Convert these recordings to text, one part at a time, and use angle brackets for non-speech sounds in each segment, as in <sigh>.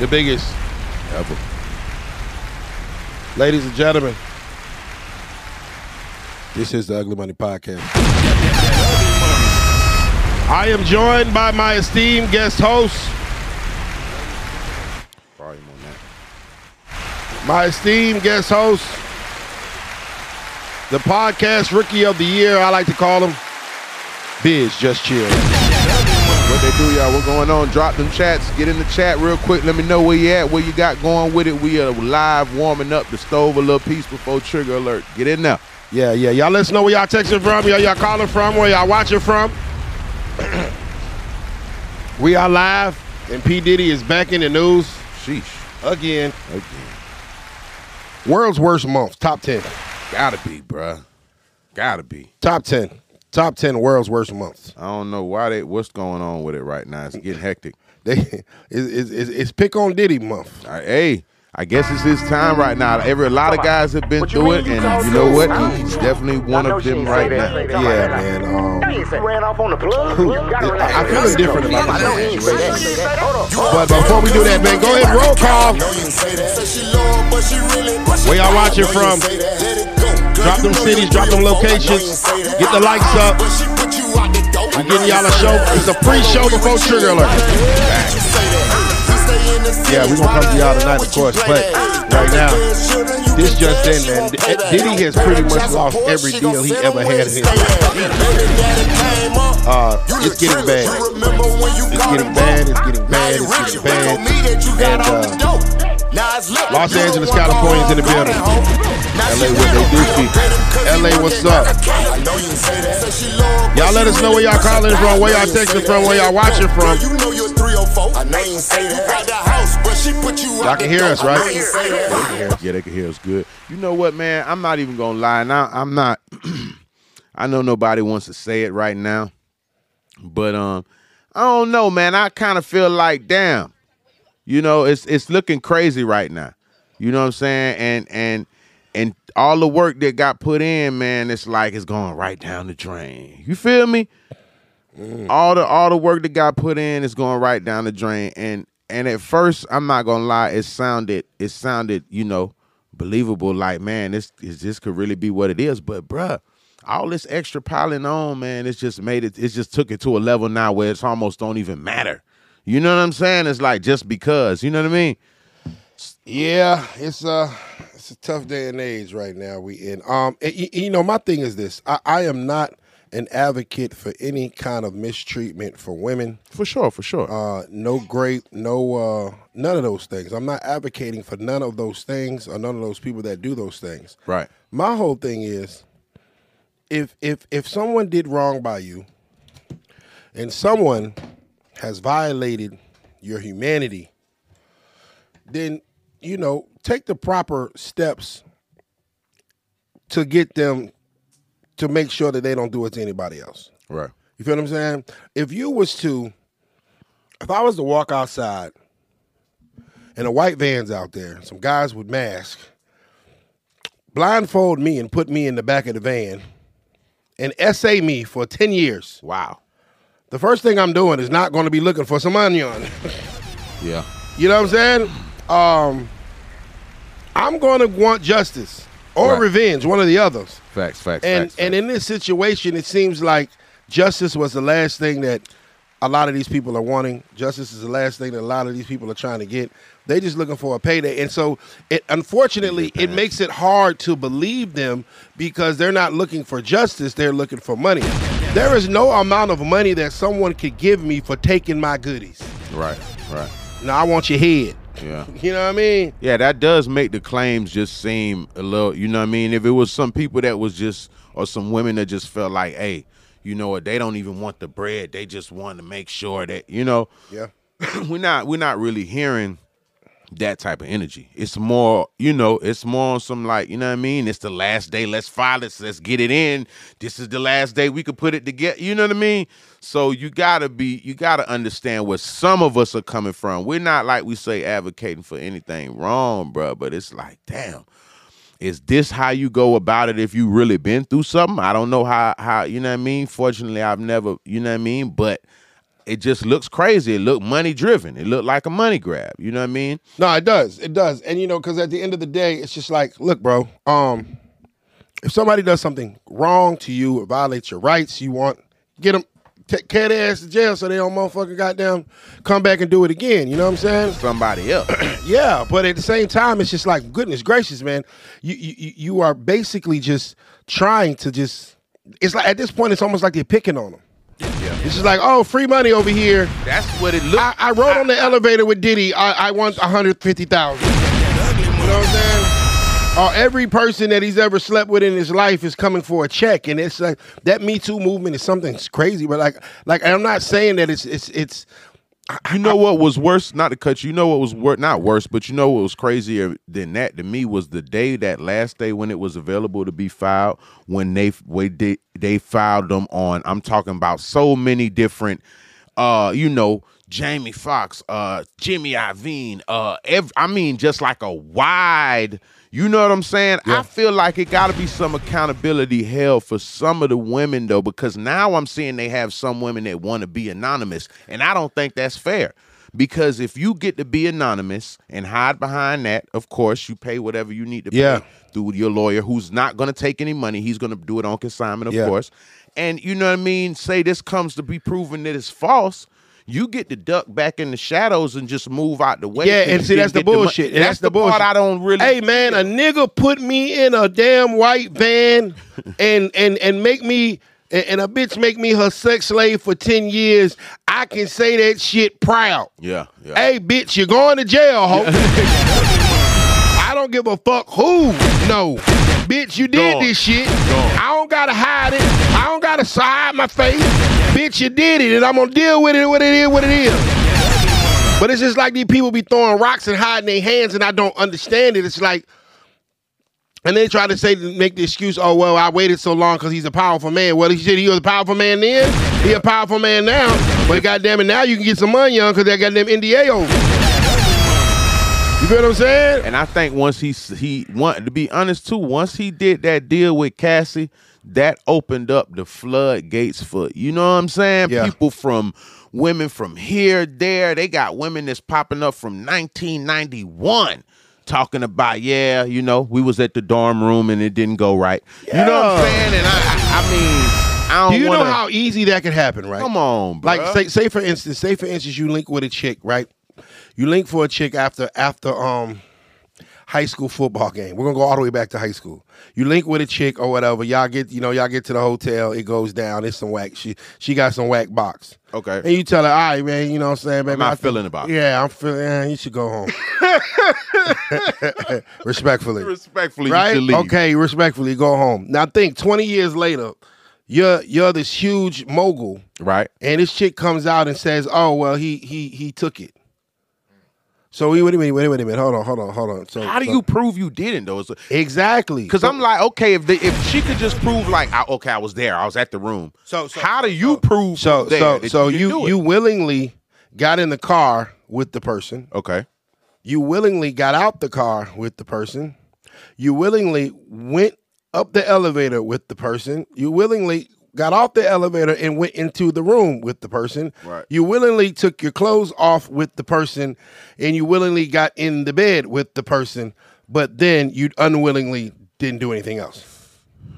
the biggest ever. Ladies and gentlemen, this is the Ugly Money Podcast. I am joined by my esteemed guest host, my esteemed guest host, the podcast rookie of the year, I like to call him, Biz Just Chill. What they do, y'all? What's going on? Drop them chats. Get in the chat real quick. Let me know where you at, where you got going with it. We are live warming up the stove a little piece before trigger alert. Get in there. Yeah, yeah. Y'all let us know where y'all texting from, y'all, y'all calling from, where y'all watching from. <clears throat> we are live, and P. Diddy is back in the news Sheesh. again. Again. World's worst month, top 10. Gotta be, bruh. Gotta be. Top 10. Top 10 world's worst months. I don't know why they. What's going on with it right now? It's getting hectic. <laughs> They, it's, it's, it's, it's pick on Diddy month. I, hey, I guess it's his time right now. Every a lot of guys have been through it, and you know what? He's definitely one of them right now. Yeah, man. Um, ran off on. I feel indifferent about I know this you situation. Hold on. But before we do that, man, go ahead and roll call. Where y'all watching from? Drop them cities, drop them locations. Get the likes up. We're getting y'all a show. It's a free show before Trigger Alert. Yeah, we're gonna come to y'all tonight, of course. But right now, this just in, man. Diddy has pretty much lost every deal he ever had in his life. Uh, it's getting bad. It's getting bad. It's getting bad. It's getting bad. And uh, Los Angeles, California is in the building. LA, what they do speak. LA, what's up? Y'all let us know where y'all calling from, where y'all texting from, where y'all watching from. Y'all can hear us, right? Yeah, they can hear us good. You know what, man? I'm not even gonna lie. Now I'm not. <clears throat> I know nobody wants to say it right now, but um, I don't know, man. I kind of feel like, damn, you know, it's it's looking crazy right now. You know what I'm saying? And and and all the work that got put in, man, it's like it's going right down the drain. You feel me? All the all the work that got put in is going right down the drain. And and at first, I'm not gonna lie, it sounded it sounded, you know, believable. Like, man, this is this could really be what it is. But bruh, all this extra piling on, man, it's just made it. It just took it to a level now where it's almost don't even matter. You know what I'm saying? It's like just because. You know what I mean? Yeah, it's uh it's a tough day and age right now we in. Um, you know, my thing is this: I, I am not an advocate for any kind of mistreatment for women. For sure, for sure. Uh, no grape, no uh, none of those things. I'm not advocating for none of those things or none of those people that do those things. right. My whole thing is, if if if someone did wrong by you, and someone has violated your humanity, then you know take the proper steps to get them to make sure that they don't do it to anybody else. Right. You feel what I'm saying? If you was to, if I was to walk outside and a white van's out there, some guys with masks, blindfold me and put me in the back of the van and essay me for 10 years, Wow. the first thing I'm doing is not going to be looking for some onion. <laughs> Yeah. you know what I'm saying? Um, I'm going to want justice or Right. revenge, one of the others. Facts. Facts. and facts, and facts. in this situation, it seems like justice was the last thing that a lot of these people are wanting. Justice is the last thing that a lot of these people are trying to get. They're just looking for a payday, and so it unfortunately it makes it hard to believe them because they're not looking for justice; they're looking for money. There is no amount of money that someone could give me for taking my goodies. right. Right. Now I want your head. Yeah. <laughs> You know what I mean? Yeah, that does make the claims just seem a little, you know what I mean? If it was some people that was just, or some women that just felt like, hey, you know what, they don't even want the bread. They just want to make sure that, you know, Yeah. <clears throat> we're not we're not really hearing that type of energy. It's more, you know, it's more on some like, you know what I mean? It's the last day. Let's file this. Let's get it in. This is the last day we could put it together. You know what I mean? So you gotta be, you gotta understand where some of us are coming from. We're not like we say advocating for anything wrong, bro. But it's like, damn, is this how you go about it if you really been through something? I don't know how how you know what I mean. Fortunately, I've never, you know what I mean, but it just looks crazy. It looked money driven. It looked like a money grab. You know what I mean? No, it does. It does. And you know, because at the end of the day, it's just like, look, bro. Um, if somebody does something wrong to you or violates your rights, you want get them take care of their ass to jail so they don't motherfucking goddamn come back and do it again. You know what I'm saying? Somebody else. <clears throat> Yeah, but at the same time, it's just like goodness gracious, man. You you you- are basically just trying to just. It's like at this point, it's almost like they're picking on them. It's just like, oh, free money over here. That's what it looked. I, I rode on the elevator with Diddy. I, I want 150,000. You know what I'm saying? Uh, every person that he's ever slept with in his life is coming for a check, and it's like that Me Too movement is something crazy. But like, like I'm not saying that it's it's it's You know what was worse? Not to cut you. You know what was worse? Not worse, but you know what was crazier than that to me was the day that last day when it was available to be filed. When they they they filed them on. I'm talking about so many different. Uh, you know, Jamie Foxx, uh, Jimmy Iovine, uh, I mean, just like a wide. You know what I'm saying? I feel like it got to be some accountability held for some of the women though, because now I'm seeing they have some women that want to be anonymous, and I don't think that's fair. Because if you get to be anonymous and hide behind that, of course you pay whatever you need to Yeah. pay through your lawyer, who's not going to take any money. He's going to do it on consignment, of Yeah. course. And you know what I mean? Say this comes to be proven that it's false. You get to duck back in the shadows and just move out the way. yeah, and see that's the bullshit. And that's, the, bullshit. part I don't really. Hey man, a nigga put me in a damn white van <laughs> and and and make me and a bitch make me her sex slave for 10 years. I can say that shit proud. Yeah, yeah. Hey, bitch, you're going to jail, ho. <laughs> I don't give a fuck who. No. Bitch, you did Gone. this shit. Gone. I don't gotta hide it. I don't gotta hide my face. Bitch, you did it, and I'm gonna deal with it what it is, what it is. But it's just like these people be throwing rocks and hiding their hands, and I don't understand it. It's like, and they try to say make the excuse, oh well, I waited so long because he's a powerful man. Well, he said he was a powerful man then. He a powerful man now. But goddamn it, now you can get some money on because they got them NDA over. You feel what I'm saying? And I think once he he want to be honest too, once he did that deal with Cassie, that opened up the floodgates for you know what I'm saying. Yeah. People from women from here, there, they got women that's popping up from 1991 talking about yeah, you know, we was at the dorm room and it didn't go right. You know what I'm saying? And I, I, I mean, I don't Do you wanna, know how easy that could happen, right? Come on, bro. Like say, say for instance, say for instance, you link with a chick, right? You link for a chick after after um high school football game. We're gonna go all the way back to high school. You link with a chick or whatever. Y'all get you know y'all get to the hotel. It goes down. It's some whack. She she got some whack box. Okay. And you tell her, all right, man. You know what I'm saying, baby. not I feeling about. Yeah, I'm feeling. Yeah, you should go home. <laughs> <laughs> Respectfully Respectfully, right? you should leave. Okay, respectfully, go home. Now think, twenty years later, you're you're this huge mogul, Right. and this chick comes out and says, "Oh well, he he he took it." So wait, wait a minute, wait, a minute, wait a minute, hold on, hold on, hold on. So How do so- you prove you didn't though? It's- exactly? Because I'm like, okay, if they, if she could just prove like, I, okay, I was there, I was at the room. So- so- how do you prove so so so didn't you you willingly got in the car with the person. okay? You willingly got out the car with the person. You willingly went up the elevator with the person. You willingly got off the elevator and went into the room with the person. Right. You willingly took your clothes off with the person and you willingly got in the bed with the person, but then you unwillingly didn't do anything else.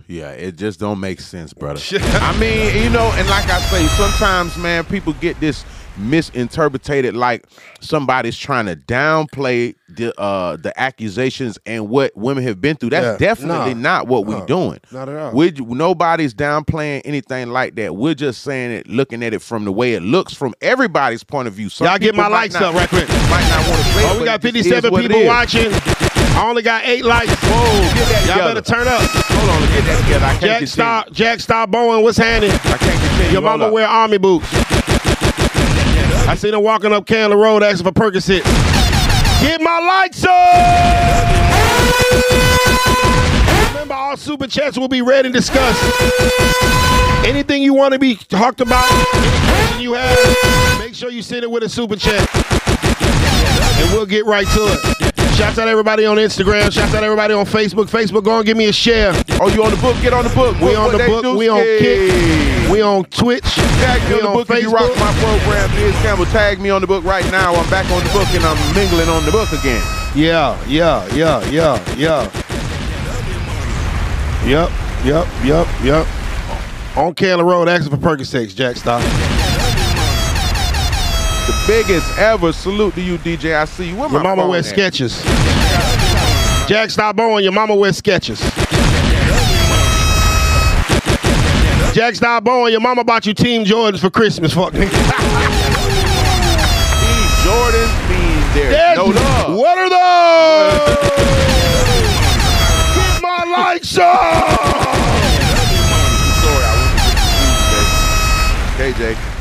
Yeah, it just don't make sense, brother. <laughs> I mean, you know, and like I say, sometimes, man, people get this misinterpreted like somebody's trying to downplay the uh the accusations and what women have been through. That's Yeah. definitely Nah. not what we're doing. Not at all. We nobody's downplaying anything like that. We're just saying it, looking at it from the way it looks from everybody's point of view. Some Y'all get my likes not- up right quick. <laughs> Might not want to it, Oh, we got it just is 57 people watching. I only got eight likes. Whoa, get that Y'all better turn up. Hold on, get that together. I can't Jack. Star, Jack Star Bowen, what's happening? I can't continue. Your mama wear army boots. I seen him walking up Candler Road asking for Percocet. Get my lights up! Remember, all super chats will be read and discussed. Anything you want to be talked about, any you have, make sure you send it with a super chat. And we'll get right to it. Shouts out everybody on Instagram. Shouts out everybody on Facebook. Facebook, go and give me a share. Oh, you on the book? Get on the book. We What- on the book. We on. Kick. We on Twitch. Tag me We on the on book if you rock my program. Biz Campbell, tag me on the book right now. I'm back on the book and I'm mingling on the book again. Yeah, yeah, yeah, yeah, yeah. Yep, yep, yep, yep. On Candler Road, asking for Percocets, Jack Stop. The biggest ever salute to you, DJ. I see you. Where Your my mama wears Skechers. Jack Stop Bowen, your mama wears Skechers. Jack Stop Bowen, your mama bought you Team Jordans for Christmas. Fuck me. <laughs> Team Jordan means there's There's- no love. What are those? Get my lights on! Sorry, I went to KJ.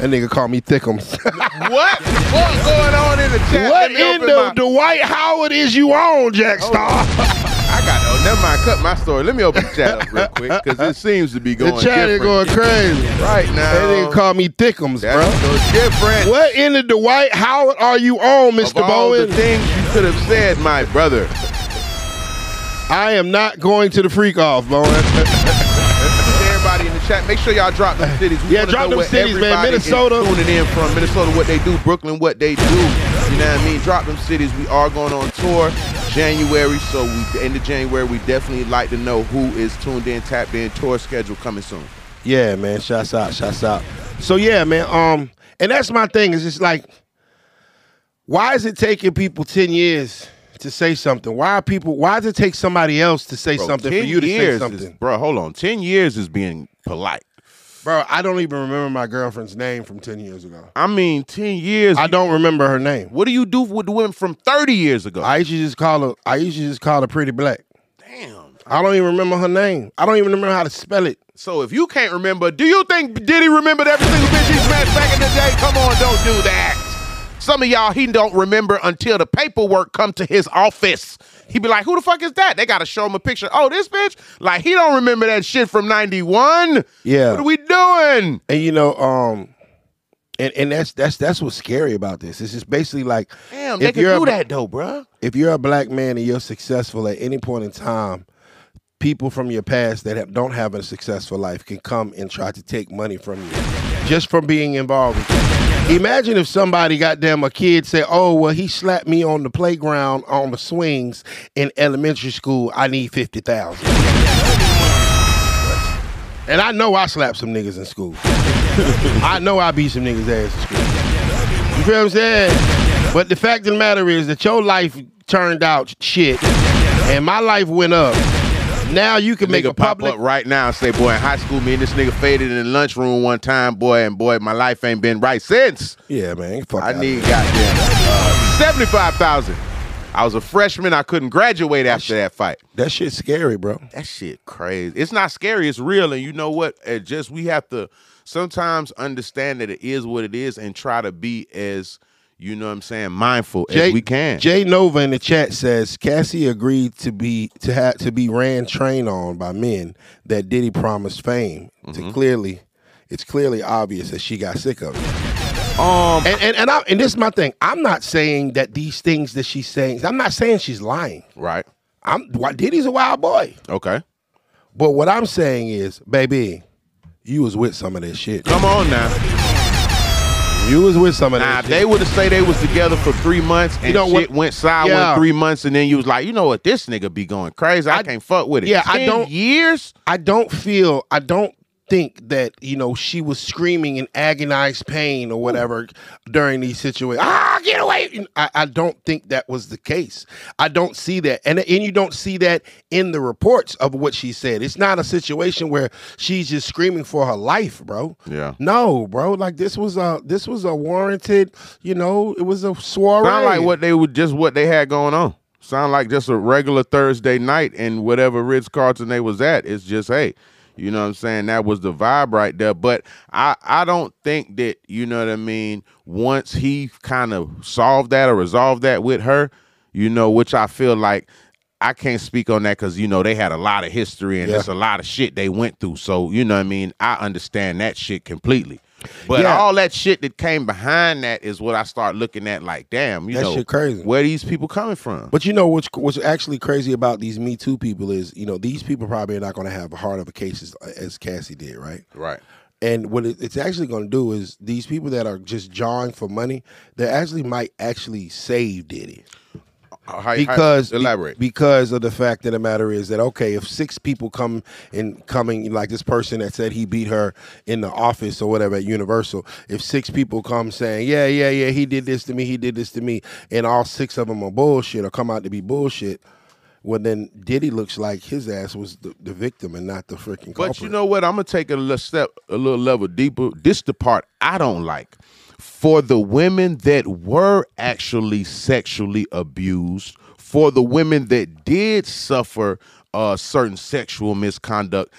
That nigga called me Thickums. <laughs> What? What's going on in the chat? what me in the Dwight Howard is you on, Jack Star? Oh, I got oh, never mind. Cut my story. Let me open the chat up real <laughs> quick because it seems to be going. The chat is going crazy. right now. That nigga called me Thickums, That's bro. so different. What in the Dwight Howard are you on, Of Mr. all Bowen? the things you could have said, my brother. I am not going to the freak off, Bowen. <laughs> Chat, make sure y'all drop them <sighs> cities. We Yeah, drop them cities, man. Minnesota. tuning in from Minnesota, what they do, Brooklyn, what they do. You know what I mean? Drop them cities. We are going on tour January, so we end of January. We definitely like to know who is tuned in, tapped in. Tour schedule coming soon. Yeah, man. Shouts out, shouts out. So yeah, man. Um, and that's my thing. Is just like, why is it taking people ten years to say something? Why are people? Why does it take somebody else to say Bro, something for you to say years is- something? bro, hold on. Ten years is being polite. Bro, I don't even remember my girlfriend's name from ten years ago. I mean, ten years. I don't remember her name. what do you do with the women from thirty years ago? I used to just call her. I used to just call her Pretty Black. Damn. I don't even remember her name. I don't even remember how to spell it. So if you can't remember, do you think Diddy remembered every single bitch he smashed back in the day? Come on, don't do that. Some of y'all he don't remember until the paperwork come to his office. He be like, "Who the fuck is that?" They gotta show him a picture. Oh, this bitch. Like he don't remember that shit from '91. Yeah. What are we doing? And you know, um, and and that's that's that's what's scary about this. It's just basically like, Damn, they can do a, that though, bruh. if you're a black man and you're successful at any point in time, people from your past that have, don't have a successful life can come and try to take money from you just from being involved. with you. Imagine if somebody, goddamn, a kid say, "Oh, well, he slapped me on the playground on the swings in elementary school. I need fifty thousand. And I know I slapped some niggas in school. I know I beat some niggas ass in school. You feel what I'm saying? But the fact of the matter is that your life turned out shit, and my life went up. Now you can make Nigga a pop up right now and say, "Boy, in high school, me and this nigga faded in the lunchroom one time, boy, and boy, my life ain't been right since." Yeah, man. Fuck I need goddamn uh, seventy-five thousand. I was a freshman. I couldn't graduate after that fight. that shit's scary, bro. That shit crazy. It's not scary. It's real. And you know what? It just we have to sometimes understand that it is what it is and try to be as you know what I'm saying mindful as we can. Jay Nova in the chat says Cassie agreed to be to have to be ran train on by men that Diddy promised fame. Mm-hmm. To clearly, it's clearly obvious that she got sick of it. um, And and and, I, and this is my thing. I'm not saying that these things that she's saying. I'm not saying she's lying. right. I'm Diddy's a wild boy. Okay. But what I'm saying is, baby, you was with some of this shit. Come on now. You was with some of Now, that if they would have say they was together for three months and know what- shit went sideways Yeah. three months, and then you was like, you know what, this nigga be going crazy. I, I- can't fuck with it. yeah, I don't- years. I don't feel I don't think that you know she was screaming in agonized pain or whatever during these situations. Ah, get away! I, I don't think that was the case. I don't see that, and and you don't see that in the reports of what she said. It's not a situation where she's just screaming for her life, bro. Yeah. No, bro. Like this was a this was a warranted. You know, it was a soiree. Sound like what they would just what they had going on. Sound like just a regular Thursday night and whatever Ritz Carlton they was at. It's just hey, you know what I'm saying? That was the vibe right there. But I I don't think that you know what I mean. Once he kind of solved that or resolved that with her, you know, which I feel like. I can't speak on that because you know they had a lot of history and Yeah. there's a lot of shit they went through. So you know what I mean. I understand that shit completely. But Yeah. all that shit that came behind that is what I start looking at like, damn, you That know, crazy. where these people coming from? But you know what's what's actually crazy about these Me Too people is you know these people probably are not going to have a hard of a case as, as Cassie did, right? right. And what it, it's actually going to do is these people that are just jawing for money, they actually might actually save Diddy How- how- because elaborate. because of the fact of the matter is that okay, if six people come and coming like this person that said he beat her in the office or whatever at Universal, if six people come saying yeah yeah yeah he did this to me, he did this to me, and all six of them are bullshit or come out to be bullshit. Well, then Diddy looks like his ass was the, the victim and not the freaking culprit. But you know what? I'm gonna take it a little step, a little level deeper. This the part I don't like. For the women that were actually sexually abused, for the women that did suffer uh, certain sexual misconduct,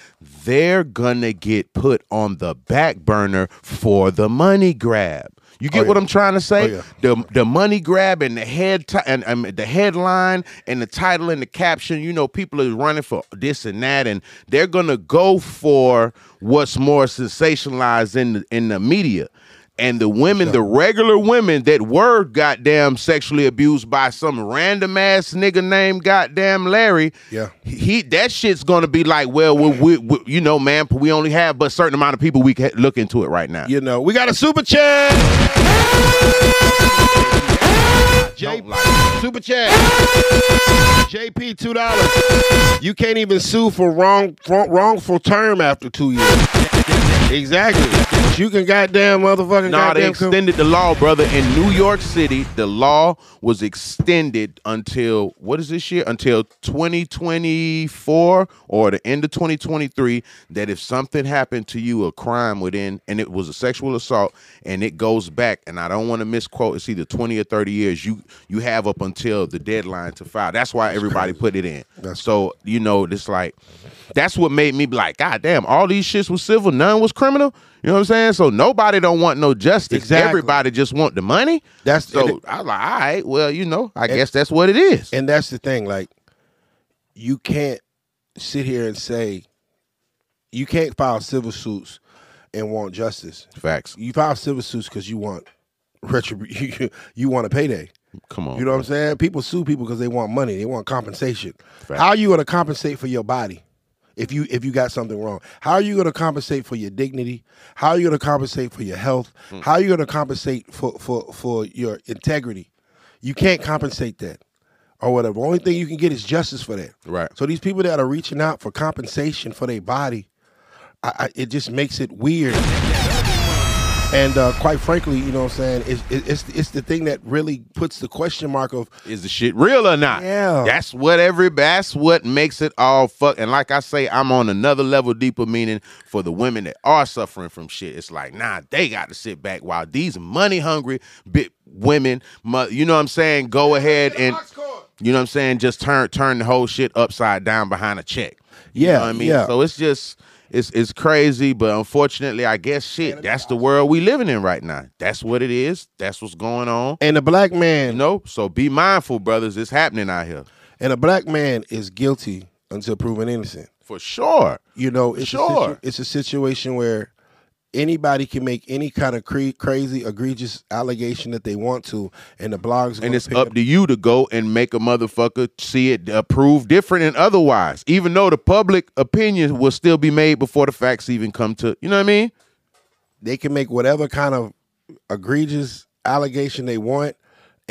they're gonna get put on the back burner for the money grab. You get Oh, what. I'm trying to say? Oh, yeah. The the money grab and the head ti- and um, the headline and the title and the caption. You know, people are running for this and that, and they're gonna go for what's more sensationalized in the, in the media. And the women, the regular women that were goddamn sexually abused by some random ass nigga named goddamn Larry, Yeah. he that shit's gonna be like, well, we, we, we, you know, man, we only have but a certain amount of people we can look into it right now. you know we got a super chat. J- like super chat. JP two dollars. You can't even sue for wrong wrong- wrongful term after two years. Exactly. But you can goddamn motherfucking they goddamn com- extended the law, brother. In New York City, the law was extended until what is this year? Until 2024 or the end of 2023. That if something happened to you, a crime within, and it was a sexual assault, and it goes back, and I don't want to misquote, it's either 20 or 30 years. You you have up until the deadline to file. That's why everybody put it in. That's so you know, it's like that's what made me be like, God damn, all these shits was civil, none was criminal. You know what I'm saying? So nobody don't want no justice. Exactly. Everybody just want the money. That's- so it- I like, all right, well, you know, I guess that's what it is. And that's the thing, like you can't sit here and say you can't file civil suits and want justice. Facts. You file civil suits because you want retribution. <laughs> You, want a payday. Come on. You know what I'm saying? People sue people because they want money. They want compensation. Fact. How are you going to compensate for your body if you if you got something wrong? How are you going to compensate for your dignity? How are you going to compensate for your health? Hmm. How are you going to compensate for for for your integrity? You can't compensate that or whatever. The only thing you can get is justice for that. Right. So these people that are reaching out for compensation for their body, I, I, it just makes it weird. And uh, quite frankly, you know what I'm saying, it's, it's, it's the thing that really puts the question mark of, Is the shit real or not? Yeah. That's what every that's what makes it all fuck. And like I say, I'm on another level deeper meaning for the women that are suffering from shit. It's like, nah, they got to sit back while these money hungry bit women, you know what I'm saying, go ahead and you know what I'm saying, just turn turn the whole shit upside down behind a check. You Yeah, know what I mean? yeah. So it's just it's it's crazy, but unfortunately, I guess shit, that's the world we living in right now. That's what it is. That's what's going on. and a black man, You know, so be mindful, brothers. It's happening out here and a black man is guilty until proven innocent. for sure. You know, it's a Sure. situ- it's a situation where anybody can make any kind of cre- crazy, egregious allegation that they want to, and the blogs. And it's up to you to go and make a motherfucker see it approve different and otherwise. Even though the public opinion will still be made before the facts even come to. You know what I mean? they can make whatever kind of egregious allegation they want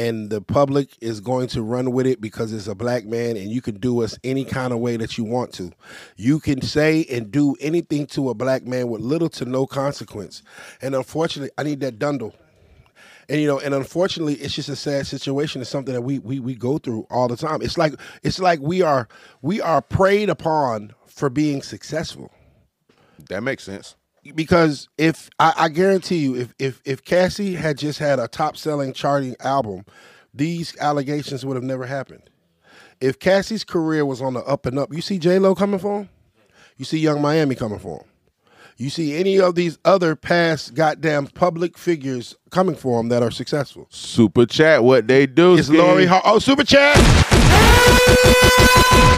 and the public is going to run with it because it's a black man and you can do us any kind of way that you want to. You can say and do anything to a black man with little to no consequence. And unfortunately i need that dundle. And you know and unfortunately it's just a sad situation. It's something that we we, we go through all the time. It's like it's like we are we are preyed upon for being successful. That makes sense. Because if I, I guarantee you, if if if Cassie had just had a top selling charting album, these allegations would have never happened. If Cassie's career was on the up and up, you see J Lo coming for him, you see Yung Miami coming for him, you see any of these other past goddamn public figures coming for him that are successful. Super chat, what they do. It's. Lori Har- Oh, super chat.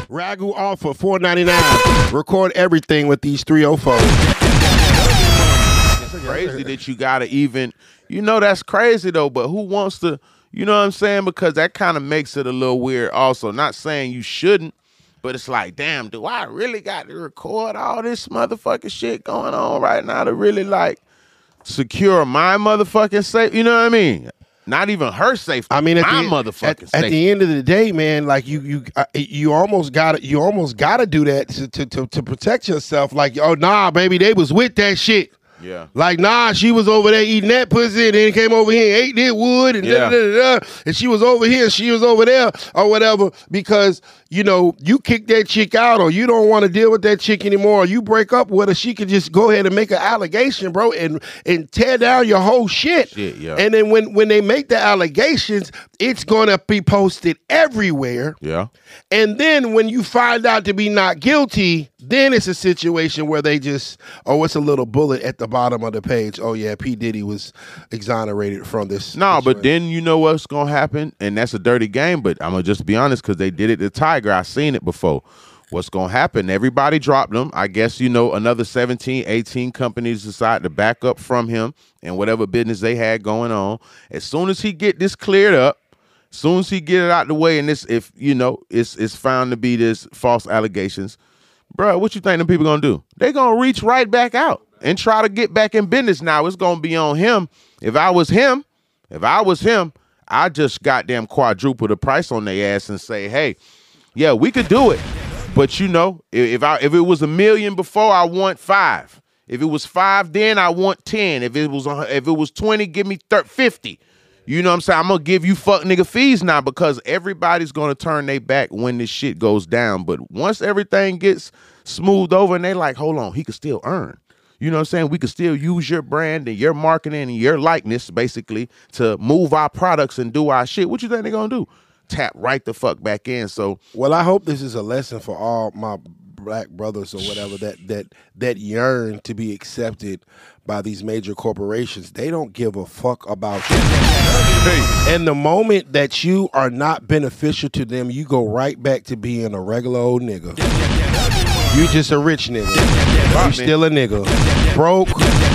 Ragu offer four ninety nine. Record everything with these three oh O four. Crazy that you gotta even. You know that's crazy though. But who wants to? You know what I'm saying? Because that kind of makes it a little weird. Also, not saying you shouldn't, but it's like, damn, do I really got to record all this motherfucking shit going on right now to really like secure my motherfucking safe? You know what I mean? Not even her safety. I mean, at my the, motherfucking at, safety. at the end of the day, man, like you, you, uh, you almost got to, you almost got to do that to, to, to, to protect yourself. Like, oh nah, baby, they was with that shit. Yeah. Like, nah, she was over there eating that pussy, and then came over here and ate that wood, and Yeah. da, da, da, da, and she was over here, she was over there, or whatever, because you know you kick that chick out, or you don't want to deal with that chick anymore, or you break up with her, she could just go ahead and make an allegation, bro, and and tear down your whole shit. Shit, yeah. And then when when they make the allegations, it's gonna be posted everywhere. Yeah. And then when you find out to be not guilty, then it's a situation where they just, oh, it's a little bullet at the bottom of the page. Oh yeah, P Diddy was exonerated from this. No, but then you know what's gonna happen, and that's a dirty game. But I'm gonna just be honest because they did it to Tiger. I seen it before. What's gonna happen? Everybody dropped him. I guess you know another 17, 18 companies decide to back up from him and whatever business they had going on. As soon as he get this cleared up, as soon as he get it out the way, and this if you know it's it's found to be this false allegations, bro, what you think them people gonna do? They gonna reach right back out and try to get back in business. Now it's gonna be on him. If I was him, if I was him, I just goddamn quadruple the price on their ass and say, hey, yeah, we could do it. But you know, if, I if it was a million before, I want five. If it was five, then I want ten. If it was if it was twenty, give me thir- fifty. You know what I'm saying? I'm gonna give you fuck nigga fees now because everybody's gonna turn their back when this shit goes down. But once everything gets smoothed over and they like, hold on, he could still earn. You know what I'm saying? We could still use your brand and your marketing and your likeness basically to move our products and do our shit. What you think they're gonna do? Tap right the fuck back in. So well, I hope this is a lesson for all my black brothers or whatever that that that yearn to be accepted by these major corporations. They don't give a fuck about you. And the moment that you are not beneficial to them, you go right back to being a regular old nigga. You just a rich nigga. You still a nigga. Broke,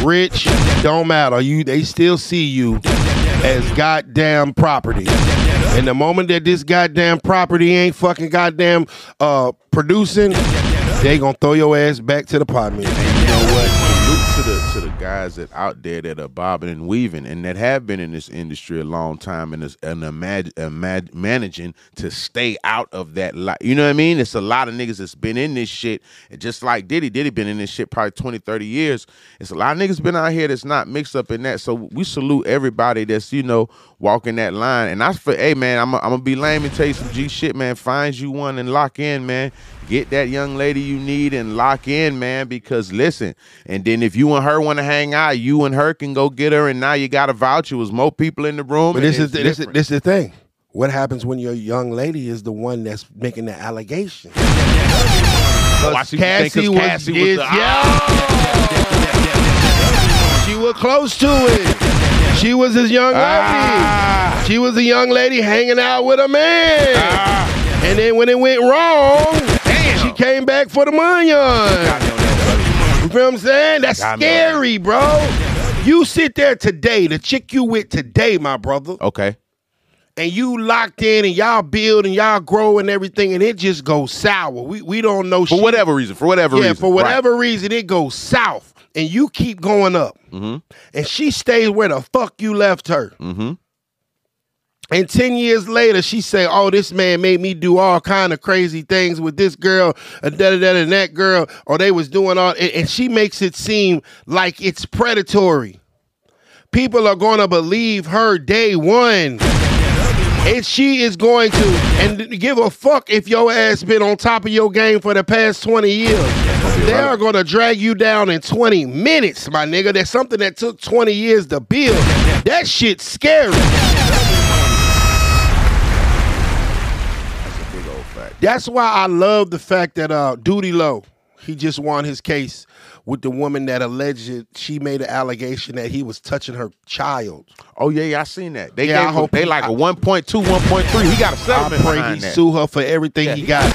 rich, don't matter. You they still see you as goddamn property. And the moment that this goddamn property ain't fucking goddamn uh producing, they gonna throw your ass back to the pot man. you know what? To the to the guys that out there that are bobbing and weaving and that have been in this industry a long time and is and managing to stay out of that. Li- you know what I mean? It's a lot of niggas that's been in this shit. And just like Diddy, Diddy been in this shit probably 20, 30 years. It's a lot of niggas been out here that's not mixed up in that. So we salute everybody that's you know walking that line. And I for hey man, I'm I'm gonna be lame and tell you some G shit, man. Find you one and lock in, man. Get that young lady you need and lock in, man. Because listen, and then if you and her want to hang out, you and her can go get her, and now you got a voucher. Was more people in the room. But this is it's this is this is the thing. What happens when your young lady is the one that's making the allegation? Oh, I see what you think, 'cause Cassie was, Cassie was is- the- yeah. She was close to it. She was his young lady. Ah. She was a young lady hanging out with a man. Ah. And then when it went wrong, she came back for the money. You feel what I'm saying? That's scary, bro. You sit there today, the chick you with today, my brother, Okay. and you locked in and y'all build and y'all grow and everything, and it just goes sour. We we don't know For shit. whatever reason. For whatever Yeah, reason. for whatever reason, it goes south, and you keep going up, Mm-hmm. and she stays where the fuck you left her. Mm-hmm. And ten years later, she say, "Oh, this man made me do all kind of crazy things with this girl, and da da da, and that girl, or they was doing all." And, and she makes it seem like it's predatory. People are going to believe her day one, and she is going to and give a fuck if your ass been on top of your game for the past twenty years. They are going to drag you down in twenty minutes, my nigga. That's something that took twenty years to build. That shit's scary. That's a big old fact. That's why I love the fact that uh Duty Low, he just won his case with the woman that alleged she made an allegation that he was touching her child. Oh yeah, yeah, I seen that. They Yeah, I gave him, hope they he- like I- a 1.2, 1.3. He got a I settlement I pray he that. sue her for everything Yeah, he he got.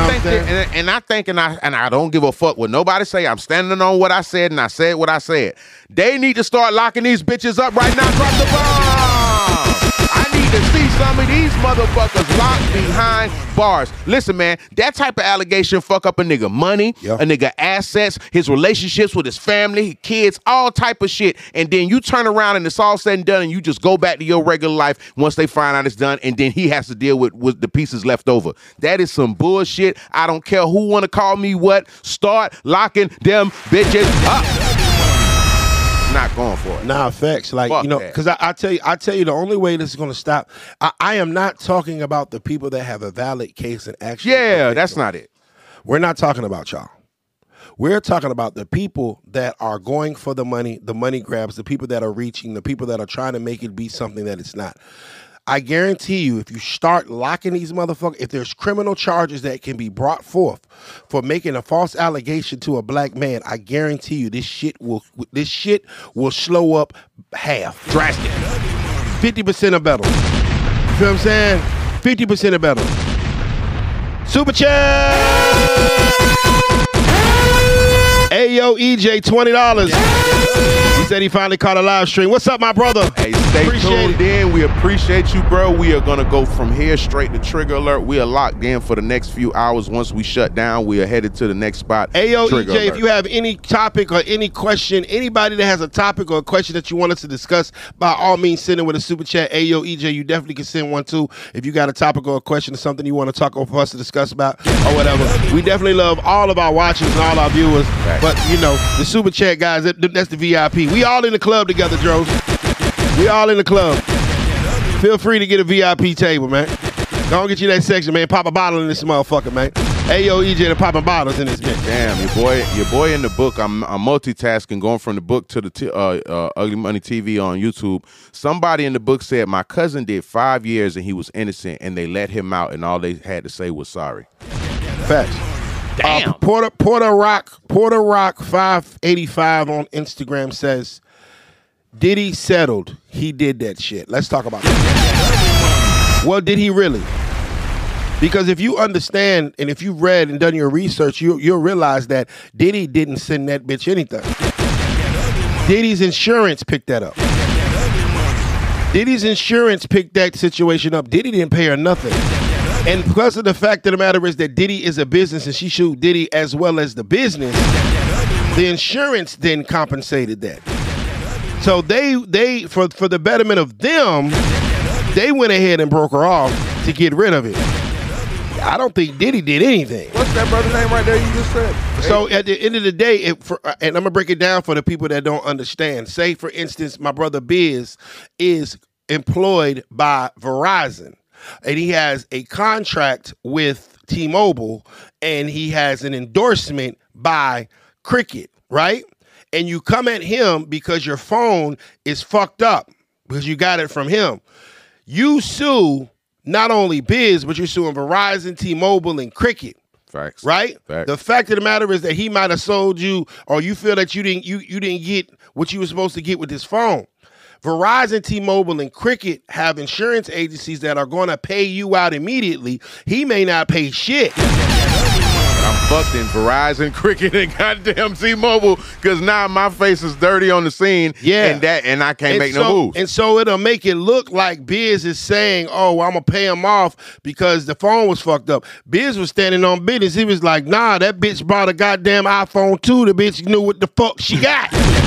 And I I what think I'm that, and, and I think, and I and I don't give a fuck what nobody say. I'm standing on what I said, and I said what I said. They need to start locking these bitches up right now. Drop the bomb. I need to see some of these motherfuckers locked behind bars. Listen, man, that type of allegation fuck up a nigga money, Yeah. a nigga assets, his relationships with his family, his kids, all type of shit. And then you turn around and it's all said and done, and you just go back to your regular life once they find out it's done, and then he has to deal with, with the pieces left over. That is some bullshit. I don't care who want to call me what. Start locking them bitches up. Not going for it. Nah, facts. Like Fuck you know, because I, I tell you, I tell you, the only way this is going to stop. I, I am not talking about the people that have a valid case and actually. Yeah, that's not it. We're not talking about y'all. We're talking about the people that are going for the money, the money grabs, the people that are reaching, the people that are trying to make it be something that it's not. I guarantee you, if you start locking these motherfuckers, if there's criminal charges that can be brought forth for making a false allegation to a black man, I guarantee you this shit will this shit will slow up half, drastic, fifty percent or better. You feel what I'm saying? Fifty percent or better. Super chat. Ayo EJ, twenty dollars. He said he finally caught a live stream. What's up, my brother? Hey, stay Appreciate tuned it. in. We appreciate you, bro. We are gonna go from here straight to trigger alert. We are locked in for the next few hours. Once we shut down, we are headed to the next spot. Ayo Trigger EJ, if you have any topic or any question, anybody that has a topic or a question that you want us to discuss, by all means send it with a super chat. Ayo EJ, you definitely can send one too. If you got a topic or a question or something you want to talk over for us to discuss about or whatever. We definitely love all of our watchers and all our viewers. But you know, the super chat guys, that, that's the VIP. We all in the club together, Dros. We all in the club. Feel free to get a VIP table, man. Go and get you that section, man. Pop a bottle in this motherfucker, man. Ayo EJ, the popping bottles in this bitch. Damn, your boy, your boy in the book. I'm, I'm multitasking, going from the book to the t- uh, uh, Ugly Money TV on YouTube. Somebody in the book said my cousin did five years and he was innocent, and they let him out, and all they had to say was sorry. Facts. Uh, Damn. Porter Porter Rock Porter Rock five eighty five on Instagram says, "Diddy settled. He did that shit." Let's talk about that. Well, did he really? Because if you understand and if you've read and done your research, you you'll realize that Diddy didn't send that bitch anything. Diddy's insurance picked that up. Diddy's insurance picked that situation up. Diddy didn't pay her nothing. And because of the fact of the matter is that Diddy is a business and she sued Diddy as well as the business, the insurance then compensated that. So they they for for the betterment of them, they went ahead and broke her off to get rid of it. I don't think Diddy did anything. What's that brother's name right there? You just said. So at the end of the day, it, for, and I'm gonna break it down for the people that don't understand. Say, for instance, my brother Biz is employed by Verizon, and he has a contract with T-Mobile, and he has an endorsement by Cricket, right? And you come at him because your phone is fucked up because you got it from him. You sue not only Biz, but you're suing Verizon, T-Mobile, and Cricket Facts. right? Facts. The fact of the matter is that he might have sold you, or you feel that you didn't you you didn't get what you were supposed to get with this phone. Verizon, T-Mobile, and Cricket have insurance agencies that are going to pay you out immediately. He may not pay shit. I'm fucked in Verizon, <laughs> Cricket, and goddamn T-Mobile because now my face is dirty on the scene. Yeah. and that and I can't and make so, no moves. And so it'll make it look like Biz is saying, "Oh, I'm gonna pay him off because the phone was fucked up." Biz was standing on business. He was like, "Nah, that bitch bought a goddamn iPhone 2. The bitch knew what the fuck she got." <laughs>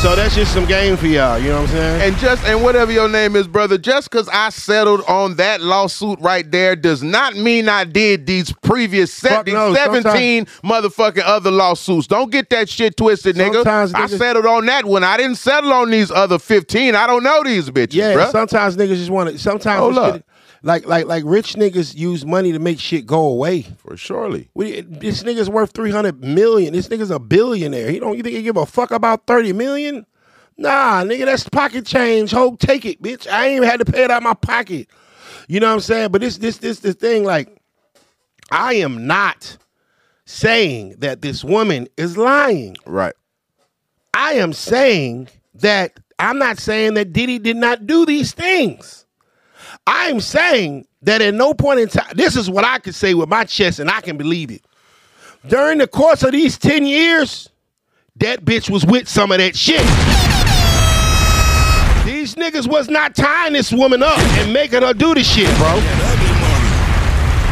so that's just some game for y'all. You know what I'm saying? And just and whatever your name is, brother, just because I settled on that lawsuit right there does not mean I did these previous se- these no, 17 motherfucking other lawsuits. Don't get that shit twisted, nigga. Sometimes I niggas- settled on that one. I didn't settle on these other 15. I don't know these bitches, yeah. bruh. Sometimes niggas just want to. Sometimes Hold up. Like like like rich niggas use money to make shit go away. For surely. We, this nigga's worth three hundred million. This nigga's a billionaire. He don't. You think he give a fuck about thirty million? Nah, nigga, that's pocket change. Ho, take it, bitch. I ain't even had to pay it out my pocket. You know what I'm saying? But this this this this thing like, I am not saying that this woman is lying. Right. I am saying that I'm not saying that Diddy did not do these things. I'm saying that at no point in time, this is what I can say with my chest, and I can believe it. During the course of these 10 years, that bitch was with some of that shit. These niggas was not tying this woman up and making her do the shit, bro.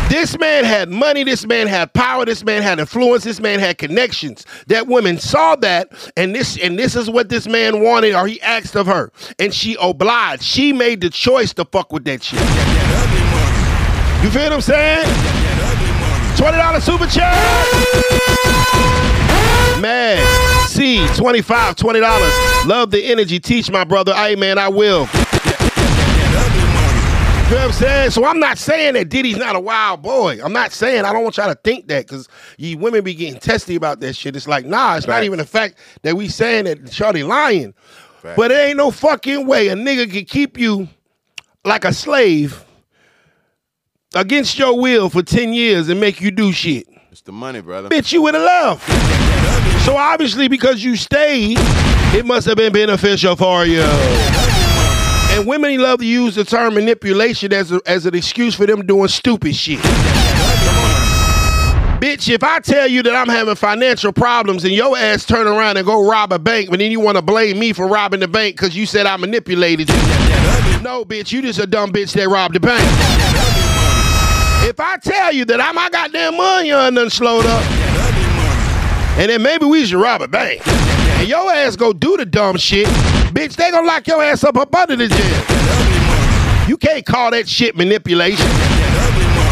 This man had money, this man had power, this man had influence, this man had connections. That woman saw that, and this and this is what this man wanted, or he asked of her. And she obliged. She made the choice to fuck with that shit. You feel what I'm saying? $20 super chat. Man, C, 25 $20. Love the energy. Teach my brother. Hey, man, I will. You know what I'm saying? So I'm not saying that Diddy's not a wild boy. I'm not saying I don't want y'all to think that because you women be getting testy about that shit. It's like, nah, it's not even the fact that we saying that Shorty lying. But it ain't no fucking way a nigga can keep you like a slave against your will for 10 years and make you do shit. It's the money, brother. Bitch, you would have left. So obviously, because you stayed, it must have been beneficial for you. And women love to use the term manipulation as, a, as an excuse for them doing stupid shit. Bitch, if I tell you that I'm having financial problems and your ass turn around and go rob a bank, but then you want to blame me for robbing the bank because you said I manipulated you. No, bitch, you just a dumb bitch that robbed the bank. If I tell you that I my goddamn money on done slowed up, and then maybe we should rob a bank, and your ass go do the dumb shit, bitch, they gonna lock your ass up up under the jail. You can't call that shit manipulation.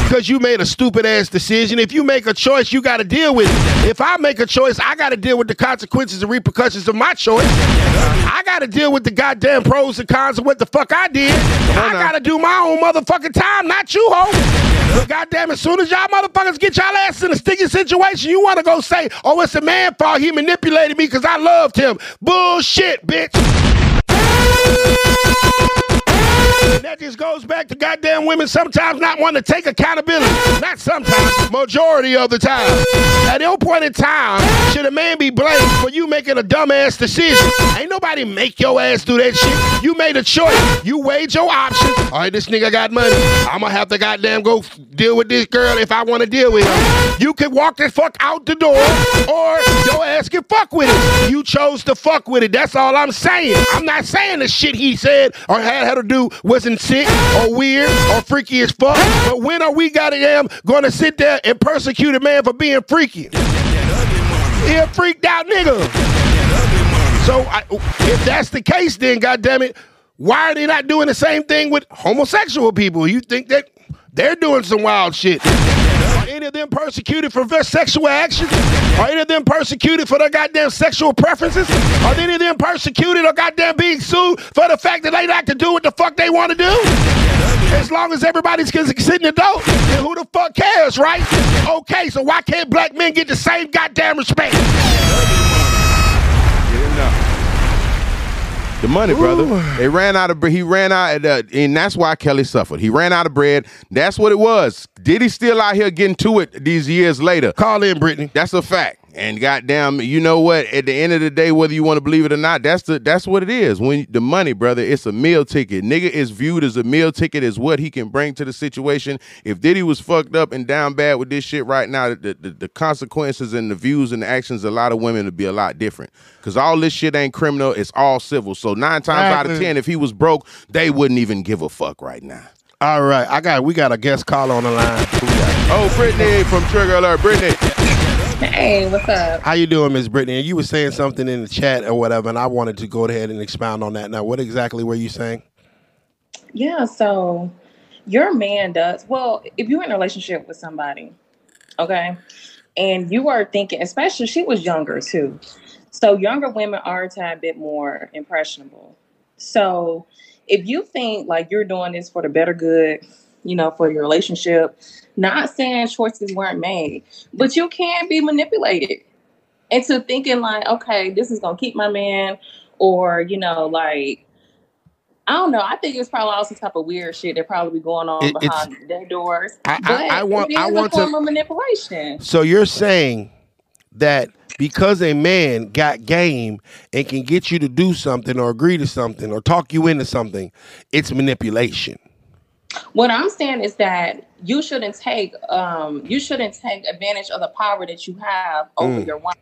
Because you made a stupid ass decision. If you make a choice, you got to deal with it. If I make a choice, I got to deal with the consequences and repercussions of my choice. I got to deal with the goddamn pros and cons of what the fuck I did. I got to do my own motherfucking time, not you, ho. But goddamn, as soon as y'all motherfuckers get y'all ass in a sticky situation, you want to go say, oh, it's a man fault. He manipulated me because I loved him. Bullshit, bitch. That just goes back to goddamn women sometimes not wanting to take accountability. Not sometimes, majority of the time. At no point in time should a man be blamed for you making a dumbass decision. Ain't nobody make your ass do that shit. You made a choice. You weighed your options. All right, this nigga got money. I'm gonna have to goddamn go deal with this girl if I want to deal with her. You can walk the fuck out the door, or your ass can fuck with it. You chose to fuck with it. That's all I'm saying. I'm not saying the shit he said or had her to do wasn't sick or weird or freaky as fuck. But when are we goddamn gonna sit there and persecute a man for being freaky? He a freaked out nigga. So I, if that's the case, then goddamn it, why are they not doing the same thing with homosexual people? You think that they're doing some wild shit? Any of them persecuted for their sexual actions? Are any of them persecuted for their goddamn sexual preferences? Are any of them persecuted or goddamn being sued for the fact that they like to do what the fuck they want to do? As long as everybody's sitting adult, then who the fuck cares, right? Okay, so why can't black men get the same goddamn respect? The money, brother. They ran out of he ran out, uh, and that's why Kelly suffered. He ran out of bread. That's what it was. Did he still out here getting to it these years later? Call in, Brittany. That's a fact. And goddamn, you know what? At the end of the day, whether you want to believe it or not, that's the that's what it is. When the money, brother, it's a meal ticket. Nigga is viewed as a meal ticket as what he can bring to the situation. If Diddy was fucked up and down bad with this shit right now, the, the, the consequences and the views and the actions of a lot of women would be a lot different. Cause all this shit ain't criminal, it's all civil. So nine times out of ten, if he was broke, they wouldn't even give a fuck right now. All right, I got we got a guest caller on the line. Oh, Brittany from Trigger Alert, Brittany. Hey, what's up? How you doing, Miss Brittany? You were saying something in the chat or whatever, and I wanted to go ahead and expound on that. Now, what exactly were you saying? Yeah, so your man does well if you're in a relationship with somebody, okay, and you are thinking, especially she was younger too. So younger women are a tad bit more impressionable. So if you think like you're doing this for the better good, you know, for your relationship, not saying choices weren't made, but you can be manipulated into thinking like, okay, this is gonna keep my man, or you know, like I don't know. I think it's probably all some type of weird shit that probably be going on It- behind their doors. I- I- I want- I want a to- of manipulation. So you're saying that because a man got game and can get you to do something or agree to something or talk you into something, it's manipulation. What I'm saying is that you shouldn't take um you shouldn't take advantage of the power that you have over Mm. your wife.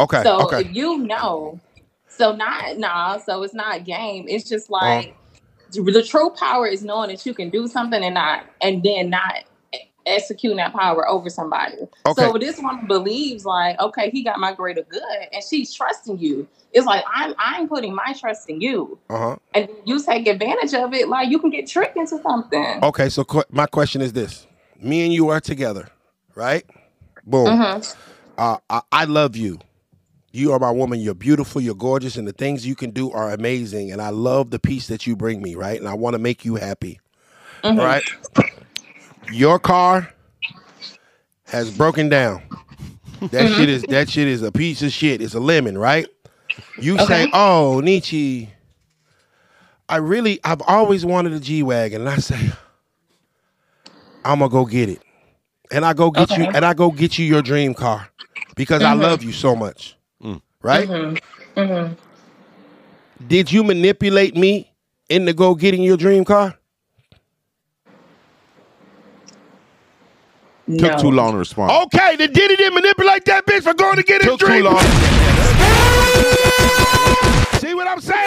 Okay. So okay. if you know, so not nah, so it's not game. It's Uh-huh. just like the true power is knowing that you can do something and not and then not executing that power over somebody. Okay. So this woman believes like, okay, he got my greater good, and she's trusting you. It's like I'm I'm putting my trust in you, Uh huh. and you take advantage of it. Like you can get tricked into something. Okay. So qu- my question is this: Me and you are together, right? Boom. Mhm. Uh, I, I love you. You are my woman. You're beautiful. You're gorgeous, and the things you can do are amazing. And I love the peace that you bring me, right? And I want to make you happy, Mhm. right? Your car has broken down. That shit is that shit is a piece of shit. It's a lemon, right? You say, "Oh, Niche, I really, I've always wanted a G wagon," and I say, "I'm gonna go get it," and I go get you, and I go get you your dream car because I Mhm. love you so much, right? Mhm. Mhm. Did you manipulate me into go getting your dream car? Took No. too long to respond. Okay, then Diddy didn't manipulate that bitch for going to get his Took too long. <laughs> See what I'm saying?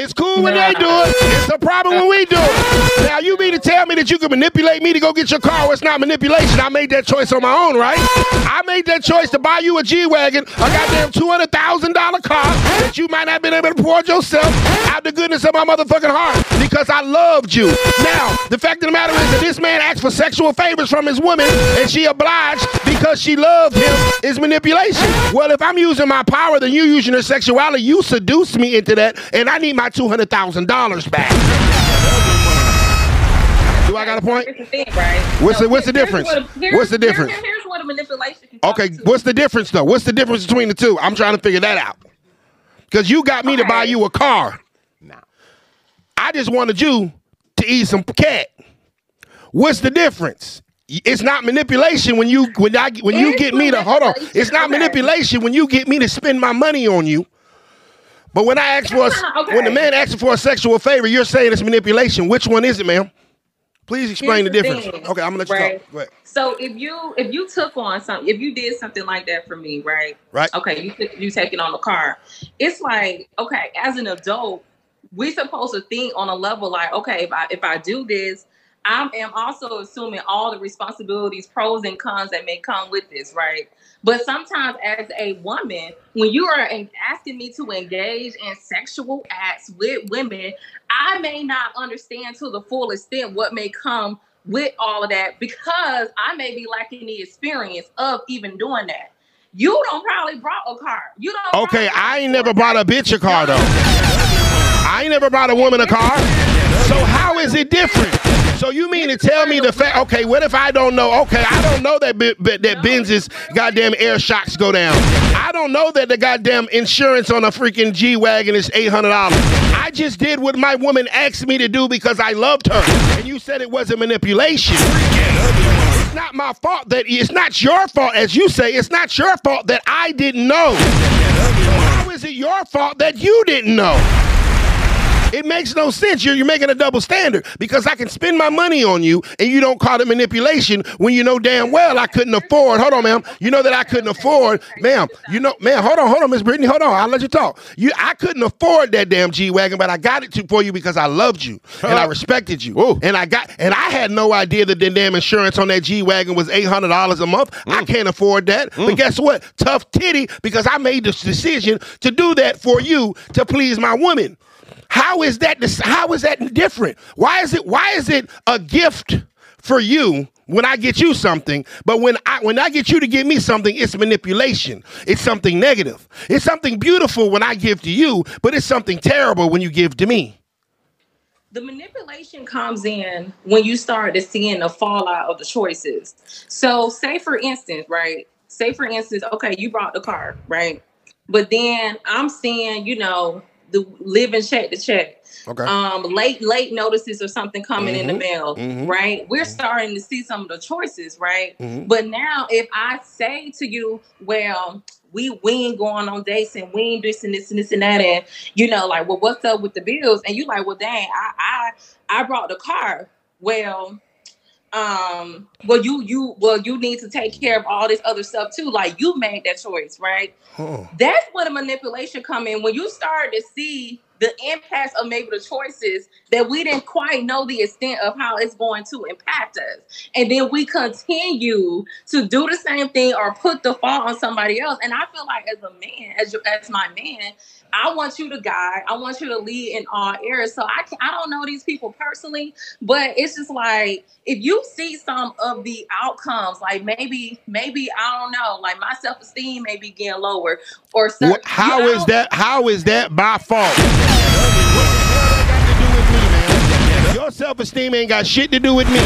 It's cool when they do it. It's a problem when we do it. Now you mean to tell me that you can manipulate me to go get your car? It's not manipulation. I made that choice on my own, right? I made that choice to buy you a G wagon, a goddamn two hundred thousand dollar car that you might not have been able to afford yourself out the goodness of my motherfucking heart because I loved you. Now the fact of the matter is that this man asked for sexual favors from his woman and she obliged because she loved him is manipulation. Well, if I'm using my power, then you using your sexuality. You seduced me into that, and I need my two hundred thousand dollars back. Do I got a point? Thing, right? What's So the- what's the difference? what- What's the difference? here- here's what a manipulation Okay, what's the difference though? What's the difference between the two? I'm trying to figure that out. Because you got me to buy you a car. I just wanted you to eat some cat. What's the difference? It's not manipulation when you when I when you get me to hold on. It's not manipulation when you get me to spend my money on you. But when I ask for a, <laughs> Okay. when the man asks for a sexual favor, you're saying it's manipulation. Which one is it, ma'am? Please explain the the difference. thing, okay, I'm gonna let you right? talk. So if you if you took on something, if you did something like that for me, right? Right. Okay, you took- you taking on the car. It's like okay, as an adult, we're supposed to think on a level like okay, if I if I do this, I am also assuming all the responsibilities, pros and cons that may come with this, right? But sometimes, as a woman, when you are asking me to engage in sexual acts with women, I may not understand to the full extent what may come with all of that because I may be lacking the experience of even doing that. You don't probably brought a car. You don't. Okay, I ain't never bought a bitch a car though. I ain't never bought a woman a car. So how is it different? So you mean to tell me the fact? Okay, what if I don't know? Okay, I don't know that that Benz's goddamn air shocks go down. I don't know that the goddamn insurance on a freaking G wagon is eight hundred dollars. I just did what my woman asked me to do because I loved her, and you said it wasn't manipulation. It's not my fault that it's not your fault, as you say. It's not your fault that I didn't know. How is it your fault that you didn't know? It makes no sense. You're, you're making a double standard because I can spend my money on you and you don't call it manipulation when you know damn well I couldn't afford. Hold on, ma'am. You know that I couldn't afford, ma'am. You know, man. Hold on, hold on, Miss Brittany. Hold on. I'll let you talk. You, I couldn't afford that damn G wagon, but I got it to, for you because I loved you and I respected you. Ooh. And I got, and I had no idea that the damn insurance on that G wagon was eight hundred dollars a month. I mm. can't afford that. Mm. But guess what? Tough titty because I made this decision to do that for you to please my woman. How is that? How is that different? Why is it? Why is it a gift for you when I get you something, but when I when I get you to give me something, it's manipulation. It's something negative. It's something beautiful when I give to you, but it's something terrible when you give to me. the manipulation comes in when you start to seeing the fallout of the choices. So, say for instance, right? Say for instance, okay, you brought the car, right? But then I'm seeing, you know, the living check to check. Okay. Um, late late notices or something coming in the Mhm, mail, mhm, right? We're starting to see some of the choices, right? Mhm. But now, if I say to you, well, we we ain't going on dates and we ain't this and this and this and that, and you know, like, well, what's up with the bills? And you like, well, dang, I I I brought the car. well, um well you you well you need to take care of all this other stuff too. Like you made that choice right? Oh. that's where the manipulation come in. When you start to see the impact of maybe the choices that we didn't quite know the extent of how it's going to impact us. And then we continue to do the same thing or put the fault on somebody else. And i feel like as a man as as my man i want you to guide i want you to lead in all areas so i can, i don't know these people personally but it's just like if you see some of the outcomes like maybe maybe i don't know like my self-esteem may be getting lower or What, how you is that? How is that my fault? Your self-esteem ain't got shit to do with me.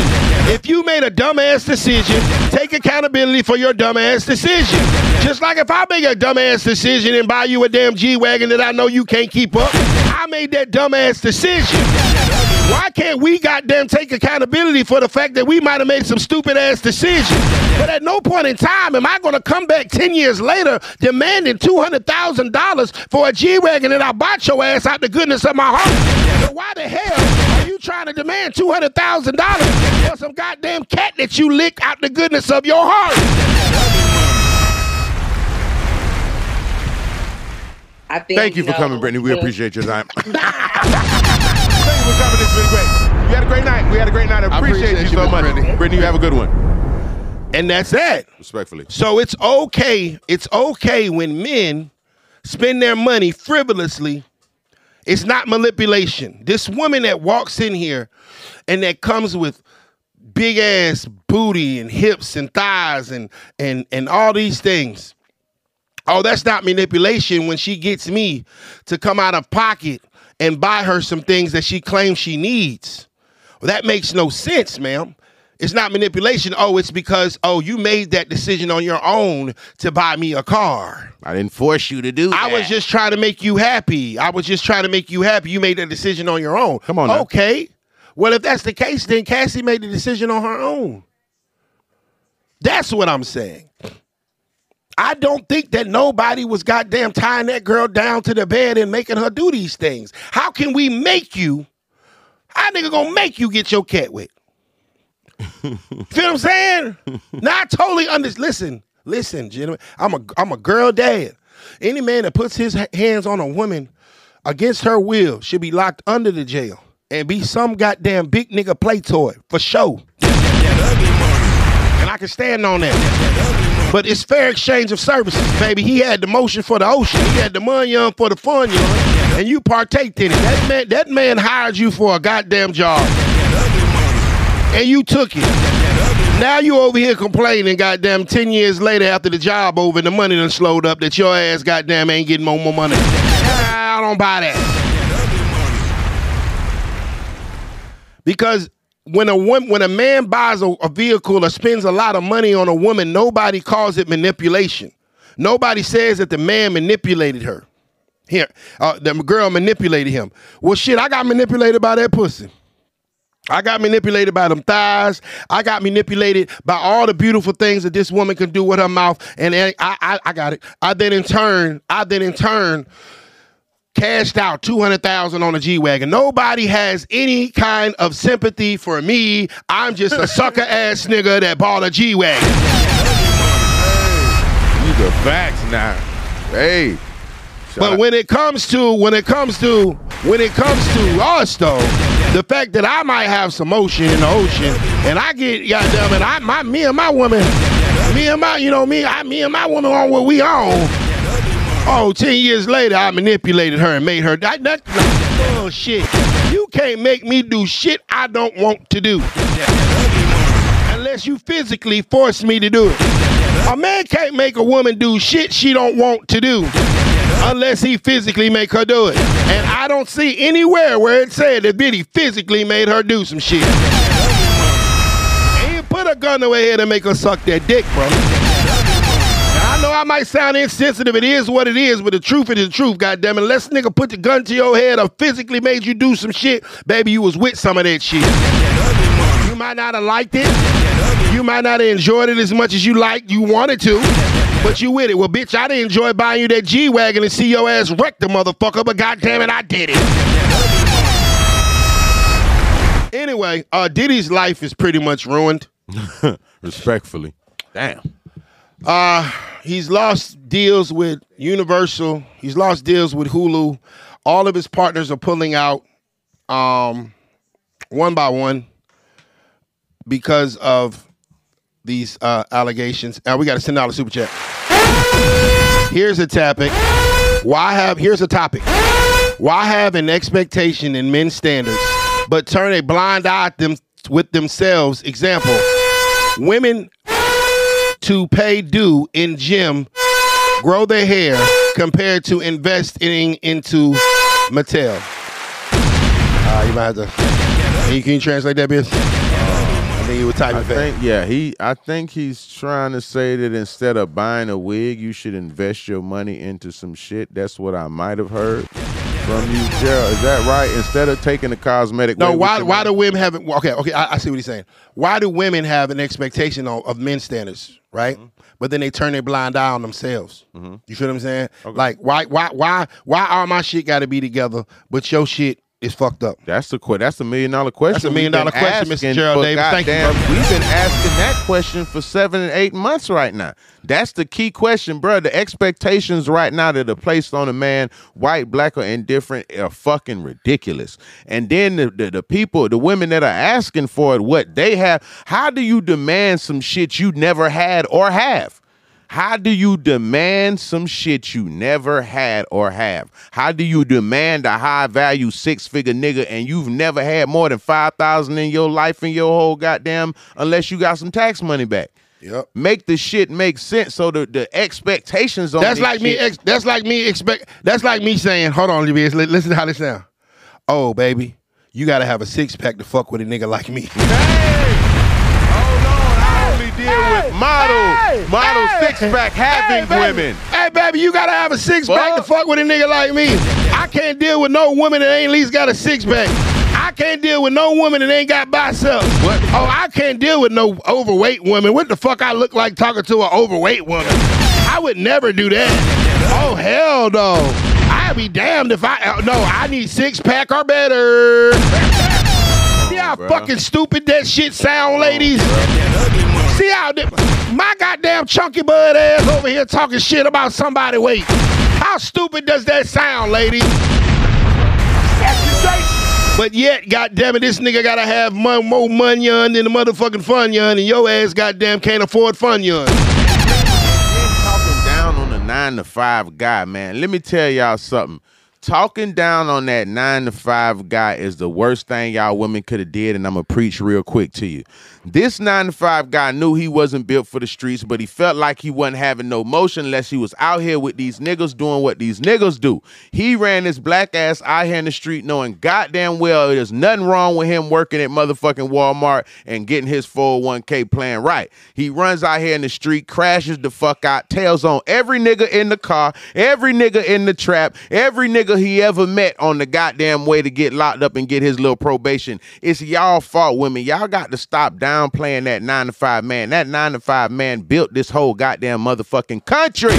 If you made a dumbass decision, take accountability for your dumbass decision. Just like if I make a dumbass decision and buy you a damn G-Wagon that I know you can't keep up, I made that dumbass decision. Why can't we goddamn take accountability for the fact that we might have made some stupid ass decisions? But at no point in time am I going to come back 10 years later demanding $200,000 for a G Wagon that I bought your ass out the goodness of my heart. But why the hell are you trying to demand $200,000 for some goddamn cat that you licked out the goodness of your heart? I think, Thank you for know, coming, Brittany. We appreciate your time. <laughs> <laughs> Thank you for coming. It's been great. You had a great night. We had a great night. I appreciate, appreciate you you, so much. Brittany. Brittany, you have a good one. And that's that. Respectfully. So it's okay. It's okay when men spend their money frivolously. It's not manipulation. This woman that walks in here and that comes with big ass booty and hips and thighs and and and all these things. Oh, that's not manipulation when she gets me to come out of pocket and buy her some things that she claims she needs. Well, that makes no sense, ma'am. It's not manipulation. Oh, it's because, oh, you made that decision on your own to buy me a car. I didn't force you to do that. I was just trying to make you happy. I was just trying to make you happy. You made that decision on your own. Come on now. Okay. Well, if that's the case, then Cassie made the decision on her own. That's what I'm saying. I don't think that nobody was goddamn tying that girl down to the bed and making her do these things. How can we make you? How nigga gonna make you get your cat wet? <laughs> Feel what I'm saying? now I totally understand. Listen, listen, gentlemen. I'm a I'm a girl dad. Any man that puts his hands on a woman against her will should be locked under the jail and be some goddamn big nigga play toy for show. I can stand on that. But it's fair exchange of services, baby. He had the motion for the ocean. He had the money young for the fun young, and you partaked in it. That man, that man hired you for a goddamn job, and you took it. Now you over here complaining, goddamn, ten years later after the job over and the money done slowed up that your ass goddamn ain't getting no more money. I don't buy that. Because when a woman, when a man buys a, a vehicle or spends a lot of money on a woman, nobody calls it manipulation. Nobody says that the man manipulated her. Here, uh, the girl manipulated him. Well, shit, I got manipulated by that pussy. I got manipulated by them thighs. I got manipulated by all the beautiful things that this woman can do with her mouth. And I, I, I got it. I then in turn, I then in turn cashed out 200,000 on a G-Wagon. Nobody has any kind of sympathy for me. I'm just a <laughs> sucker ass nigga that bought a G-Wagon. These are facts now. Hey. But when it comes to when it comes to when it comes to us though, the fact that I might have some motion in the ocean and I get goddamn it, I my me and my woman, me and my you know me, I me and my woman on what we on. Oh, 10 years later, I manipulated her and made her. That, that, bullshit. You can't make me do shit I don't want to do. Unless you physically force me to do it. A man can't make a woman do shit she don't want to do unless he physically make her do it. And I don't see anywhere where it said that Diddy physically made her do some shit. He put a gun to her head and make her suck that dick, bro. Now, I I might sound insensitive. It is what it is, but the truth is the truth, goddamn it. Unless nigga put the gun to your head or physically made you do some shit, baby, you was with some of that shit. You might not have liked it. You might not have enjoyed it as much as you liked, you wanted to, but you with it. Well, bitch, I didn't enjoy buying you that G Wagon and see your ass wreck the motherfucker, but goddamn it, I did it. Anyway, uh, Diddy's life is pretty much ruined. <laughs> Respectfully. Damn. Uh, he's lost deals with Universal. He's lost deals with Hulu. All of his partners are pulling out um, one by one because of these uh, allegations. Now we got to send out a super chat. Here's a topic. Why have here's a topic. Why have an expectation in men's standards, but turn a blind eye them with themselves? Example: Women to pay due in gym, grow their hair compared to investing into Mattel. Uh, you might have to. Can you, can you translate that, bitch? I think you were typing I think yeah, he I think he's trying to say that instead of buying a wig, you should invest your money into some shit. That's what I might have heard from you, Gerald. Is that right? Instead of taking the cosmetic No, why why do women have it? Okay, okay, I, I see what he's saying. Why do women have an expectation of, of men's standards, right? Mm-hmm. But then they turn their blind eye on themselves. You feel what I'm saying? Like why why why why all my shit got to be together, but your shit is fucked up? That's the que- That's a million dollar question. That's a million been question, Mr. Gerald Davis. Thank you, goddamn- brother. We've been asking that question for seven and eight months right now. That's the key question, bro. The expectations right now that are placed on a man, white, black, or indifferent, are fucking ridiculous. And then the, the, the people, the women that are asking for it, what they have. How do you demand some shit you never had or have? How do you demand some shit you never had or have? How do you demand a high value six figure nigga and you've never had more than five thousand in your life in your whole goddamn unless you got some tax money back? Yep. Make the shit make sense so the, the expectations on That's like me. Ex- that's like me expect. That's like me saying, "Hold on, Libya. Listen to how this sound." Oh, baby, you got to have a six pack to fuck with a nigga like me. Hold on, I only deal with model, model six pack having Hey, women. Hey, baby, you gotta have a six pack to Fuck. fuck with a nigga like me. I can't deal with no woman that ain't at least got a six pack. I can't deal with no woman that ain't got biceps. What? Oh, I can't deal with no overweight woman. What the fuck I look like talking to an overweight woman? I would never do that. Oh hell no. I'd be damned if I uh, no. I need six pack or better. See how fucking stupid that shit sound, ladies. See how my goddamn chunky bud ass over here talking shit about somebody weight. How stupid does that sound, lady? But yet, goddamn it, this nigga gotta have mon- more money than the motherfucking fun yun, and your ass goddamn can't afford fun yun. talking down on the nine to five guy, man. Let me tell y'all something. Talking down on that nine to five guy is the worst thing y'all women could have did, and I'm gonna preach real quick to you. This nine to five guy knew he wasn't built for the streets, but he felt like he wasn't having no motion unless he was out here with these niggas doing what these niggas do. He ran this black ass out here in the street knowing goddamn well there's nothing wrong with him working at motherfucking Walmart and getting his 401k plan right. He runs out here in the street, crashes the fuck out, tails on every nigga in the car, every nigga in the trap, every nigga he ever met on the goddamn way to get locked up and get his little probation. It's y'all fault, women. Y'all got to stop downplaying that nine to five man. That nine to five man built this whole goddamn motherfucking country. The,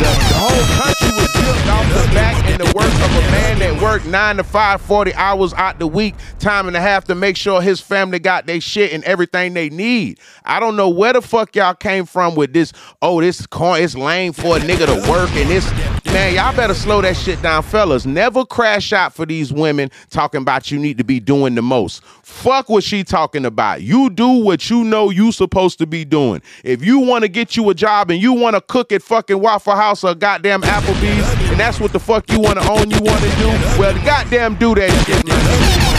the whole country was built off the back and the work of a man that worked nine to five, 40 hours out the week, time and a half to make sure his family got their shit and everything they need. I don't know where the fuck y'all came from with this, oh, this corn, it's lame for a nigga to work and this. Man, y'all better slow that shit down, fellas. Never crash out for these women talking about you need to be doing the most. Fuck what she talking about. You do what you know you supposed to be doing. If you want to get you a job and you want to cook at fucking Waffle House or goddamn Applebee's, and that's what the fuck you want to own, you want to do, well, goddamn do that shit, man.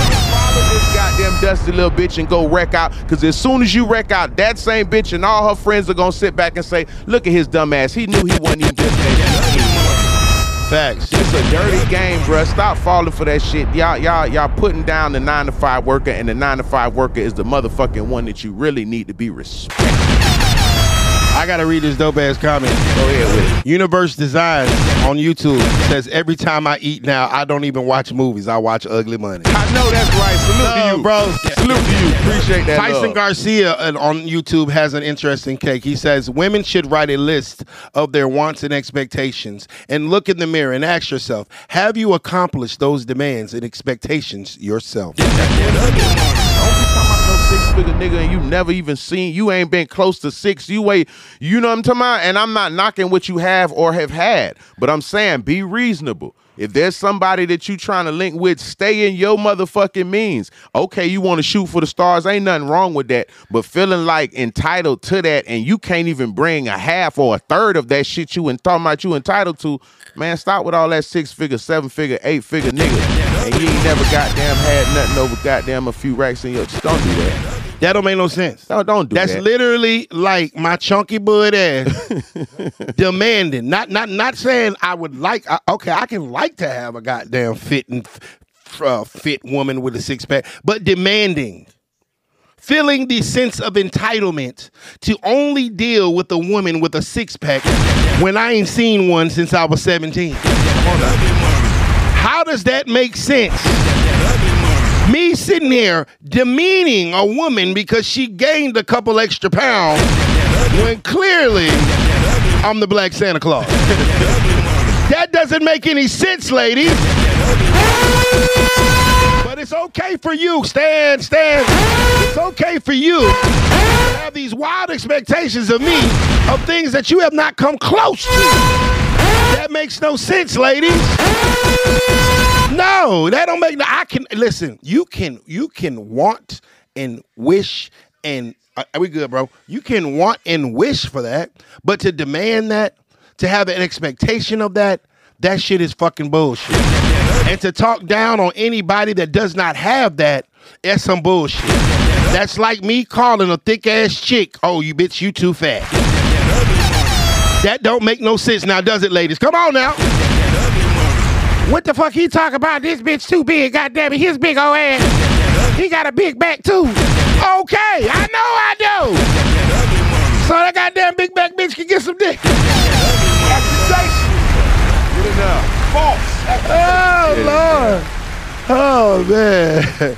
Goddamn dusty little bitch and go wreck out. Cause as soon as you wreck out, that same bitch and all her friends are gonna sit back and say, "Look at his dumb ass. He knew he wasn't even just that." Facts. It's a dirty game, bruh. Stop falling for that shit. Y'all, y'all, y'all putting down the nine to five worker, and the nine to five worker is the motherfucking one that you really need to be respected. I gotta read this dope ass comment. Go ahead with it. Universe Design on YouTube says every time I eat now, I don't even watch movies. I watch Ugly Money. I know that's right. Salute to you, bro. Salute to you. Appreciate that. Tyson love. Garcia uh, on YouTube has an interesting take. He says women should write a list of their wants and expectations and look in the mirror and ask yourself, have you accomplished those demands and expectations yourself? Figure nigga and you never even seen. You ain't been close to six. You ain't. You know what I'm talking about? And I'm not knocking what you have or have had, but I'm saying be reasonable. If there's somebody that you trying to link with, stay in your motherfucking means. Okay, you want to shoot for the stars, ain't nothing wrong with that. But feeling like entitled to that and you can't even bring a half or a third of that shit you and talking about you entitled to, man, stop with all that six figure, seven figure, eight figure nigga. And you ain't never goddamn had nothing over goddamn a few racks in your. Just don't do that. That don't make no sense. No, don't do That's that. literally like my chunky bud ass <laughs> demanding. Not not not saying I would like. I- Okay, I can like to have a goddamn fit and f- uh, fit woman with a six pack, but demanding, feeling the sense of entitlement to only deal with a woman with a six pack when I ain't seen one since I was seventeen. How does that make sense? Sitting here demeaning a woman because she gained a couple extra pounds when clearly I'm the black Santa Claus. that doesn't make any sense, ladies. But it's okay for you, Stan, Stan. It's okay for you to have these wild expectations of me of things that you have not come close to. That makes no sense, ladies. That don't make. no I can listen. You can you can want and wish and uh, are we good, bro? You can want and wish for that, but to demand that, to have an expectation of that, that shit is fucking bullshit. And to talk down on anybody that does not have that, that's some bullshit. That's like me calling a thick ass chick, "Oh, you bitch, you too fat." That don't make no sense now, does it, ladies? Come on now. What the fuck he talk about? This bitch too big, goddamn it. His big old ass. He got a big back too. Okay, I know I do. So that goddamn big back bitch can get some dick. Good enough. Oh Lord. Oh man.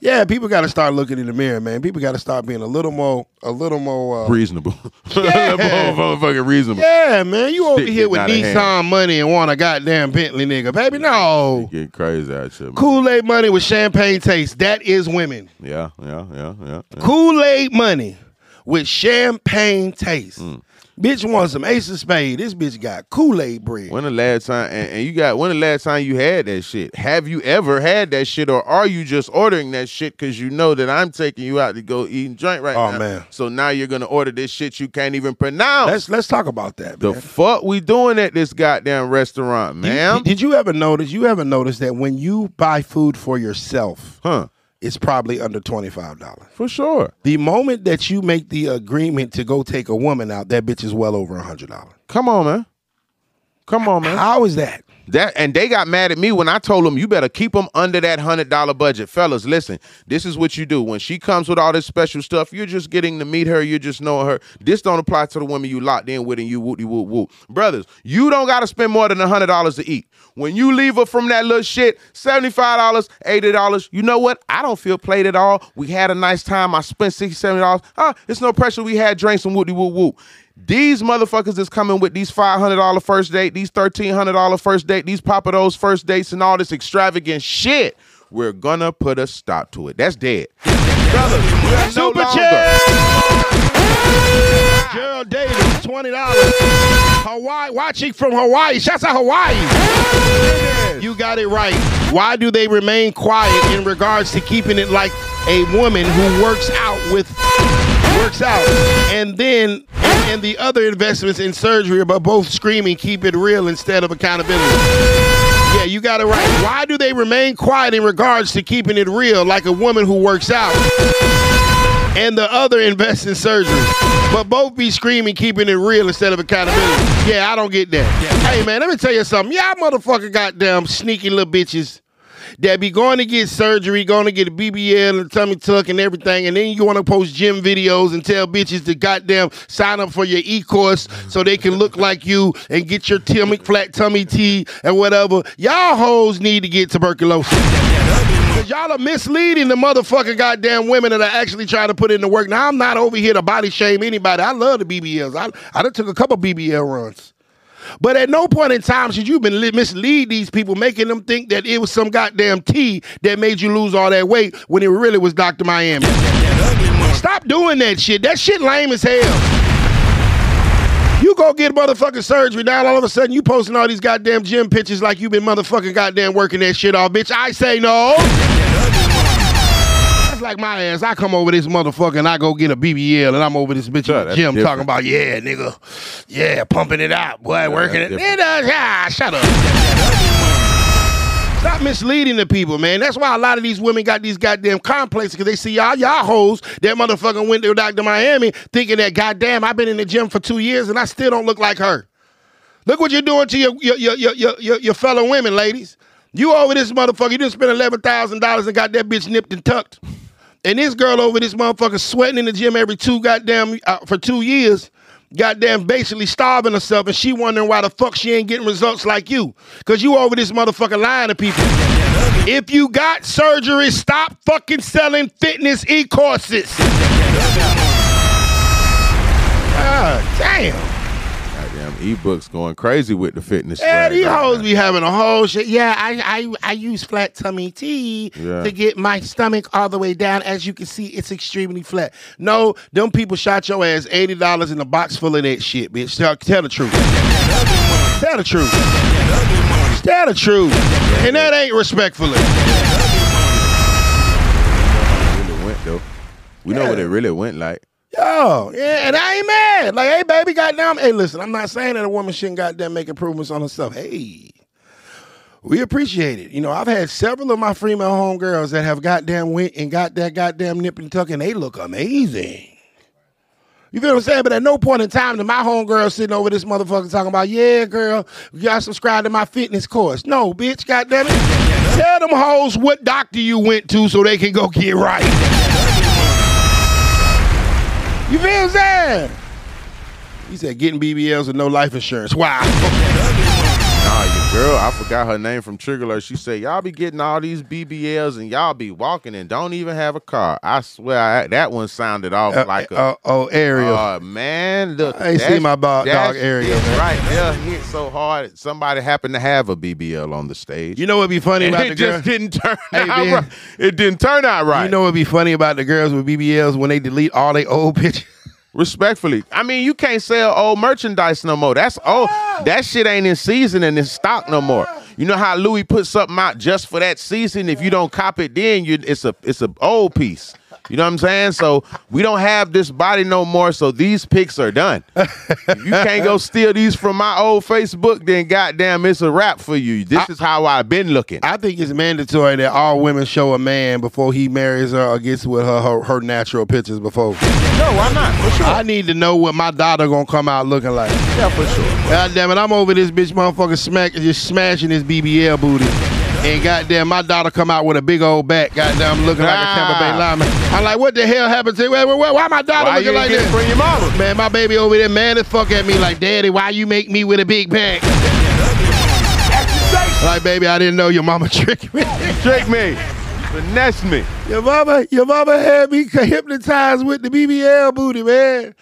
Yeah, people got to start looking in the mirror, man. People got to start being a little more, a little more. Uh, Reasonable. <laughs> Yeah. Motherfucking reasonable. yeah, man. You over Stick here with. Nissan money and want a goddamn Bentley, nigga, baby. No. Get crazy out here. Kool Aid money with champagne taste. That is women. Yeah, yeah, yeah, yeah. yeah. Kool Aid money with champagne taste. Mm. Bitch wants some Ace of Spade. This bitch got Kool Aid bread. When the last time and, and you got when the last time you had that shit? Have you ever had that shit, or are you just ordering that shit because you know that I'm taking you out to go eat and drink right Oh, now? man. So now you're gonna order this shit you can't even pronounce. Let's let's talk about that. the man. fuck we doing at this goddamn restaurant, You- ma'am? did you ever notice? You ever notice that when you buy food for yourself, huh? It's probably under twenty five dollars. For sure. The moment that you make the agreement to go take a woman out, that bitch is well over a hundred dollars. Come on, man. Come on, man. How is that? That and they got mad at me when I told them you better keep them under that hundred dollar budget, fellas. Listen, this is what you do when she comes with all this special stuff. You're just getting to meet her. You're just knowing her. This don't apply to the women you locked in with and you whoop whoop whoop. Brothers, you don't got to spend more than a hundred dollars to eat. When you leave her from that little shit, seventy five dollars, eighty dollars. You know what? I don't feel played at all. We had a nice time. I spent sixty seventy dollars. Ah, it's no pressure. We had drinks and whoop whoop whoop. These motherfuckers is coming with these five hundred dollar first date, these thirteen hundred dollar first date, these Papa those first dates, and all this extravagant shit. We're gonna put a stop to it. That's dead. We are no Super chat. Gerald Davis, twenty dollars. Hawaii, watching from Hawaii. Shouts out Hawaii. You got it right. Why do they remain quiet in regards to keeping it like a woman who works out with works out, and then and the other investments in surgery, but both screaming, "Keep it real" instead of accountability. Yeah, you got it right. Why do they remain quiet in regards to keeping it real, like a woman who works out? and the other invest in surgery. But both be screaming, keeping it real instead of accountability. Yeah, I don't get that. Hey man, let me tell you something. Y'all motherfucker goddamn sneaky little bitches. That be going to get surgery, going to get a BBL and tummy tuck and everything, and then you want to post gym videos and tell bitches to goddamn sign up for your e-course so they can look like you and get your tummy flat tummy tea and whatever. Y'all hoes need to get tuberculosis. Cause y'all are misleading the motherfucking goddamn women that are actually trying to put in the work. Now I'm not over here to body shame anybody. I love the BBLs. I I done took a couple BBL runs. But at no point in time should you been mislead these people, making them think that it was some goddamn tea that made you lose all that weight when it really was Dr. Miami. Stop doing that shit. That shit lame as hell. You go get motherfucking surgery, now all of a sudden you posting all these goddamn gym pictures like you been motherfucking goddamn working that shit off, bitch. I say no. Like my ass. I come over this motherfucker and I go get a BBL and I'm over this bitch Sure, in the gym different. talking about, yeah, nigga. Yeah, pumping it out, boy, working it. different. Nigga, ah, shut up. Stop misleading the people, man. That's why a lot of these women got these goddamn complexes because they see y'all, y'all hoes that motherfucker went to Dr. Miami thinking that goddamn I've been in the gym for two years and I still don't look like her. Look what you're doing to your your your your your, your, fellow women, ladies. You over this motherfucker, you didn't spend eleven thousand dollars and got that bitch nipped and tucked. And this girl over this motherfucker sweating in the gym every two goddamn uh, for two years, goddamn basically starving herself, and she wondering why the fuck she ain't getting results like you. Cause you over this motherfucker lying to people. If you got surgery, stop fucking selling fitness e-courses. God damn. Ebooks going crazy with the fitness. Yeah, these right hoes be having a whole shit. Yeah, I I I use flat tummy tea Yeah. to get my stomach all the way down. As you can see, it's extremely flat. No, them people shot your ass eighty dollars in a box full of that shit, bitch. Tell, tell the truth. tell the truth. Tell the truth. And that ain't respectfully. really went though. We know what it really went like. Yo, yeah, and I ain't mad. Like, hey, baby, goddamn. Hey, listen, I'm not saying that a woman shouldn't goddamn make improvements on herself. Hey, we appreciate it. You know, I've had several of my female homegirls that have goddamn went and got that goddamn nip and tuck, and they look amazing. You feel what I'm saying? But at no point in time did my homegirl sitting over this motherfucker talking about, yeah, girl, gotta subscribe to my fitness course. No, bitch, goddamn it. Tell them hoes what doctor you went to so they can go get right. You feel I'm saying? He said getting BBLs with no life insurance. Wow. <laughs> girl, I forgot her name from Trigger Alert. She said, Y'all be getting all these BBLs and y'all be walking and don't even have a car. I swear I, that one sounded off like a uh, oh, Ariel. Uh, man, look. I ain't seen my dog- dog Ariel. Right there, hit so hard. Somebody happened to have a BBL on the stage. you know what'd be funny and about it the girl? just didn't turn Hey, out man. right. It didn't turn out right. You know what'd be funny about the girls with BBLs when they delete all their old pictures? Respectfully, I mean, you can't sell old merchandise no more. That's old. That shit ain't in season and in stock no more. You know how Louis put something out just for that season? If you don't cop it, then you it's a it's a old piece. You know what I'm saying? So we don't have this body no more. So these pics are done. if <laughs> you can't go steal these from my old Facebook, then goddamn, it's a wrap for you. This is how I've been looking. I think it's mandatory that all women show a man before he marries her or gets with her her, her natural pictures before. no, why not? For sure. I need to know what my daughter gonna come out looking like. yeah, for sure. God damn it, I'm over this bitch motherfucker smack just smashing this BBL booty. And goddamn, my daughter come out with a big old back, goddamn, looking like a Tampa Bay lineman. I'm like, what the hell happened to why, why, why my daughter Why looking like this? from your mama? Man, my baby over there mad as fuck at me like, Daddy, why you make me with a big back? like, baby, I didn't know your mama <laughs> tricked me. Trick me. Finesse me. your mama, your mama had me hypnotized with the BBL booty, man.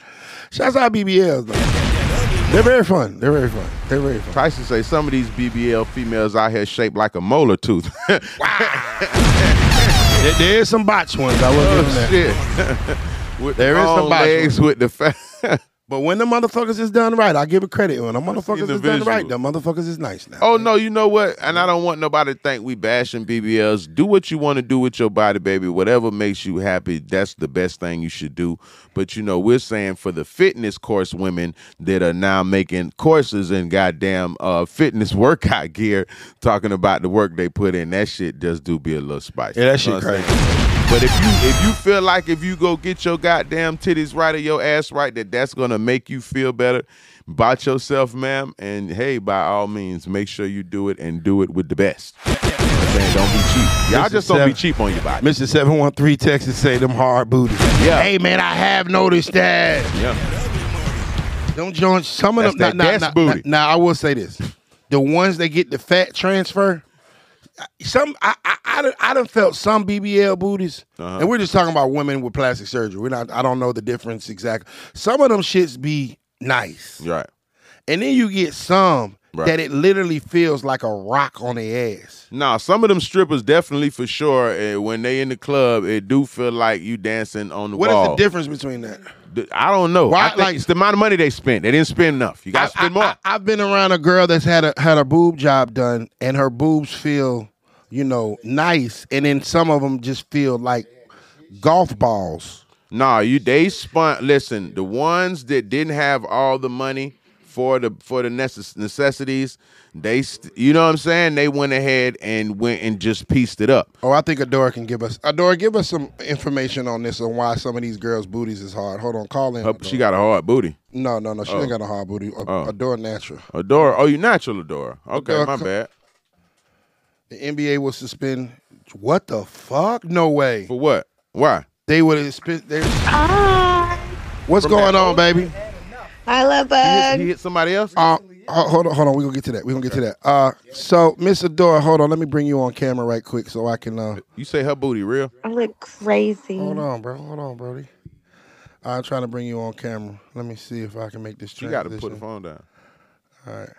Shouts out BBLs, though. They're very fun. They're very fun. They're very fun. Tyson say some of these BBL females out here shaped like a molar tooth. <laughs> There, there is some botch ones. I oh, them that. Shit. <laughs> There some long botch legs with the fat. <laughs> But when the motherfuckers is done right, I give it credit. When the motherfuckers the is done right, the motherfuckers is nice now. oh no, you know what? And I don't want nobody to think we bashing BBLs. Do what you want to do with your body, baby. Whatever makes you happy, that's the best thing you should do. But you know, we're saying for the fitness course women that are now making courses in goddamn uh, fitness <laughs> workout gear, talking about the work they put in. That shit just do be a little spicy. Yeah, that You shit know crazy. But if you if you feel like if you go get your goddamn titties right or your ass right, that that's gonna make you feel better about yourself, ma'am. And hey, by all means, make sure you do it and do it with the best. You know what I'm? Don't be cheap. Y'all Mr. just don't be cheap on your body. Mr. 713 Texas say them hard booties. Yeah. Hey man, I have noticed that. Yeah. Don't joints, some of That's them. that gas now, booty. now, I will say this: the ones that get the fat transfer, some I I, I, done, I done felt some BBL booties, Uh-huh. and we're just talking about women with plastic surgery. We're not. I don't know the difference exactly. Some of them shits be nice, Right. and then you get some Right. that it literally feels like a rock on their ass. Nah, some of them strippers definitely for sure. eh, when they in the club, it do feel like you dancing on the What is wall. the difference between that? I don't know. Why- I like- it's the amount of money they spent. They didn't spend enough. You got to spend more. I, have been around a girl that's had a had a boob job done, and her boobs feel, you know, nice, and then some of them just feel like golf balls. Nah, you they spun. Listen, the ones that didn't have all the money for the for the necess- necessities, they st- you know what I'm saying. They went ahead and went and just pieced it up. Oh, I think Adora can give us. Adora, give us some information on this on why some of these girls' booties is hard. Hold on, call in. Her- she got a hard booty. no, no, no. She Oh. ain't got a hard booty. A- Oh. Adora natural. Adora, oh, you natural Adora. Okay, Adora, my bad. The NBA will suspend. What the fuck? No way. For what? Why? They would have spent. They, Hi. Ah. what's From going on, baby? Hi, love He hit, bug. he hit somebody else. Uh, ho- hold on, hold on. We're gonna get to that. We're gonna get to that. Uh, so Miss Adora, hold on. Let me bring you on camera right quick so I can. Uh, You say her booty real? I look crazy. hold on, bro. Hold on, Brody. I'm trying to bring you on camera. Let me see if I can make this You got to put the phone down. All right.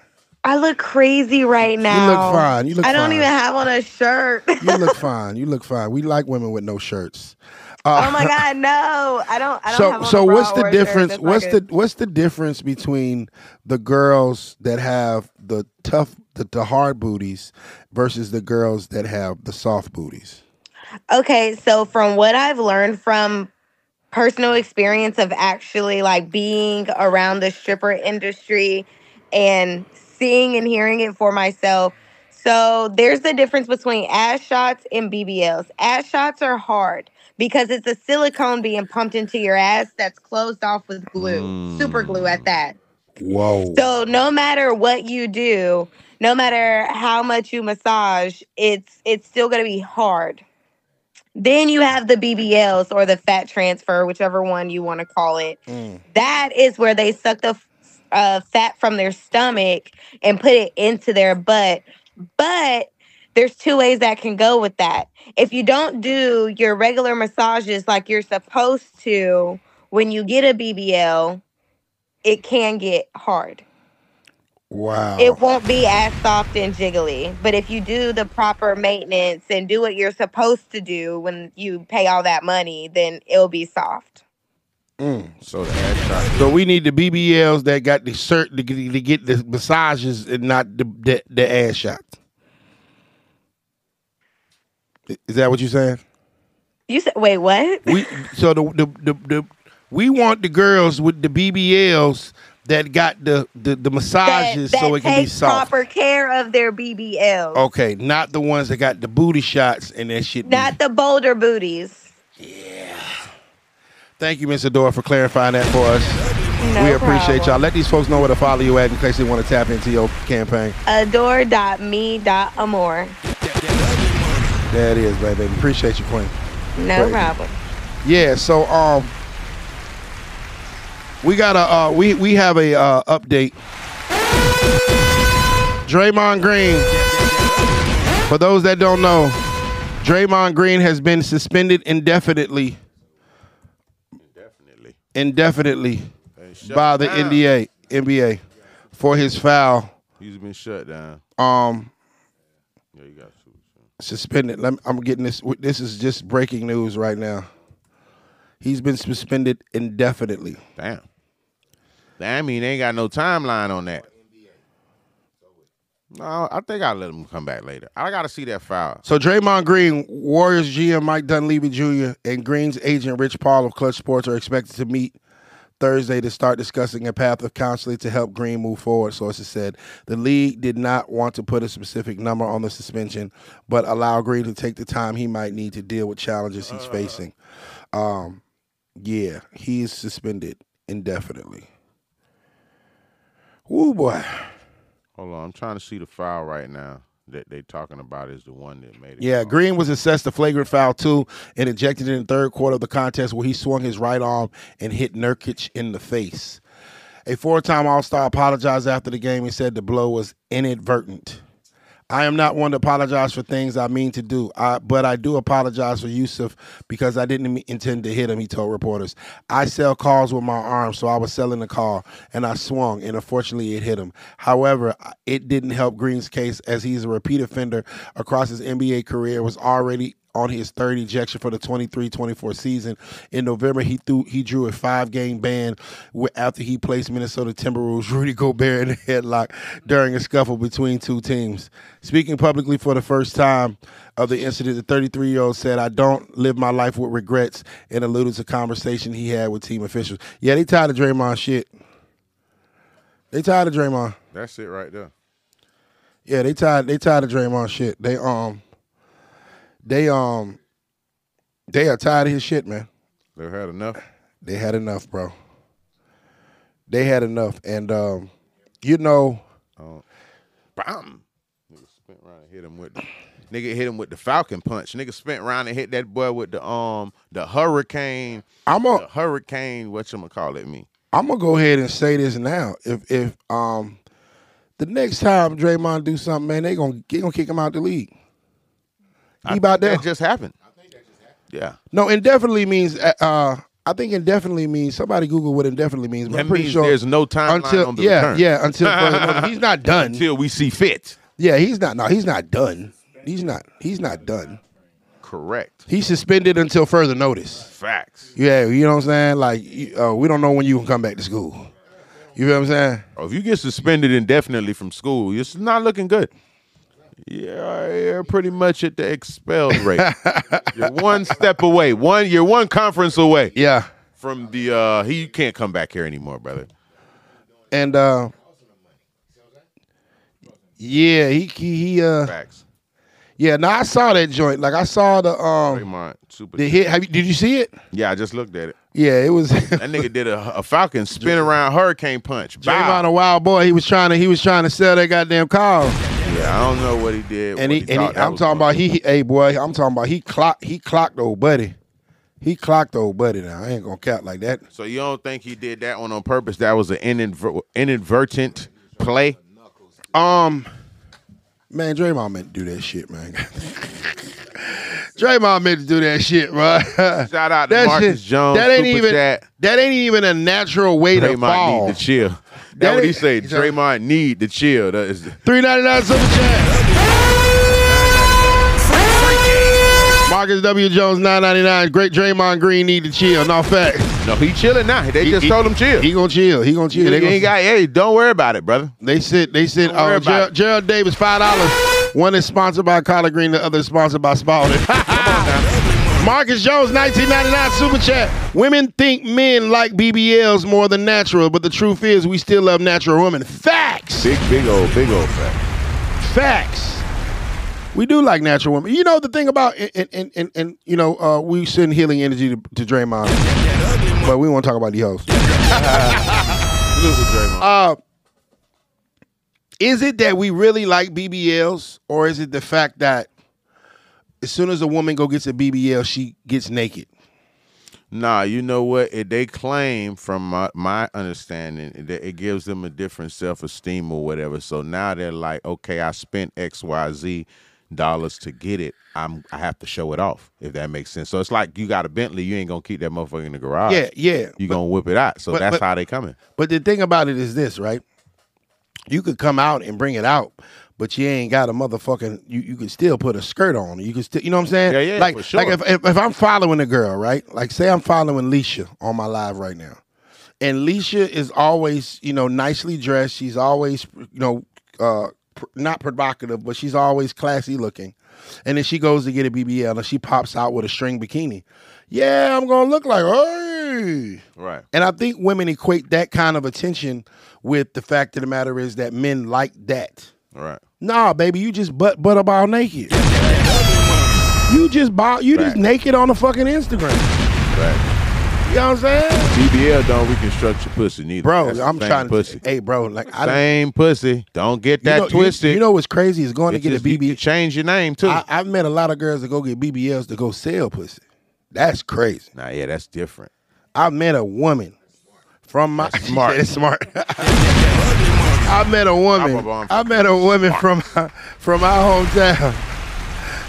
I look crazy right now. You look fine. You look fine. I don't fine. even have on a shirt. You look <laughs> fine. You look fine. We like women with no shirts. Oh Uh, my <laughs> god, no! I don't. I don't So so what's the shirt. difference? What's the what's the difference between the girls that have the tough the, the hard booties versus the girls that have the soft booties? Okay, so from what I've learned from personal experience of actually like being around the stripper industry and seeing and hearing it for myself. So there's the difference between ass shots and BBLs. Ass shots are hard because it's a silicone being pumped into your ass that's closed off with glue, super glue at that. Whoa. So no matter what you do, no matter how much you massage, it's it's still going to be hard. Then you have the BBLs or the fat transfer, whichever one you want to call it. Mm. That is where they suck the uh, fat from their stomach and put it into their butt. But there's two ways that can go with that. If you don't do your regular massages like you're supposed to when you get a BBL, it can get hard. Wow. It won't be as soft and jiggly. But if you do the proper maintenance and do what you're supposed to do when you pay all that money, then it'll be soft. Mm. So the ass. So we need the BBLs that got the get, to get the massages and not the the, the ass shots. Is that what you're saying? You said, wait, what? We so the the, the the we want the girls with the BBLs that got the the, the massages that so it can be soft. proper care of their BBLs, Okay, not the ones that got the booty shots and that shit. be- not the boulder booties. Yeah. Thank you, Miss Adora, for clarifying that for us. No we appreciate problem. y'all. Let these folks know where to follow you at in case they want to tap into your campaign. Adore.me.amore. There it is, baby. Appreciate you, Queen. No Right. problem. Yeah, so um we got a uh we we have a uh update. Draymond Green. For those that don't know, Draymond Green has been suspended indefinitely Indefinitely. indefinitely by the down. NBA NBA for his foul He's been shut down. um Yeah, you got to. Suspended. Let me, I'm getting this this is just breaking news right now. He's been suspended indefinitely. Damn. Damn, I mean, they ain't got no timeline on that. No, I think I'll let him come back later. I got to see that file. So Draymond Green, Warriors GM Mike Dunleavy Jr., and Green's agent Rich Paul of Klutch Sports are expected to meet Thursday to start discussing a path of counseling to help Green move forward, sources said. The league did not want to put a specific number on the suspension, but allow Green to take the time he might need to deal with challenges he's facing. Um, yeah, he is suspended indefinitely. Woo boy. Hold on, I'm trying to see the file right now that they're talking about is the one that made it. Yeah, wrong. Green was assessed a flagrant foul too and ejected in the third quarter of the contest where he swung his right arm and hit Nurkic in the face. A four-time All-Star apologized after the game and said the blow was inadvertent. I am not one to apologize for things I mean to do, I, but I do apologize for Jusuf because I didn't intend to hit him, he told reporters. I sell cars with my arm, so I was selling the car and I swung, and unfortunately it hit him. However, it didn't help Green's case as he's a repeat offender across his NBA career, was already on his third ejection for the 23-24 season. In November, he threw he drew a five-game ban after he placed Minnesota Timberwolves <laughs> Rudy Gobert in a headlock during a scuffle between two teams. Speaking publicly for the first time of the incident, the 33-year-old said, "I don't live my life with regrets," and alluded to conversation he had with team officials. Yeah, they tired of Draymond shit. They tired of Draymond. That's it right there. Yeah, they tired. They tired of Draymond shit. They um, they um, they are tired of his shit, man. They've had enough. They had enough, bro. They had enough, and um, you know, Bam. Nigga spent around and hit him with the nigga hit him with the Falcon punch. Nigga spent around and hit that boy with the um the hurricane. I'm a hurricane. What you gonna call it? Me. I'm gonna go ahead and say this now. If if um, the next time Draymond do something, man, they gonna they gonna kick him out the league. He about there. That just happened. Yeah. No, indefinitely means uh, uh I think indefinitely means somebody Google what indefinitely means. But That I'm pretty means sure there's no time until on the yeah return. yeah until further <laughs> he's not done. Until we see fit. yeah, he's not. No, he's not done. He's not. He's not done. Correct. He's suspended until further notice. Facts. Yeah, you know what I'm saying. Like uh, we don't know when you can come back to school. You feel what I'm saying? Oh, if you get suspended indefinitely from school, it's not looking good. Yeah, you're pretty much at the expelled <laughs> rate. you're one step away. One, you're one conference away Yeah, from the. uh He you can't come back here anymore, brother. and uh, yeah, he he, he uh Facts. yeah. Now I saw that joint. Like I saw the um Draymond, super. the hit. Have you, did you see it? Yeah, I just looked at it. Yeah, it was. <laughs> That nigga did a, a Falcon spin around hurricane punch. Draymond, Bow. a wild boy. He was trying to he was trying to sell that goddamn car. Yeah, I don't know what he did. And what he, and he, I'm talking about he, he- hey boy, I'm talking about he clocked he clocked old buddy. He clocked old buddy now. I ain't gonna count like that. So you don't think he did that one on purpose? That was an inadver- inadvertent play. Um, man, Draymond meant to do that shit, man. <laughs> Draymond meant to do that shit, bro. <laughs> Shout out to That Marcus shit- Jones. That ain't even Chat. that ain't even a natural way to Draymond fall. need to chill. That what he say. said. Draymond need to chill. That is, Three ninety nine super chat. Marcus W. Jones nine ninety nine. Great Draymond Green need to chill. No fact. no, he chilling now. They He- just he- told him chill. He gonna chill. He gonna chill. He They gonna- ain't got. Hey, don't worry about it, brother. They said they said oh uh, about Gerald. Gerald Davis five dollars. One is sponsored by Collard Green, the other is sponsored by Spalding. <laughs> Marcus Jones, 1999 super chat. Women think men like BBLs more than natural, but the truth is we still love natural women. Facts. Big, big old, big old fact. Facts. We do like natural women. You know the thing about and and and, and you know uh, we send healing energy to, to Draymond, but we want to talk about the host. <laughs> Uh, is it that we really like BBLs, or is it the fact that as soon as a woman go gets a BBL, she gets naked? Nah, you know what? It, they claim, from my, my understanding, that it gives them a different self esteem or whatever. So now they're like, okay, I spent X, Y, Z dollars to get it. I'm I have to show it off. If that makes sense. So it's like you got a Bentley, you ain't gonna keep that motherfucker in the garage. Yeah, yeah. You gonna whip it out. So but- that's but- how they coming. But the thing about it is this, right? You could come out and bring it out, but you ain't got a motherfucking. You you can still put a skirt on. You can still, you know what I'm saying? Yeah, yeah, Like for sure. like if, if if I'm following a girl, right? Like say I'm following Leisha on my live right now, and Leisha is always you know nicely dressed. She's always you know uh pr- not provocative, but she's always classy looking. And then she goes to get a BBL and she pops out with a string bikini. Yeah, I'm gonna look like, hey, hey. Right. And I think women equate that kind of attention with the fact of the matter is that men like that. Right. Nah, baby, you just butt butterball naked. You just bought you just naked on the fucking Instagram. Right. You know what I'm saying? BBL don't reconstruct your pussy neither. Bro, That's I'm same trying to pussy. Hey, bro, like I Same pussy. Don't get you that know, twisted. You, know what's crazy is going It to get a you BBL. change your name too. I, I've met a lot of girls that go get BBLs to go sell pussy. That's crazy. nah, yeah, that's different. I met a woman from my <laughs> smart. That's smart. <laughs> I met a woman. I'm a- I'm I met a woman from <laughs> from our hometown.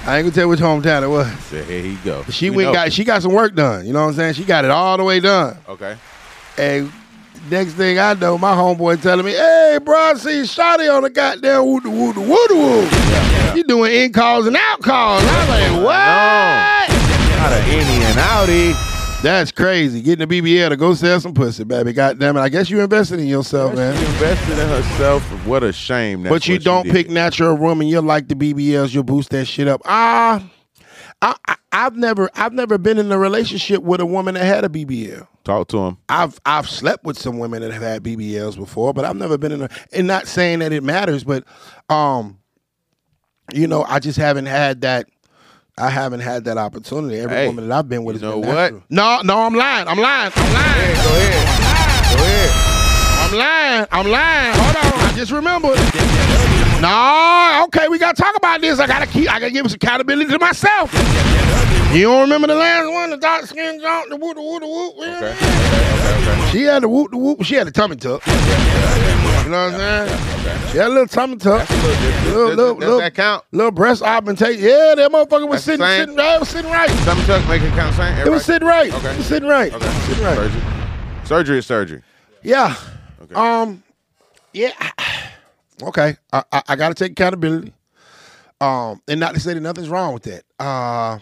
I ain't gonna tell which hometown it was. So here he go. She We went know. got she got some work done. You know what I'm saying? She got it all the way done. Okay. And next thing I know, my homeboy telling me, "Hey, bro, I see Shotty on the goddamn woo woo woo doo woo. You doing in calls and out calls?" I'm like, "What?" Not an and outie. That's crazy. Getting a BBL to go sell some pussy, baby. God damn it. I guess you invested in yourself, man. She invested in herself. What a shame. That's but you don't did. pick natural women. You like the BBLs. You'll boost that shit up. Ah, I, I, I've never, I've never been in a relationship with a woman that had a BBL. Talk to him. I've, I've slept with some women that have had BBLs before, but I've never been in a. And not saying that it matters, but, um, you know, I just haven't had that. I haven't had that opportunity. Every Hey, woman that I've been with you has know been what? natural. No, no, I'm lying. I'm lying. I'm lying. Go ahead. Go ahead. I'm lying. I'm lying. Hold on. I just remembered. No, okay, we gotta talk about this. I gotta keep. I gotta give some accountability to myself. You don't remember the last one, the dark skin junk, the whoop, the whoop, the whoop. you know what I Okay. Okay. Okay. Okay. She had the whoop, the whoop. She had the tummy tuck. You know what I'm saying? She had a little tummy tuck. That's a little. Little, little, little, that count? little breast augmentation. Yeah, that motherfucker was sitting, sitting right. It was sitting right. Some tuck make it count same. It was sitting right. Okay. It was sitting right. Okay. Sitting right. Surgery. Surgery is surgery. Yeah. Okay. Um. Yeah. Okay. I, I, I got to take accountability. Um, and not to say that nothing's wrong with that. Uh,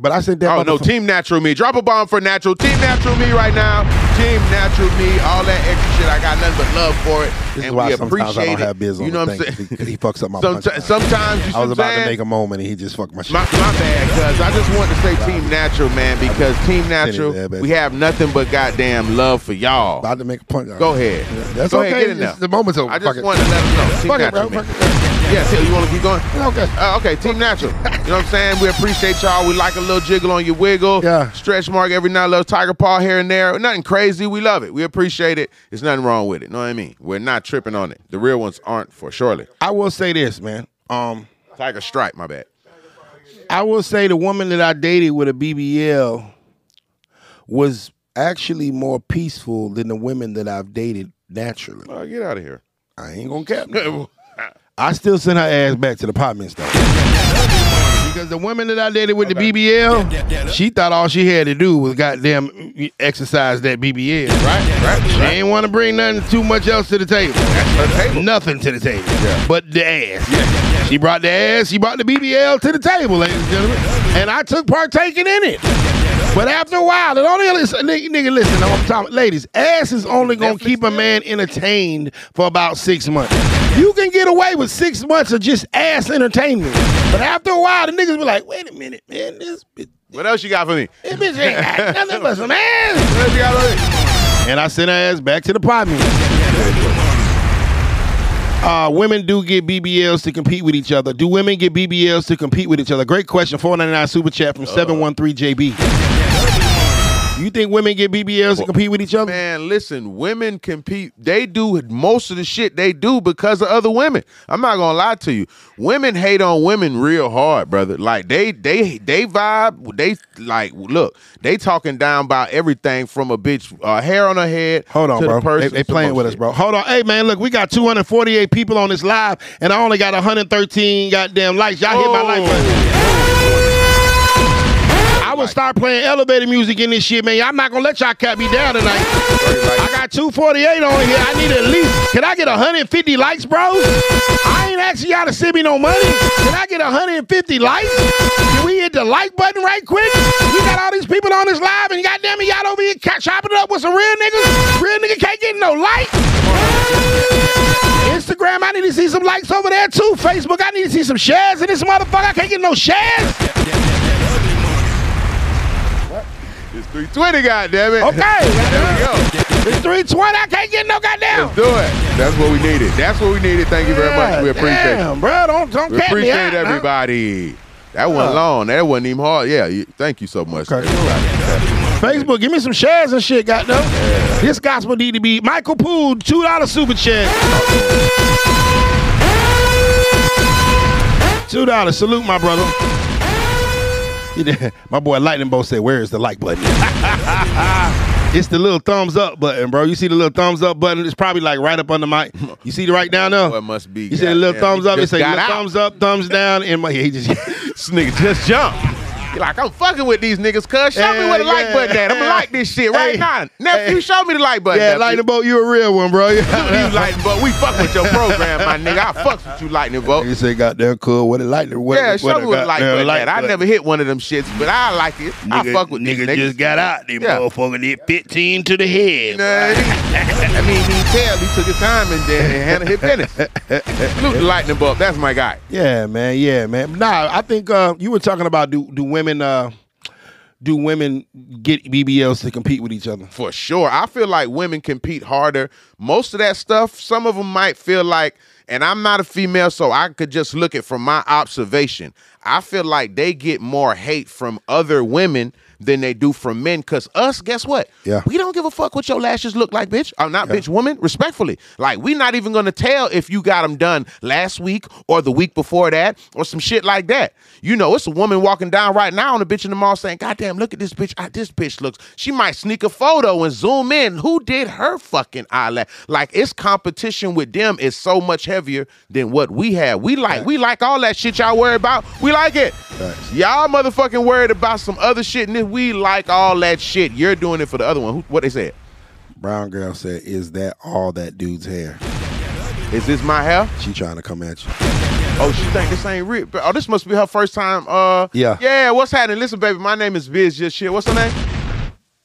but I said that. Oh no, Team Natural Me. Drop a bomb for Natural. Team Natural Me right now. Team Natural Me. All that extra shit. I got nothing but love for it, This is and we appreciate it. biz you know what I'm saying? because he fucks up my punchline. sometimes you I was about to make a moment and he just fucked my shit. My, my bad, cuz I just wanted to say Team Natural, man, because Team Natural, we have nothing but goddamn love for y'all. about to make a punch. Go ahead. That's Go okay. ahead, get there. It's- The moment's over. I just it. wanted to let them know. Team Fuck it, Natural, bro. man. Fuck it. Yeah, Till, you want to keep going? Okay. Uh, okay, Team Natural. You know what I'm saying? We appreciate y'all. We like a little jiggle on your wiggle. Yeah. Stretch mark every now and little tiger paw here and there. Nothing crazy. We love it. We appreciate it. There's nothing wrong with it. You know what I mean? We're not tripping on it. The real ones aren't for surely. I will say this, man. Um, Tiger Stripe, my bad. I will say the woman that I dated with a BBL was actually more peaceful than the women that I've dated naturally. Oh, get out of here. I ain't gonna cap. <laughs> I still send her ass back to the apartment stuff. Because the woman that I dated with the BBL, she thought all she had to do was goddamn exercise that BBL. Right, right. She ain't want to bring nothing too much else to the table. Nothing to the table. But the ass. She brought the ass, she brought the BBL to the table, ladies and gentlemen. And I took partaking in it. But after a while, it only listen, nigga, nigga, listen, I'm talking, ladies, ass is only gonna keep a man entertained for about six months. You can get away with six months of just ass entertainment. But after a while, the niggas be like, wait a minute, man, this bitch, What else you got for me? this bitch ain't got <laughs> nothing but some ass. What else you got for me? And I sent her ass back to the apartment. Uh, women do get BBLs to compete with each other. Do women get BBLs to compete with each other? Great question. 499 super chat from 713JB. You think women get BBLs and compete with each other? Man, listen, women compete. They do most of the shit they do because of other women. I'm not gonna lie to you. Women hate on women real hard, brother. Like they they they vibe. They like look. They talking down about everything from a bitch uh, hair on her head. Hold on, to bro. The they, they playing with us, bro. Hold on. Hey, man, look, we got 248 people on this live, and I only got 113 goddamn likes. Y'all hit my like button. Will start playing elevator music in this shit, man. I'm not gonna let y'all cat me down tonight. I got 248 on here. I need at least. Can I get 150 likes, bro? I ain't asking y'all to send me no money. Can I get 150 likes? Can we hit the like button right quick? We got all these people on this live, and goddamn it, y'all over here chopping it up with some real niggas. Real nigga can't get no like. Instagram, I need to see some likes over there too. Facebook, I need to see some shares in this motherfucker. I can't get no shares. This 320, goddamn it. Okay, There we go. It's 320. I can't get no goddamn. Let's do it. That's what we needed. That's what we needed. Thank you very much. We appreciate Damn, it. bro. Don't don't We appreciate out, everybody. That wasn't uh. long. That wasn't even hard. Yeah. You, thank you so much. Okay. Facebook, give me some shares and shit, goddamn. This gospel need to be Michael Poole, two dollar super chat. Two dollars. Salute my brother. Did- My boy Lightning Bolt said, "Where is the like button?" <laughs> it's the little thumbs up button, bro. You see the little thumbs up button? It's probably like right up on the mic. You see the right down there? Boy, it must be. You see the little thumbs up? he It just say got little out. thumbs up, thumbs down. In my, he just <laughs> This nigga just jumped. You're like, I'm fucking with these niggas, cuz. Show me Yeah, where the like button at. I'm gonna like this shit right Hey. now. Nephew, Hey. show me the like button. yeah, nephew. Lightning Bolt, you a real one, bro. <laughs> you lightning bolt. We fuck with your program, my nigga. I fucks with you, lightning bolt. He said, "Goddamn cool. What it like? What, Yeah, what show a me what the like button like at. I never hit one of them shits, but I like it. I Nigga- fuck with these nigga niggas. just got out there, Yeah. motherfucker. Did 15 to the head. Nah, I mean, he tell he took his time and then handled his business. Salute the lightning bolt. That's my guy. Yeah, man. Yeah, man. Nah, I think uh, you were talking about do do women uh, do women get BBLs to compete with each other? For sure. I feel like women compete harder. Most of that stuff, some of them might feel like, and I'm not a female, so I could just look at from my observation. I feel like they get more hate from other women than they do from men. Cause us, guess what? Yeah. We don't give a fuck what your lashes look like, bitch. I'm not bitch woman, respectfully. Like, we not even gonna tell if you got them done last week or the week before that or some shit like that. You know, it's a woman walking down right now on a bitch in the mall saying, God damn, look at this bitch. I, this bitch looks. She might sneak a photo and zoom in. Who did her fucking eyelash? Like, it's competition with them is so much heavier than what we have. We like, we like all that shit y'all worry about. We like it. Y'all motherfucking worried about some other shit, and then we like all that shit. You're doing it for the other one. Who, what they said? Brown girl said, "Is that all that dude's hair?" Is this my hair? She trying to come at you. Oh, she think this ain't real. Oh, this must be her first time. Uh, Yeah. Yeah. What's happening? Listen, baby. My name is Bizz Just shit. What's her name?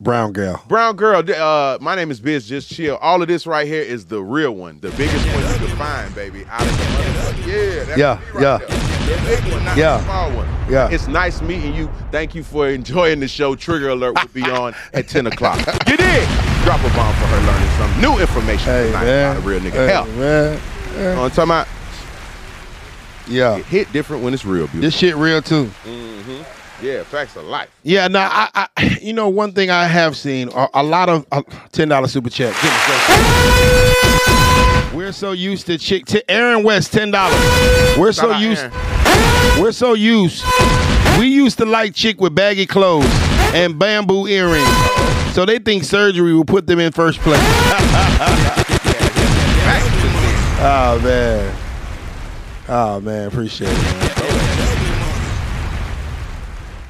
Brown girl. Brown girl. Uh, my name is Bizz Just Chill. All of this right here is the real one, the biggest one you can find, baby. Out of the. Yeah. That's Yeah, right yeah. there. The big one, not Yeah. the small one. Yeah. It's nice meeting you. Thank you for enjoying the show. Trigger alert will be on at 10 o'clock. <laughs> Get did. Drop a bomb for her learning some new information Hey tonight man. about a real nigga. Hey, Hell, man. what I'm talking about? Yeah. It hit different when it's real, beautiful. This shit real too. Yeah, facts of life. Yeah, now I, I, <clears throat> you know, one thing I have seen a, a lot of uh, ten dollar super chat. Goodness. We're so used to chick. T- Aaron West, ten dollars. We're so used. We're so used. We used to like chick with baggy clothes and bamboo earrings, so they think surgery will put them in first place. <laughs> oh man. Oh man, appreciate it. Man.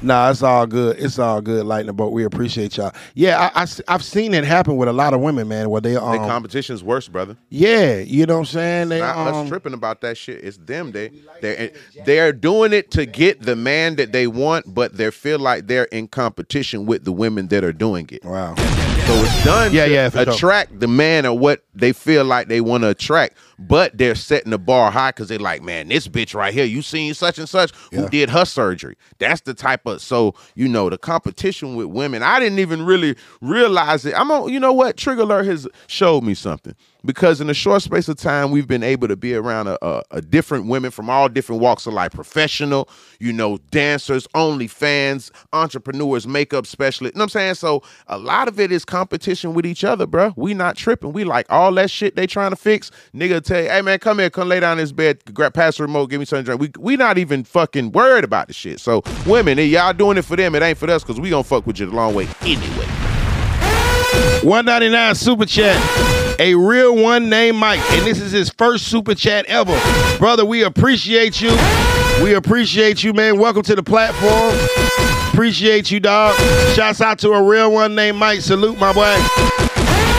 Nah, it's all good. It's all good, Lightning Bolt. We appreciate y'all. Yeah, I, I, have seen it happen with a lot of women, man, where they The um, competition's worse, brother. yeah, you know what I'm saying? They Not um, us tripping about that shit. It's them. They they they're doing it to get the man that they want, but they feel like they're in competition with the women that are doing it. wow. So it's done Yeah, to yeah, for sure. attract the man or what they feel like they want to attract, but they're setting the bar high because they're like, man, this bitch right here, you seen such and such who did her surgery. That's the type of so you know the competition with women. I didn't even really realize it. I'm on. You know what? Trigger alert has showed me something because in a short space of time we've been able to be around a, a, a different women from all different walks of life. Professional you know dancers only fans entrepreneurs makeup specialists. You know what i'm saying? So a lot of it is competition with each other bruh. we not tripping. We like all that shit they trying to fix. Nigga tell you hey man come here. Come lay down in this bed. Grab pass the remote. Give me something to drink. We, we not even fucking worried about the shit. So women y'all doing it for them it ain't for us because we gonna fuck with you the long way anyway. 199 super chat. A real one named Mike, and this is his first super chat ever. Brother, we appreciate you. We appreciate you, man. Welcome to the platform. Appreciate you, dog. Shouts out to a real one named Mike. Salute, my boy.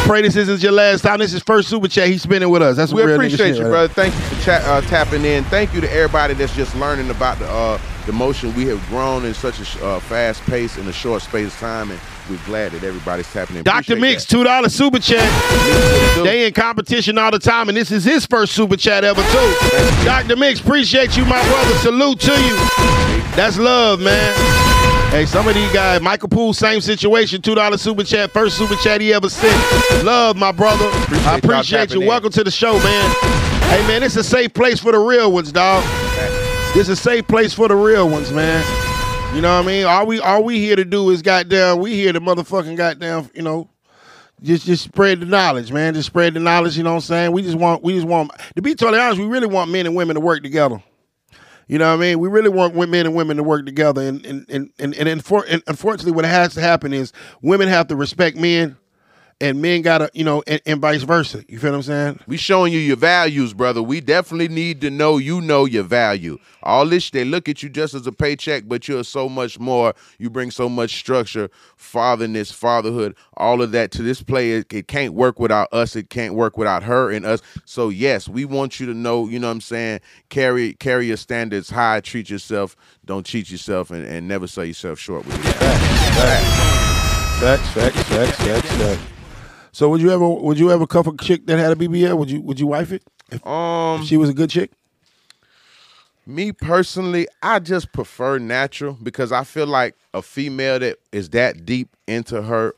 Pray this isn't your last time. This is first super chat he's spending with us. That's We appreciate you, right brother. Thank you for chat, uh, tapping in. Thank you to everybody that's just learning about the uh, the motion. We have grown in such a uh, fast pace in a short space of time, and we're glad that everybody's tapping in. Dr. Appreciate Mix, that. two dollar super chat. Mix, what it do? They in competition all the time, and this is his first super chat ever too. Dr. Mix, appreciate you, my brother. Salute to you. That's love, man. Hey, some of these guys, Michael Poole, same situation. Two dollar super chat, first super chat he ever sent. Love my brother. Appreciate I appreciate you. in. Welcome to the show, man. Hey man, it's a safe place for the real ones, dog. This is a safe place for the real ones, man. You know what I mean? All we all we here to do is goddamn, we here to motherfucking goddamn, you know, just just spread the knowledge, man. Just spread the knowledge, you know what I'm saying? We just want we just want to be totally honest, we really want men and women to work together. You know what I mean? We really want men and women to work together, and and and and, and, unfor- and unfortunately, what has to happen is women have to respect men, and men gotta, you know, and, and vice versa. You feel what I'm saying? We showing you your values, brother. We definitely need to know you know your value. All this, they look at you just as a paycheck, but you're so much more. You bring so much structure, fatherness, fatherhood, all of that to this play. It, it can't work without us. It can't work without her and us. So yes, we want you to know. You know what I'm saying? Carry carry your standards high. Treat yourself. Don't cheat yourself, and, and never sell yourself short with it. Facts, facts, facts, facts, facts. So would you ever would you ever cuff a chick that had a BBL? Would you would you wife it if, Um, if she was a good chick? Me personally, I just prefer natural because I feel like a female that is that deep into her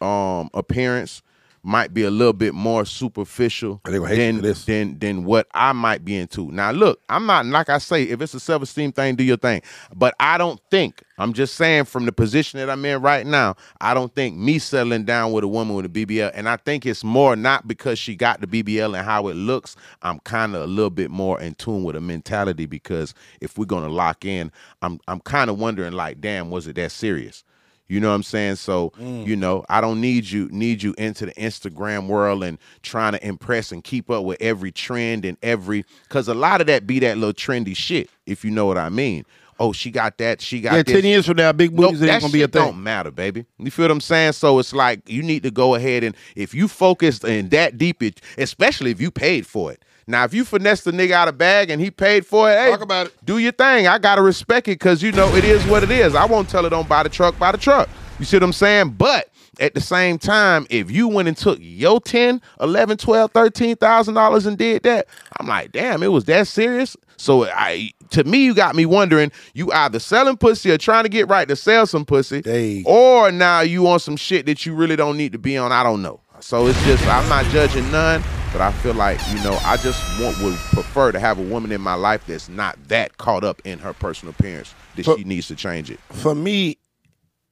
um appearance might be a little bit more superficial They gonna hate you than, than than what I might be into. Now, look, I'm not like I say, if it's a self esteem thing, do your thing. But I don't think I'm just saying from the position that I'm in right now, I don't think me settling down with a woman with a BBL, and I think it's more not because she got the BBL and how it looks. I'm kind of a little bit more in tune with a mentality because if we're gonna lock in, I'm I'm kind of wondering like, damn, was it that serious? You know what I'm saying? So, Mm. you know, I don't need you need you into the Instagram world and trying to impress and keep up with every trend and every cuz a lot of that be that little trendy shit, if you know what I mean. Oh, she got that, she got Yeah, this. ten years from now, big Nope, booties ain't gonna be a shit don't matter, baby. You feel what I'm saying? So it's like you need to go ahead and if you focused in that deep, it, especially if you paid for it. Now, if you finesse the nigga out of bag and he paid for it, hey, Talk about it. do your thing. I gotta respect it because you know it is what it is. I won't tell it on buy the truck, buy the truck. You see what I'm saying? But at the same time, if you went and took your 10, 11, 12, 13,000 dollars and did that, I'm like, damn, it was that serious. So I to me, you got me wondering, you either selling pussy or trying to get right to sell some pussy, Hey. or now you on some shit that you really don't need to be on. I don't know. So it's just I'm not judging none, but I feel like you know I just want would prefer to have a woman in my life that's not that caught up in her personal appearance that But- she needs to change it. For me,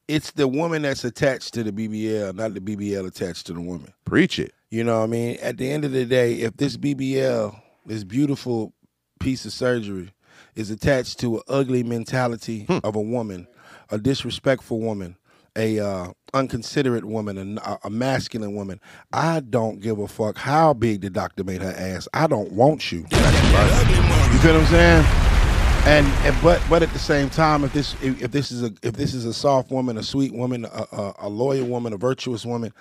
it's the woman that's attached to the BBL, not the BBL attached to the woman. Preach it. You know what I mean? At the end of the day, if this BBL, this beautiful piece of surgery, is attached to an ugly mentality hmm. of a woman, a disrespectful woman, a uh, unconsiderate woman, a, a masculine woman, I don't give a fuck how big the doctor made her ass. I don't want you. You feel what I'm saying? And, and but but at the same time, if this if, if this is a if this is a soft woman, a sweet woman, a, a, a loyal woman, a virtuous woman,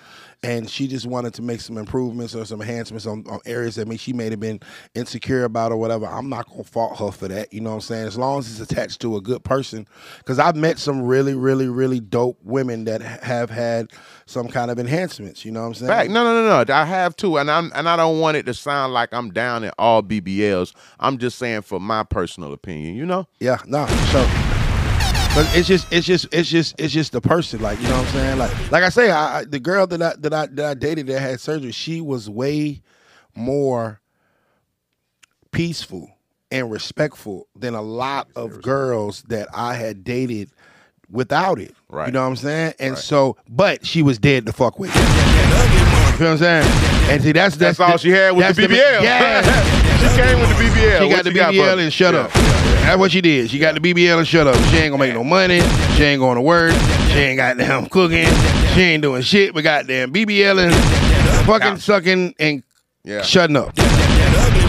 and she just wanted to make some improvements or some enhancements on, on areas that may, she may have been insecure about or whatever, I'm not gonna fault her for that. You know what I'm saying? As long as it's attached to a good person, because I've met some really really really dope women that have had some kind of enhancements. You know what I'm saying? Fact. No, no, no, no. I have too, and I'm and I don't want it to sound like I'm down at all BBLs. I'm just saying for my personal opinion. You know. Yeah, no, sure. But it's just, it's just, it's just, it's just the person. Like you know what I'm saying. Like, like I say, I, I, the girl that I that I that I dated that had surgery, she was way more peaceful and respectful than a lot of girls that I had dated without it. Right. You know what I'm saying? And so, but she was dead to fuck with. <laughs> You feel what I'm saying? And see, that's that's, That's all she had with the BBL. yeah. <laughs> she came with the BBL. She What got the you got, BBL brother? and shut Yeah. up. That's what she did. She got the BBL and shut up. She ain't gonna make no money. She ain't going to work. She ain't got goddamn <laughs> cooking. She ain't doing shit but goddamn BBL and fucking sucking and Yeah. shutting up.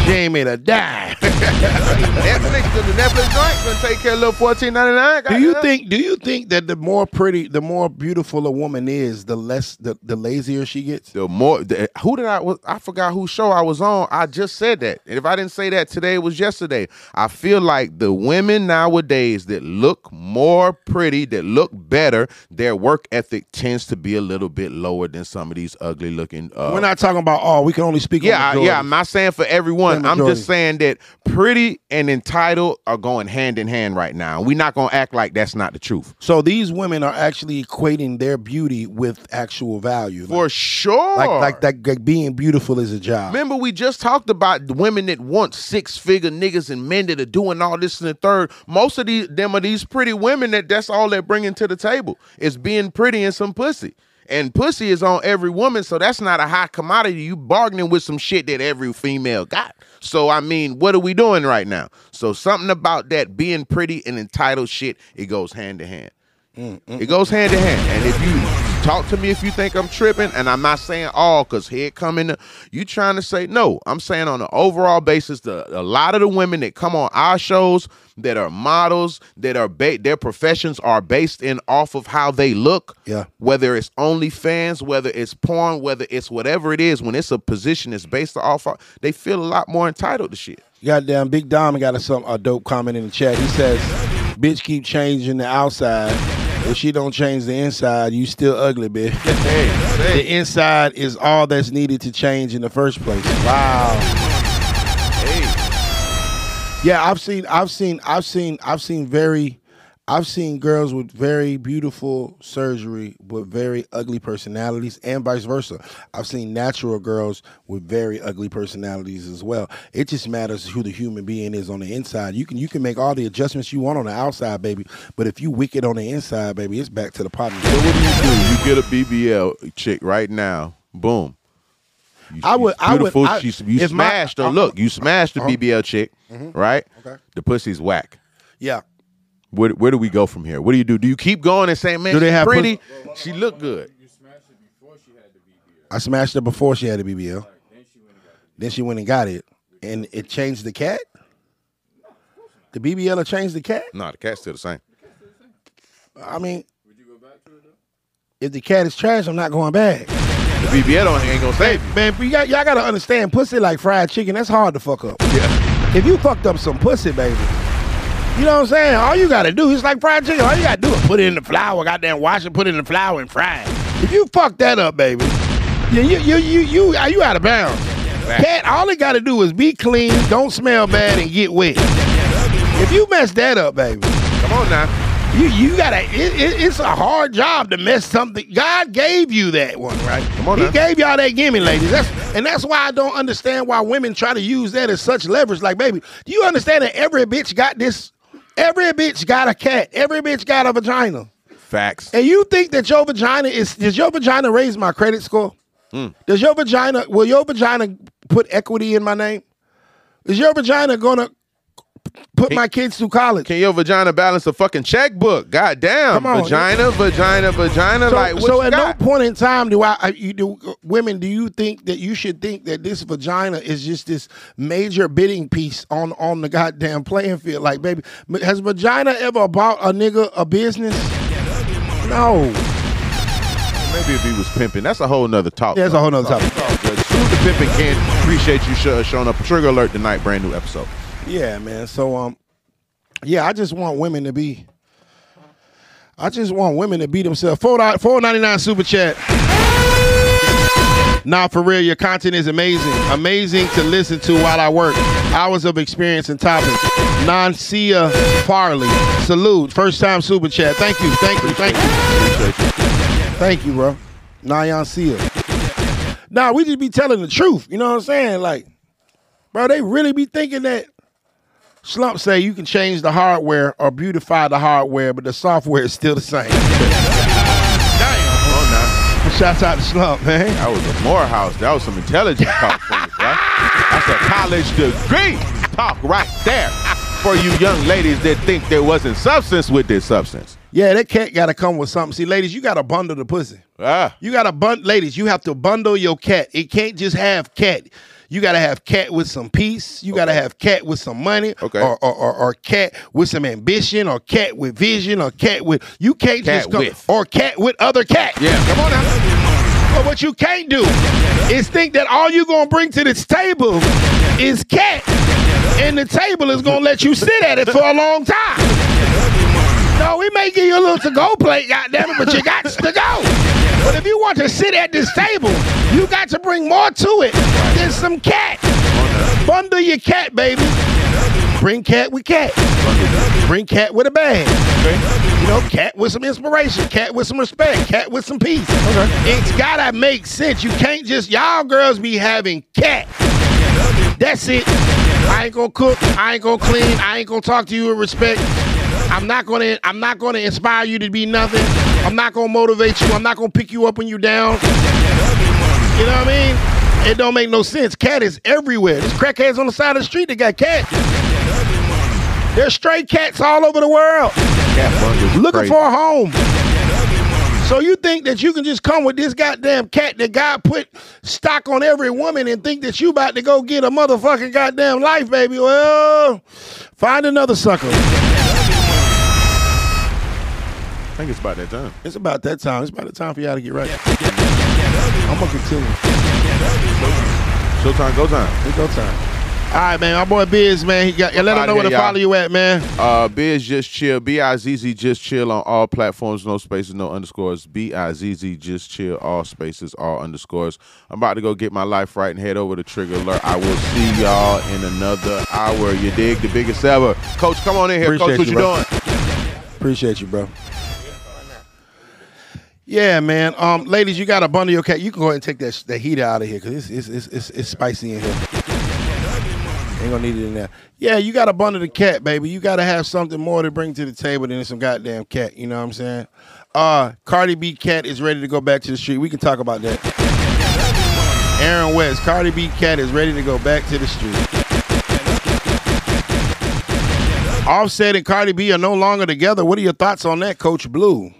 She ain't made a dime. <laughs> Netflix, the Netflix joint gonna take care of little fourteen ninety nine. Do you think? Do you think that the more pretty, the more beautiful a woman is, the less, the, the lazier she gets? the more the, who did I was I forgot whose show I was on. I just said that. And if I didn't say that today, it was yesterday. I feel like the women nowadays that look more pretty, that look better, their work ethic tends to be a little bit lower than some of these ugly looking. Uh, We're not talking about all. we can only speak. yeah, on I- yeah. I'm not saying for everyone. I'm just saying that pretty and entitled are going hand in hand right now. We're not gonna act like that's not the truth. So these women are actually equating their beauty with actual value. For like, sure. like like that like being beautiful is a job. Remember, we just talked about the women that want six figure niggas and men that are doing all this and the third. Most of these them are these pretty women that that's all they're bringing to the table is being pretty and some pussy. And pussy is on every woman, so that's not a high commodity. You bargaining with some shit that every female got. So I mean, what are we doing right now? So something about that being pretty and entitled shit, it goes hand to hand. Mm, mm, it goes hand to hand. And if you talk to me if you think I'm tripping, and I'm not saying all, because here coming, you trying to say no. I'm saying on an overall basis, the a lot of the women that come on our shows that are models, that are ba- their professions are based in off of how they look. Yeah. Whether it's OnlyFans, whether it's porn, whether it's whatever it is, when it's a position that's based off, of, they feel a lot more entitled to shit. Goddamn, Big Dom got a, some a dope comment in the chat. He says, "Bitch, keep changing the outside. If she don't change the inside, you still ugly, bitch. the inside is all that's needed to change in the first place. Wow. Hey. Yeah, I've seen, I've seen, I've seen, I've seen very, I've seen girls with very beautiful surgery with very ugly personalities, and vice versa. I've seen natural girls with very ugly personalities as well. It just matters who the human being is on the inside. You can you can make all the adjustments you want on the outside, baby, but if you wicked on the inside, baby, it's back to the pot. So what do you do? You get a BBL chick right now. Boom. You, I would- I would-. I- She's- you if my- her. uh, Look, you smashed the uh-huh. BBL chick, right? Okay. The pussy's whack. Yeah. Where, where do we go from here? What do you do? Do you keep going and say, man, Do they she's have pus- pretty? She looked good. I smashed her before she had a BBL. Then she went and got it, and it changed the cat. The BBL will change the cat. No, the cat's still the same. I mean, if the cat is trash, I'm not going back. The BBL don't, ain't gonna save you. Man, you got, y'all gotta understand, pussy like fried chicken. That's hard to fuck up. Yeah. If you fucked up some pussy, baby, you know what I'm saying? All you gotta do is like fried chicken. All you gotta do is put it in the flour, goddamn wash it, put it in the flour and fry it. If you fuck that up, baby, yeah, you you you you are you out of bounds. Cat, all it gotta do is be clean, don't smell bad, and get wet. If you mess that up, baby, Come on now. you you gotta. It, it, it's a hard job to mess something. God gave you that one, right? Come on He now. gave y'all that gimme, ladies. That's and that's why I don't understand why women try to use that as such leverage. Like, baby, do you understand that every bitch got this? Every bitch got a cat. Every bitch got a vagina. Facts. And you think that your vagina is? Does your vagina raise my credit score? Mm. Does your vagina? Will your vagina put equity in my name? Is your vagina gonna put my kids through college? Can your vagina balance a fucking checkbook? God damn. Come on. Vagina, vagina, vagina. So, like, what so at got? no point in time do I, I you do women do you think that you should think that this vagina is just this major bidding piece on on the goddamn playing field? Like, baby, has vagina ever bought a nigga a business? No. Maybe if he was pimping. That's a whole nother talk. Yeah, that's a whole nother topic. Salute the pimping. Appreciate you showing up. Trigger alert tonight. Brand new episode. Yeah, man. So um, yeah, I just want women to be. I just want women to be themselves. Four ninety nine super chat. Nah, for real, your content is amazing. Amazing to listen to while I work. Hours of experience and topics. Nancia Farley. Salute. First time super chat. Thank you. Thank you. Thank you. Thank you, bro. Nayan Sia. Nah, we just be telling the truth. You know what I'm saying? Like, bro, they really be thinking that Slump say you can change the hardware or beautify the hardware, but the software is still the same. <laughs> Damn! Come on now. Shouts out to Slump, man. That was a Morehouse. That was some intelligent talk for you, right? That's a college degree talk right there for you young ladies that think there wasn't substance with this substance. Yeah, that cat got to come with something. See, ladies, you got to bundle the pussy. Ah, You got to bundle, ladies. You have to bundle your cat. It can't just have cat. You got to have cat with some peace. You got to have cat with some money. Okay. Or, or, or, or cat with some ambition, or cat with vision, or cat with you can't Cat just come with. or cat with other cats. yeah. Come on now. But what you can't do is think that all you're gonna bring to this table is cat, and the table is gonna let you sit at it for a long time. Know, we may give you a little to-go plate, goddamn it, but you got to go. But if you want to sit at this table, you got to bring more to it than some cat. Bundle your cat, baby. Bring cat with cat. Bring cat with a bag. You know, cat with some inspiration, cat with some respect, cat with some peace. It's gotta make sense. You can't just y'all girls be having cat. That's it. I ain't gonna cook. I ain't gonna clean. I ain't gonna talk to you with respect. I'm not gonna. I'm not gonna inspire you to be nothing. I'm not gonna motivate you. I'm not gonna pick you up when you're down. You know what I mean? It don't make no sense. Cat is everywhere. There's crackheads on the side of the street that got cat. There's stray cats all over the world looking for a home. So you think that you can just come with this goddamn cat that God put stock on every woman and think that you about to go get a motherfucking goddamn life, baby? Well, find another sucker. I think it's about that time. It's about that time. It's about the time for y'all to get right. I'm gonna continue. Showtime, go time. It's go time. All right, man. My boy Bizz, man. He got. Let him know where to y'all. follow you at, man. Uh, Bizz just chill. B I Z Z just chill on all platforms. No spaces, no underscores. B I Z Z just chill. All spaces, all underscores. I'm about to go get my life right and head over to Trigger Alert. I will see y'all in another hour. You dig? The biggest ever. Coach, come on in here. Appreciate Coach, what you, you, doing? Appreciate you, bro. Yeah, man. Um, ladies, you got to bundle your cat. You can go ahead and take that that heat out of here because it's, it's it's it's it's spicy in here. Ain't gonna need it in there. Yeah, you got to bundle the cat, baby. You got to have something more to bring to the table than some goddamn cat. You know what I'm saying? Uh, Cardi B cat is ready to go back to the street. We can talk about that. Aaron West, Cardi B cat is ready to go back to the street. Offset and Cardi B are no longer together. What are your thoughts on that, Coach Blue?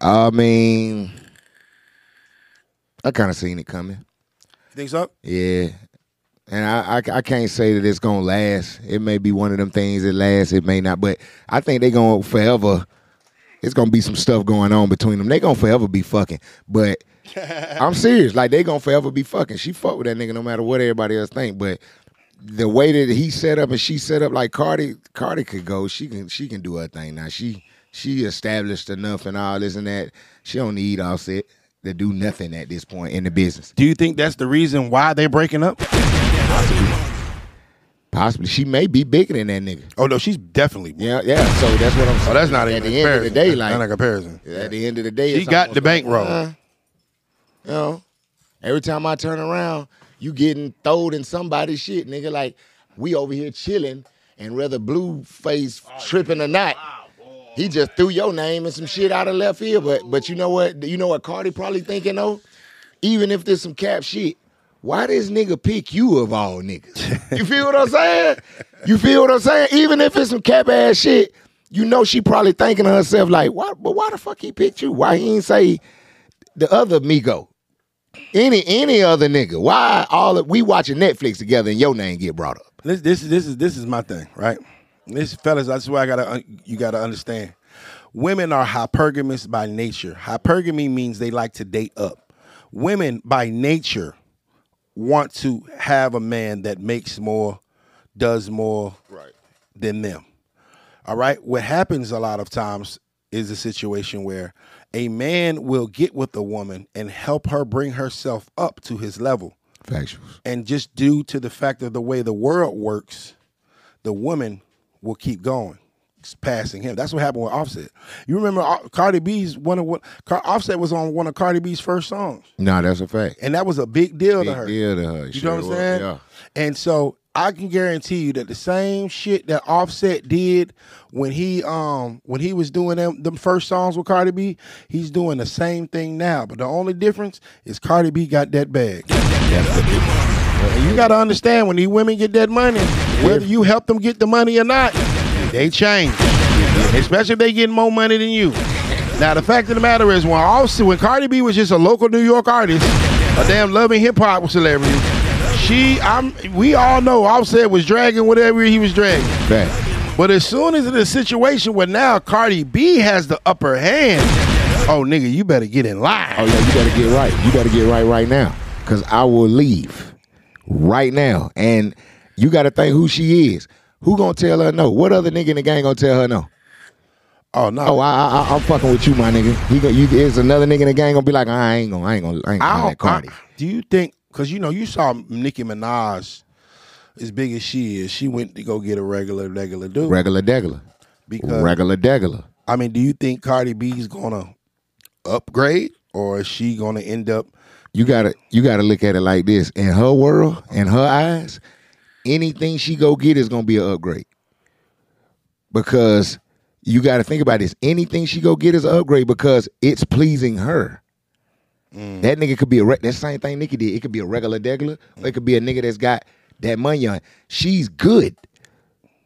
I mean, I kind of seen it coming. You think so? Yeah. And I, I I can't say that it's gonna last. It may be one of them things that lasts. It may not. But I think they gonna forever. It's gonna be some stuff going on between them. They gonna forever be fucking. But <laughs> I'm serious. Like they gonna forever be fucking. She fuck with that nigga no matter what everybody else think. But the way that he set up and she set up, like Cardi, Cardi could go. She can she can do her thing now. She she established enough and all this and that. She don't need Offset to do nothing at this point in the business. Do you think that's the reason why they're breaking up? Possibly, she may be bigger than that nigga. Oh no, she's definitely. Yeah, yeah. So that's what I'm saying. Oh, that's not at the end of the day. Like not a comparison. at the end of the day, She got the bankroll. Like, uh, you know, every time I turn around, you getting thrown in somebody's shit, nigga. Like we over here chilling, and whether Blueface tripping or not, he just threw your name and some shit out of left field. But but you know what? You know what Cardi probably thinking though. Even if there's some cap shit, why this nigga pick you of all niggas? You feel what I'm saying? You feel what I'm saying? Even if it's some cap ass shit, you know she probably thinking to herself like, why? But why the fuck he picked you? Why he ain't say the other Migo? Any any other nigga? Why all of, we watching Netflix together and your name get brought up? This this is this is this is my thing, right? This fellas, that's why I gotta you gotta understand. Women are hypergamous by nature. Hypergamy means they like to date up. Women by nature want to have a man that makes more, does more than them. All right. What happens a lot of times is a situation where a man will get with a woman and help her bring herself up to his level. Factuals. And just due to the fact of the way the world works, the woman will keep going, s- passing him. That's what happened with Offset. You remember uh, Cardi B's one of what Car- Offset was on one of Cardi B's first songs, No, that's a fact. and that was a big deal to Big her. deal to her. You Sure know what I'm saying? Yeah. And so I can guarantee you that the same shit that Offset did when he um when he was doing them them first songs with Cardi B, he's doing the same thing now. But the only difference is Cardi B got that bag. You got to understand when these women get that money, whether you help them get the money or not, they change. Especially if they getting more money than you. Now the fact of the matter is, when Offset, when Cardi B was just a local New York artist, a damn loving hip hop celebrity, she, I'm, we all know Offset was dragging whatever he was dragging. Fact. But as soon as it's a situation where now Cardi B has the upper hand, oh nigga, you better get in line. Oh yeah, you better get right. You better get right right now, cause I will leave right now. And you got to think who she is. Who gonna tell her no? What other nigga in the gang gonna tell her no? Oh no. Oh, I, I, I- I'm fucking with you, my nigga. He go, you, there's another nigga in the gang gonna be like, I ain't gonna, I ain't gonna, I ain't gonna don't- that Cardi. I- do you think? Because you know, you saw Nicki Minaj, as big as she is, she went to go get a regular, regular dude. Regular degular. because Regular degular. I mean, do you think Cardi B's gonna upgrade, or is she gonna end up? You gotta, you gotta look at it like this. In her world, in her eyes, anything she go get is gonna be an upgrade. Because you gotta think about this. Anything she go get is an upgrade because it's pleasing her. Mm. That nigga could be a re- that same thing Nicki did. It could be a regular degular, or it could be a nigga that's got that money on. She's good.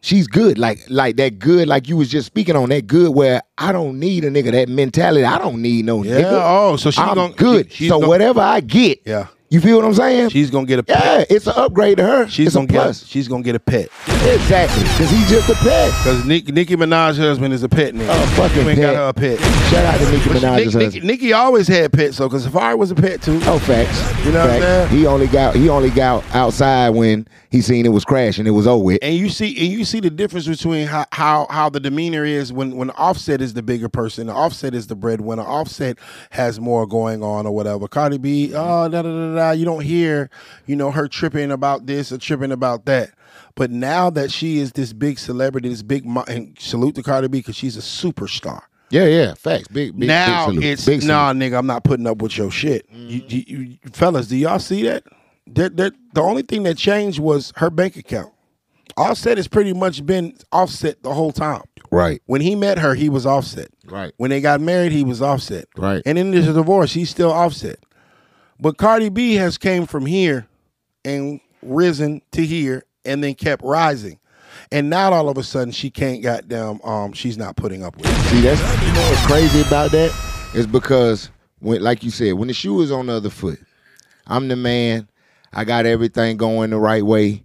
She's good, like like that good, like you was just speaking on that good. Where I don't need a nigga that mentality. I don't need no Yeah. nigga. Oh, so she I'm gonna good. she- she's so gonna- whatever I get, Yeah. You feel what I'm saying? She's gonna get a yeah, it's an upgrade to her. She's it's gonna a get. She's gonna get a pet exactly because he's just a pet. because Nick, Nicki Minaj's husband is a pet nigga. Oh, fucking You ain't pet. got her a pet. Shout out to Nicki Minaj's Nick- husband. Nicki, Nicki always had pets, though, because Safaree was a pet too. Oh, facts. You know what I'm saying? He only got he only got outside when he seen it was crashing. It was over with. And you see, and you see the difference between how, how how the demeanor is when when Offset is the bigger person. Offset is the breadwinner. Offset has more going on or whatever. Cardi B, oh da da da da. You don't hear, you know, her tripping about this or tripping about that. But now that she is this big celebrity, this big, mo- and salute to Cardi B because she's a superstar. Yeah, yeah, facts. Big, big. now big salute. it's big salute. nah, nigga. I'm not putting up with your shit. You, mm-hmm. you, you, fellas, do y'all see that? That that the only thing that changed was her bank account. Offset has pretty much been offset the whole time. Right, When he met her, he was offset. right, When they got married, he was offset. right. And then there's a divorce, he's still offset. But Cardi B has came from here and risen to here and then kept rising. And now all of a sudden she can't goddamn um she's not putting up with it. See, that's you know what's crazy about that is because when, like you said, when the shoe is on the other foot, I'm the man. I got everything going the right way.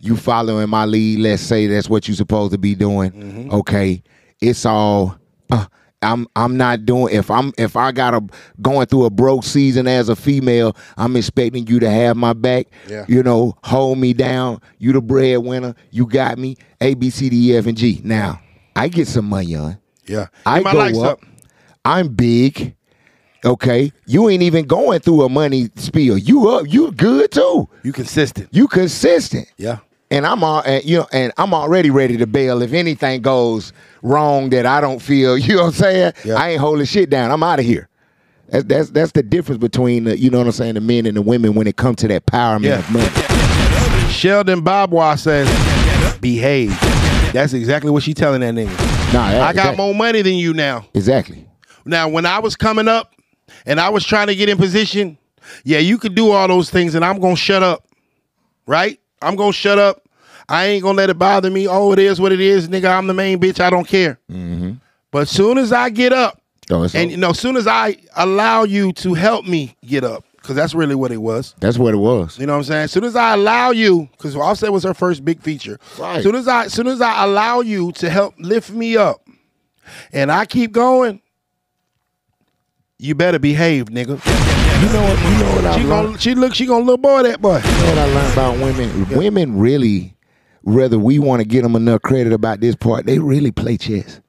You following my lead. Let's say that's what you're supposed to be doing. Mm-hmm. Okay, it's all. Uh, I'm I'm not doing if I'm if I got a going through a broke season as a female, I'm expecting you to have my back. Yeah. You know, hold me down. You the breadwinner. You got me. A B C D E F and G. Now I get some money on. Yeah. I go lights up. I'm big. Okay, you ain't even going through a money spill. You up? You good too? You consistent. You consistent? Yeah. And I'm all, and, you know, and I'm already ready to bail if anything goes wrong that I don't feel. <laughs> You know what I'm saying? I ain't holding shit down. I'm out of here. That's that's that's the difference between the, you know what I'm saying, the men and the women when it comes to that power Yeah. of money. Sheldon Bobwa says, behave. That's exactly what she telling that nigga. Nah, that- I got that- more money than you now. Exactly. Now, when I was coming up and I was trying to get in position, yeah, you could do all those things and I'm going to shut up. Right? I'm going to shut up. I ain't going to let it bother me. Oh, it is what it is, nigga. I'm the main bitch. I don't care. Mm-hmm. But as soon as I get up, Oh, and over. you know, soon as I allow you to help me get up, because that's really what it was. that's what it was. You know what I'm saying? As soon as I allow you, because Offset was her first big feature. Right. Soon as I, soon as I allow you to help lift me up, and I keep going, you better behave, nigga. You know what? You know what I She learned? gonna, she look, she gonna little boy that boy. You know what I learned about women? Women really, whether we want to give them enough credit about this part, they really play chess.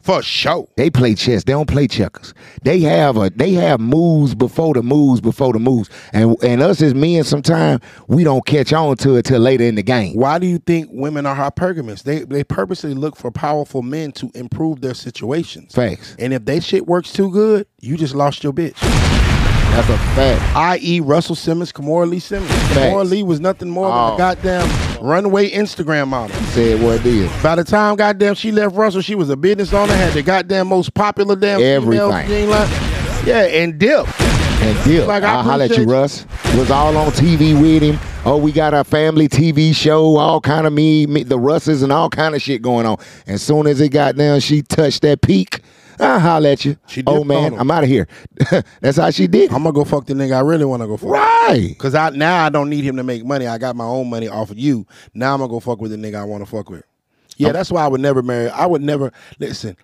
For sure. They play chess. They don't play checkers. They have a they have moves before the moves before the moves. And and us as men, sometimes we don't catch on to it till later in the game. Why do you think women are hypergamous? They they purposely look for powerful men to improve their situations. Facts. And if they shit works too good, you just lost your bitch. That's a fact. I.e. Russell Simmons, Kimora Lee Simmons. Kimora Lee was nothing more than Oh. a goddamn runway Instagram model. Said what it is. By the time goddamn she left Russell, she was a business owner, had the goddamn most popular damn Everything. thing line. Yeah, and dip. And deal. Like, I I'll holler at you, Russ. Was all on TV with him. Oh, we got our family TV show, all kind of me, me the Russes and all kind of shit going on. And soon as it got down, she touched that peak. I'll holler at you. She oh man. I'm out of here. <laughs> That's how she did. it. I'm gonna go fuck the nigga I really wanna go fuck. Right. Cause I now I don't need him to make money. I got my own money off of you. Now I'm gonna go fuck with the nigga I wanna fuck with. Yeah, that's why I would never marry. I would never listen.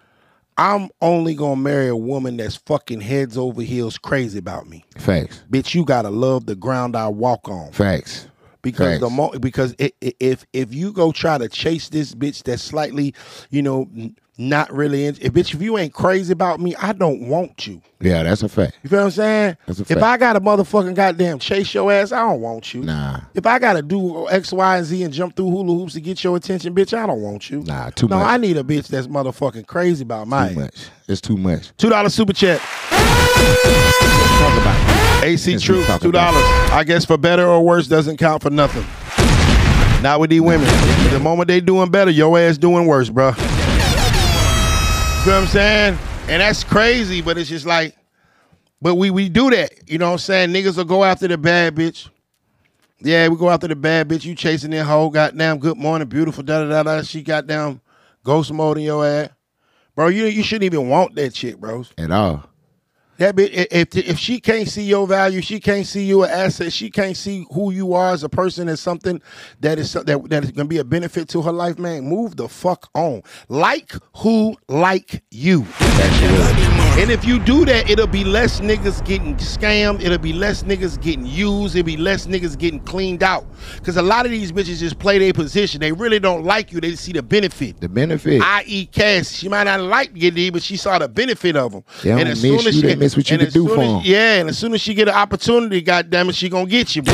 I'm only gonna marry a woman that's fucking heads over heels crazy about me. Facts. Bitch, you gotta love the ground I walk on. Facts. because the mo- because i i if if you go try to chase this bitch that's slightly you know not really. In, if bitch, if you ain't crazy about me, I don't want you. Yeah, that's a fact. You feel what I'm saying? That's a fact. if. I got a motherfucking goddamn chase your ass, I don't want you. Nah. If I gotta do X, Y, and Z and jump through hula hoops to get your attention, bitch, I don't want you. Nah, too no, much. No, I need a bitch that's motherfucking crazy about my Too much. It's too much. Two dollar super chat. Talk about. AC Truth, two dollars. I guess for better or worse doesn't count for nothing. Not with these women. The moment they doing better, your ass doing worse, bro. What I'm saying? And that's crazy, but it's just like, but we we do that. You know what I'm saying? Niggas will go after the bad bitch. Yeah, we go after the bad bitch. You chasing that hoe. Goddamn, good morning, beautiful. Da da da da. She got down ghost mode in your ass, bro. You you shouldn't even want that shit, bros. At all. That if if she can't see your value, she can't see you an asset. She can't see who you are as a person as something that is that that is gonna be a benefit to her life. Man, move the fuck on. Like who like you. And if you do that, it'll be less niggas getting scammed. It'll be less niggas getting used. It'll be less niggas getting cleaned out. Because a lot of these bitches just play their position. They really don't like you. They see the benefit. The benefit. I.e. Cass, she might not like these, but she saw the benefit of them. They don't miss you, she they miss what you and can as do soon for as- 'em. Yeah, and as soon as she get an opportunity, goddamn it, she gonna get you, boy.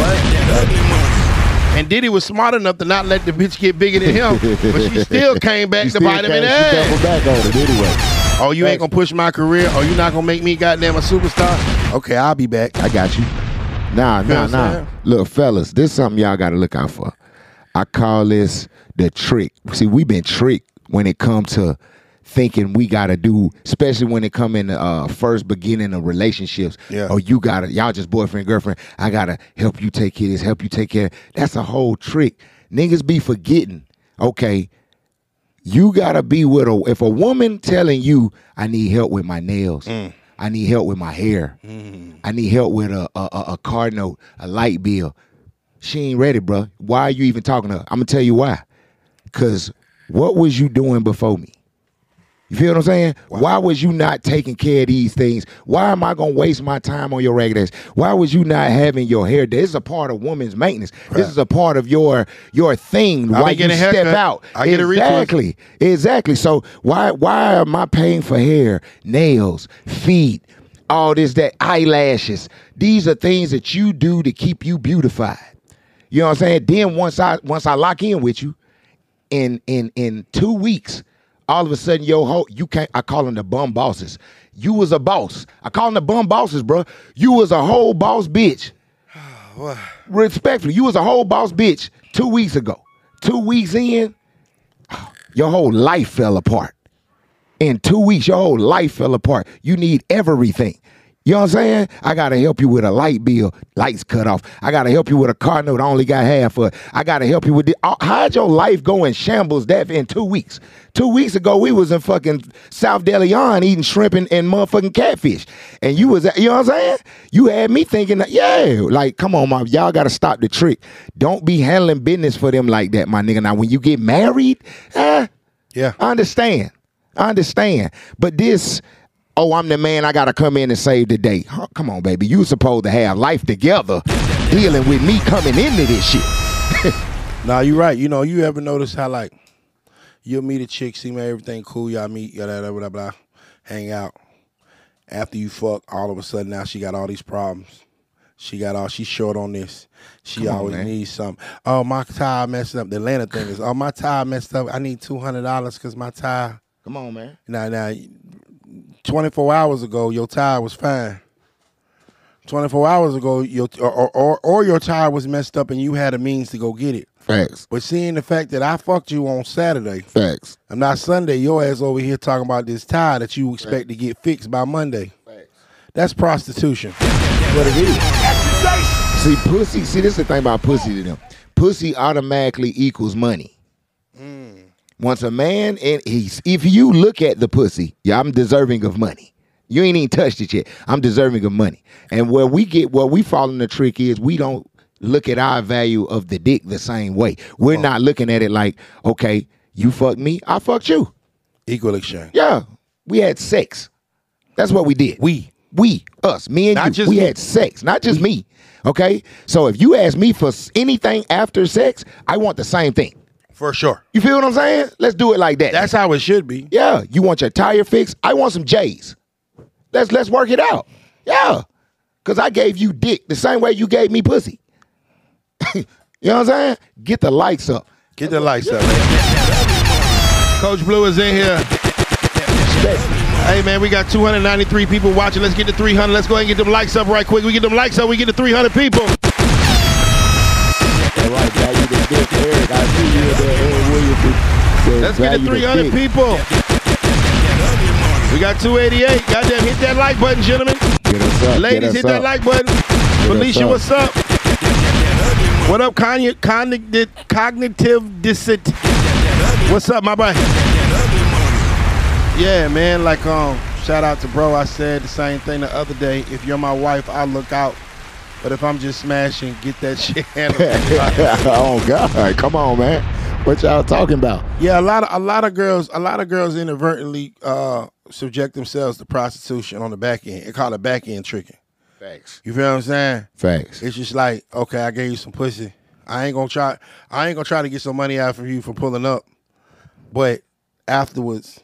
And Diddy was smart enough to not let the bitch get bigger than him, but she <laughs> still came back You to bite him in the she ass. doubled back on it anyway. Oh, you ain't gonna push my career? Oh, you not gonna make me goddamn a superstar? Okay, I'll be back. I got you. Nah, nah, nah. Look, fellas, this is something y'all got to look out for. I call this the trick. See, we been tricked when it comes to thinking we got to do, especially when it come in the uh, first beginning of relationships. Yeah. Oh, you got to, y'all just boyfriend, girlfriend. I got to help you take care of this, help you take care. That's a whole trick. Niggas be forgetting, okay, you gotta be with a if a woman telling you I need help with my nails, mm. I need help with my hair, mm. I need help with a, a a a car note, a light bill. She ain't ready, bro. Why are you even talking to her? I'm gonna tell you why. Cause what was you doing before me? You feel what I'm saying? Why was you not taking care of these things? Why am I gonna waste my time on your ragged ass? Why was you not having your hair? This is a part of woman's maintenance. This is a part of your your thing. I Why you a step haircut. out? I get a exactly, exactly. So why why am I paying for hair, nails, feet, all this that eyelashes? These are things that you do to keep you beautified. You know what I'm saying? Then once I once I lock in with you, in in in two weeks, all of a sudden, yo ho, you can't. I call them the bum bosses. You was a boss. I call them the bum bosses, bro. You was a whole boss bitch. <sighs> Respectfully, you was a whole boss bitch two weeks ago. Two weeks in, <sighs> your whole life fell apart. In two weeks, your whole life fell apart. You need everything. You know what I'm saying? I gotta help you with a light bill, lights cut off. I gotta help you with a car note. I only got half of it. I gotta help you with the. uh, How'd your life go in shambles that in two weeks? Two weeks ago, we was in fucking South Deleon eating shrimp and, and motherfucking catfish, and you was, you know what I'm saying? You had me thinking, that, yeah, like come on, my y'all gotta stop the trick. Don't be handling business for them like that, my nigga. Now, when you get married, eh, Yeah. I understand. I understand. But this, oh, I'm the man, I gotta come in and save the day. Huh, come on, baby. You supposed to have life together dealing with me coming into this shit. <laughs> Nah, you right. You know, you ever notice how like you'll meet a chick, see man, everything cool, y'all meet, yada blah blah blah, hang out. After you fuck, all of a sudden now she got all these problems. She got all she's short on this. She on, always man. needs something. Oh, my tire messed up. The Atlanta thing is, oh my tire messed up. I need two hundred dollars because my tire. Come on, man. Now, now, twenty four hours ago, your tire was fine. Twenty four hours ago, your or, or or your tire was messed up and you had a means to go get it. Facts. But seeing the fact that I fucked you on Saturday, Facts. and not Sunday, your ass over here talking about this tire that you expect to get fixed by Monday. Facts. That's prostitution. What it is. See, pussy, see, this is the thing about pussy to them. Pussy automatically equals money. Mm. Once a man and he's if you look at the pussy, yeah, I'm deserving of money. You ain't even touched it yet. I'm deserving of money. And where we get where we fall in the trick is we don't look at our value of the dick the same way. We're oh. not looking at it like, okay, you fucked me, I fucked you. Equal exchange. Yeah. We had sex. That's what we did. We. We, us, me and Not you. just we me. had sex, not just me. Okay? So if you ask me for anything after sex, I want the same thing. For sure. You feel what I'm saying? Let's do it like that. That's how it should be. Yeah, you want your tire fixed? I want some J's. Let's let's work it out. Yeah, cause I gave you dick the same way you gave me pussy. <laughs> you know what I'm saying? Get the lights up. Get the lights up. Coach Blue is in here. Hey man, we got 293 people watching. Let's get to 300. Let's go ahead and get them likes up right quick. We get them likes up. We get to 300 people. All right, dick, Eric. I see you there, Eric. Let's get to the 300 dick. people. We got 288. Goddamn, hit that like button, gentlemen. Get up. Ladies, get hit that like button. Felicia, up. what's up? What up, Kanye? Cognitive, cognitive dissent. What's up, my boy? Yeah, man. Like, um, shout out to bro. I said the same thing the other day. If you're my wife, I'll look out. But if I'm just smashing, get that <laughs> shit handled. <laughs> oh God, come on, man. What y'all talking about? Yeah, a lot of a lot of girls, a lot of girls inadvertently uh, subject themselves to prostitution on the back end. They call it back end tricking. Facts. You feel what I'm saying? Facts. It's just like, okay, I gave you some pussy. I ain't gonna try. I ain't gonna try to get some money out from you for pulling up, but afterwards,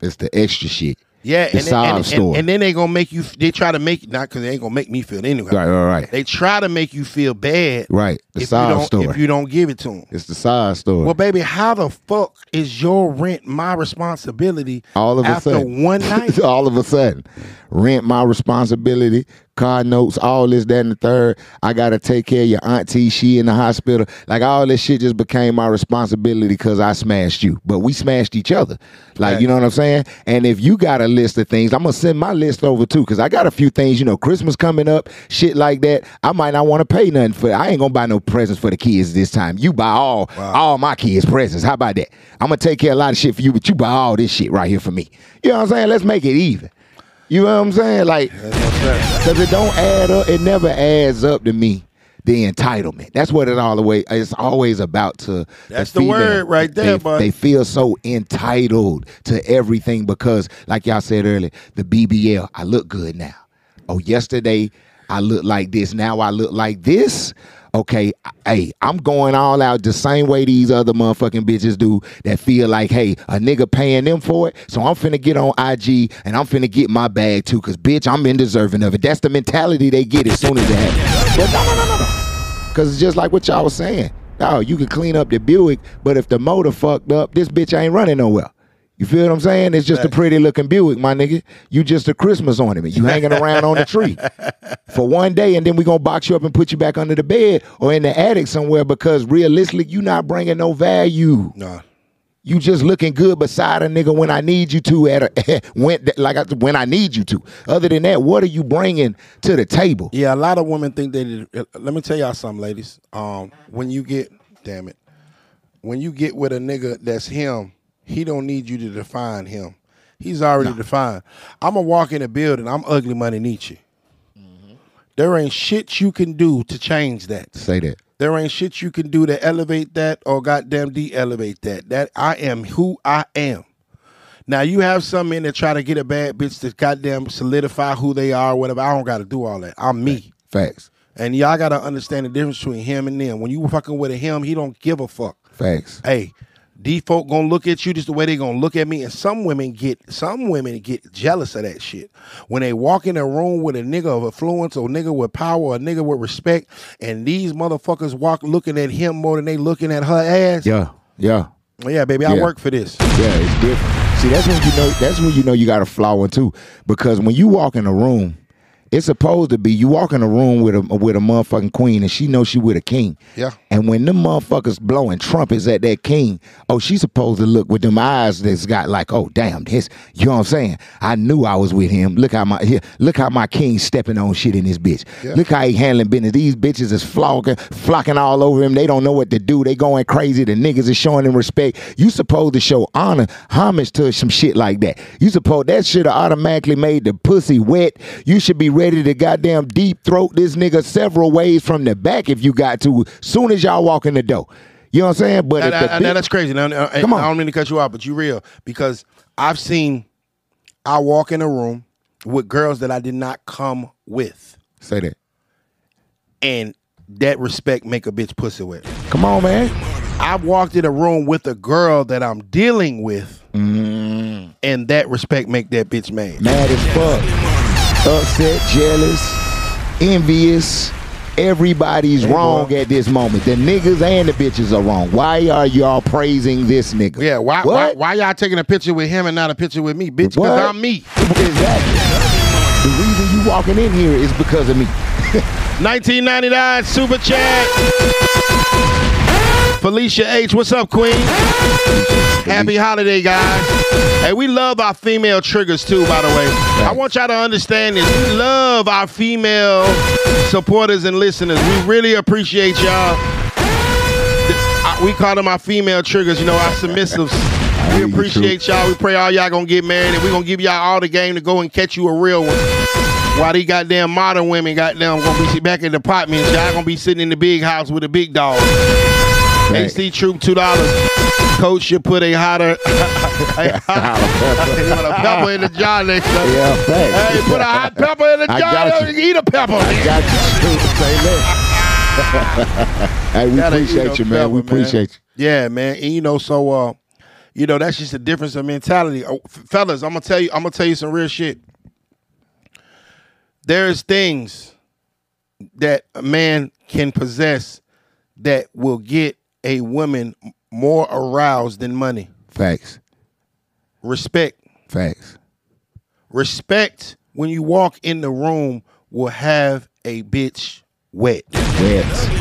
It's the extra shit. Yeah, The and, then, and, and, story. and then they gonna make you. They try to make not because they ain't gonna make me feel anyway. Right, right, right. They try to make you feel bad. Right. The if you sob story. If you don't give it to them. It's the side story. Well, baby, how the fuck is your rent my responsibility? all of a after sudden. one <laughs> night. all of a sudden. Rent my responsibility, car notes, all this, that, and the third. I gotta take care of your auntie, she in the hospital. Like all this shit just became my responsibility because I smashed you. But we smashed each other. Like, you know what I'm saying? And if you got a list of things, I'm gonna send my list over too, because I got a few things, you know, Christmas coming up, shit like that. I might not want to pay nothing for I ain't gonna buy no presents for the kids this time. You buy all all my kids presents. How about that? I'm gonna take care of a lot of shit for you, but you buy all this shit right here for me. You know what I'm saying? Let's make it even. You know what I'm saying? Like, because it don't add up. It never adds up to me. The entitlement. That's what it all the way. It's always about to. That's the female. word right there, They, bud. they feel so entitled to everything because, like y'all said earlier, the BBL. I look good now. Oh, yesterday I look like this. Now I look like this. Okay, hey, I'm going all out the same way these other motherfucking bitches do that feel like, hey, a nigga paying them for it. So I'm finna get on IG and I'm finna get my bag too, cause bitch, I'm indeserving of it. That's the mentality they get as soon as it happens. But no, no, no, no. Cause it's just like what y'all was saying. Oh, you can clean up the Buick, but if the motor fucked up, this bitch ain't running nowhere. You feel what I'm saying? It's just a pretty looking Buick, my nigga. You just a Christmas ornament. You hanging around on the tree <laughs> for one day, and then we gonna box you up and put you back under the bed or in the attic somewhere because realistically, you not bringing no value. No. You just looking good beside a nigga when I need you to at a <laughs> when like I, when I need you to. Other than that, what are you bringing to the table? Yeah, a lot of women think they. uh, Let me tell y'all something, ladies. Um, when you get, damn it, when you get with a nigga that's him, he don't need you to define him. He's already defined. I'm gonna walk in a building. I'm ugly money Niche. There ain't shit you can do to change that. Say that. There ain't shit you can do to elevate that or goddamn de-elevate that. That I am who I am. Now you have some men that try to get a bad bitch to goddamn solidify who they are, whatever. I don't got to do all that. I'm me. Facts. And y'all gotta understand the difference between him and them. When you fucking with a him, he don't give a fuck. Facts. Hey, these folk gonna look at you just the way they gonna look at me. And some women get some women get jealous of that shit. When they walk in a room with a nigga of affluence or nigga with power or nigga with respect, and these motherfuckers walk looking at him more than they looking at her ass. Yeah. Yeah. Well, yeah, baby, I work for this. Yeah, it's different. See, that's when you know. That's when you know you got a flaw one too, because when you walk in a room, it's supposed to be you walk in a room with a with a motherfucking queen, and she knows she with a king. Yeah. And when them motherfuckers blowing trumpets at that king, oh, she's supposed to look with them eyes that's got like, oh, damn, this. You know what I'm saying? I knew I was with him. Look how my here, look how my king stepping on shit in this bitch. Look how he handling business. These bitches is flocking, flocking all over him. They don't know what to do. They going crazy. The niggas is showing him respect. You supposed to show honor, homage to some shit like that. You supposed that should have automatically made the pussy wet. You should be ready to goddamn deep throat this nigga several ways from the back if you got to. Soon as y'all walk in the door. You know what I'm saying? But Now, now- now that's crazy. Now, Come on. I don't mean to cut you off, but you real because I've seen. I walk in a room with girls that I did not come with, say that. and that respect make a bitch pussy wet. Come on, man. I've walked in a room with a girl that I'm dealing with, Mm, and that respect make that bitch mad. mad as fuck. Upset, jealous, envious. Everybody's wrong at this moment. The niggas and the bitches are wrong. Why are y'all praising this nigga? Yeah, why, What? why why y'all taking a picture with him and not a picture with me, bitch? Because I'm me. Exactly. The reason you walking in here is because of me. <laughs> 1999 super chat. Felicia H, what's up, Queen? Happy holiday, guys. Hey, we love our female triggers too, by the way. I want y'all to understand this. We love our female supporters and listeners. We really appreciate y'all. We call them our female triggers, you know, our submissives. We appreciate y'all. We pray all y'all gonna get married, and we gonna give y'all all the game to go and catch you a real one. While these goddamn modern women goddamn gonna be back in the apartments, y'all gonna be sitting in the big house with a big dog. Right. AC Troop two dollars. Coach should put a hotter, <laughs> a, put a pepper in the jar next time. Yeah, thanks. Hey, put a hot pepper in the I jar. got and you. Eat a pepper. I got you. Say that. <laughs> hey, we Gotta appreciate you, man. We pepper, man. appreciate you. Yeah, man. And you know, so uh, you know, that's just a difference of mentality. Oh, f- fellas, I'm gonna tell you, I'm gonna tell you some real shit. There's things that a man can possess that will get a woman more aroused than money. Facts. Respect. Facts. Respect when you walk in the room will have a bitch wet. Wet.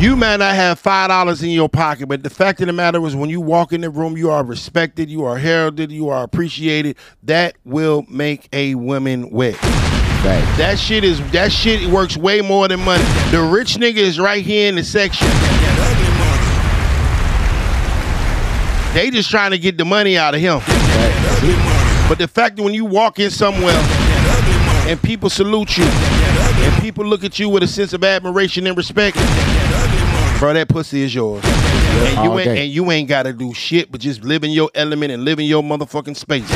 You might not have five dollars in your pocket, but the fact of the matter is, when you walk in the room, you are respected, you are heralded, you are appreciated. That will make a woman wet. Facts. That shit is that shit works way more than money. The rich nigga is right here in the section. They just trying to get the money out of him. But the fact that when you walk in somewhere and people salute you and people look at you with a sense of admiration and respect, bro, that pussy is yours. And you ain't and you ain't gotta do shit but just live in your element and live in your motherfucking space.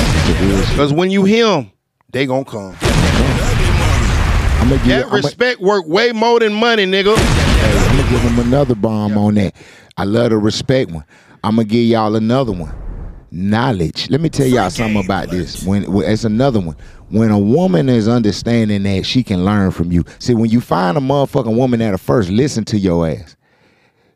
Cause when you him, they gonna come. I'm gonna give. That I'm respect work way more than money, nigga. I'm gonna give him another bomb on that. I love the respect one. I'm gonna give y'all another one. Knowledge. Let me tell y'all something about this. When, when it's another one. When a woman is understanding that she can learn from you. See, when you find a motherfucking woman that'll first listen to your ass.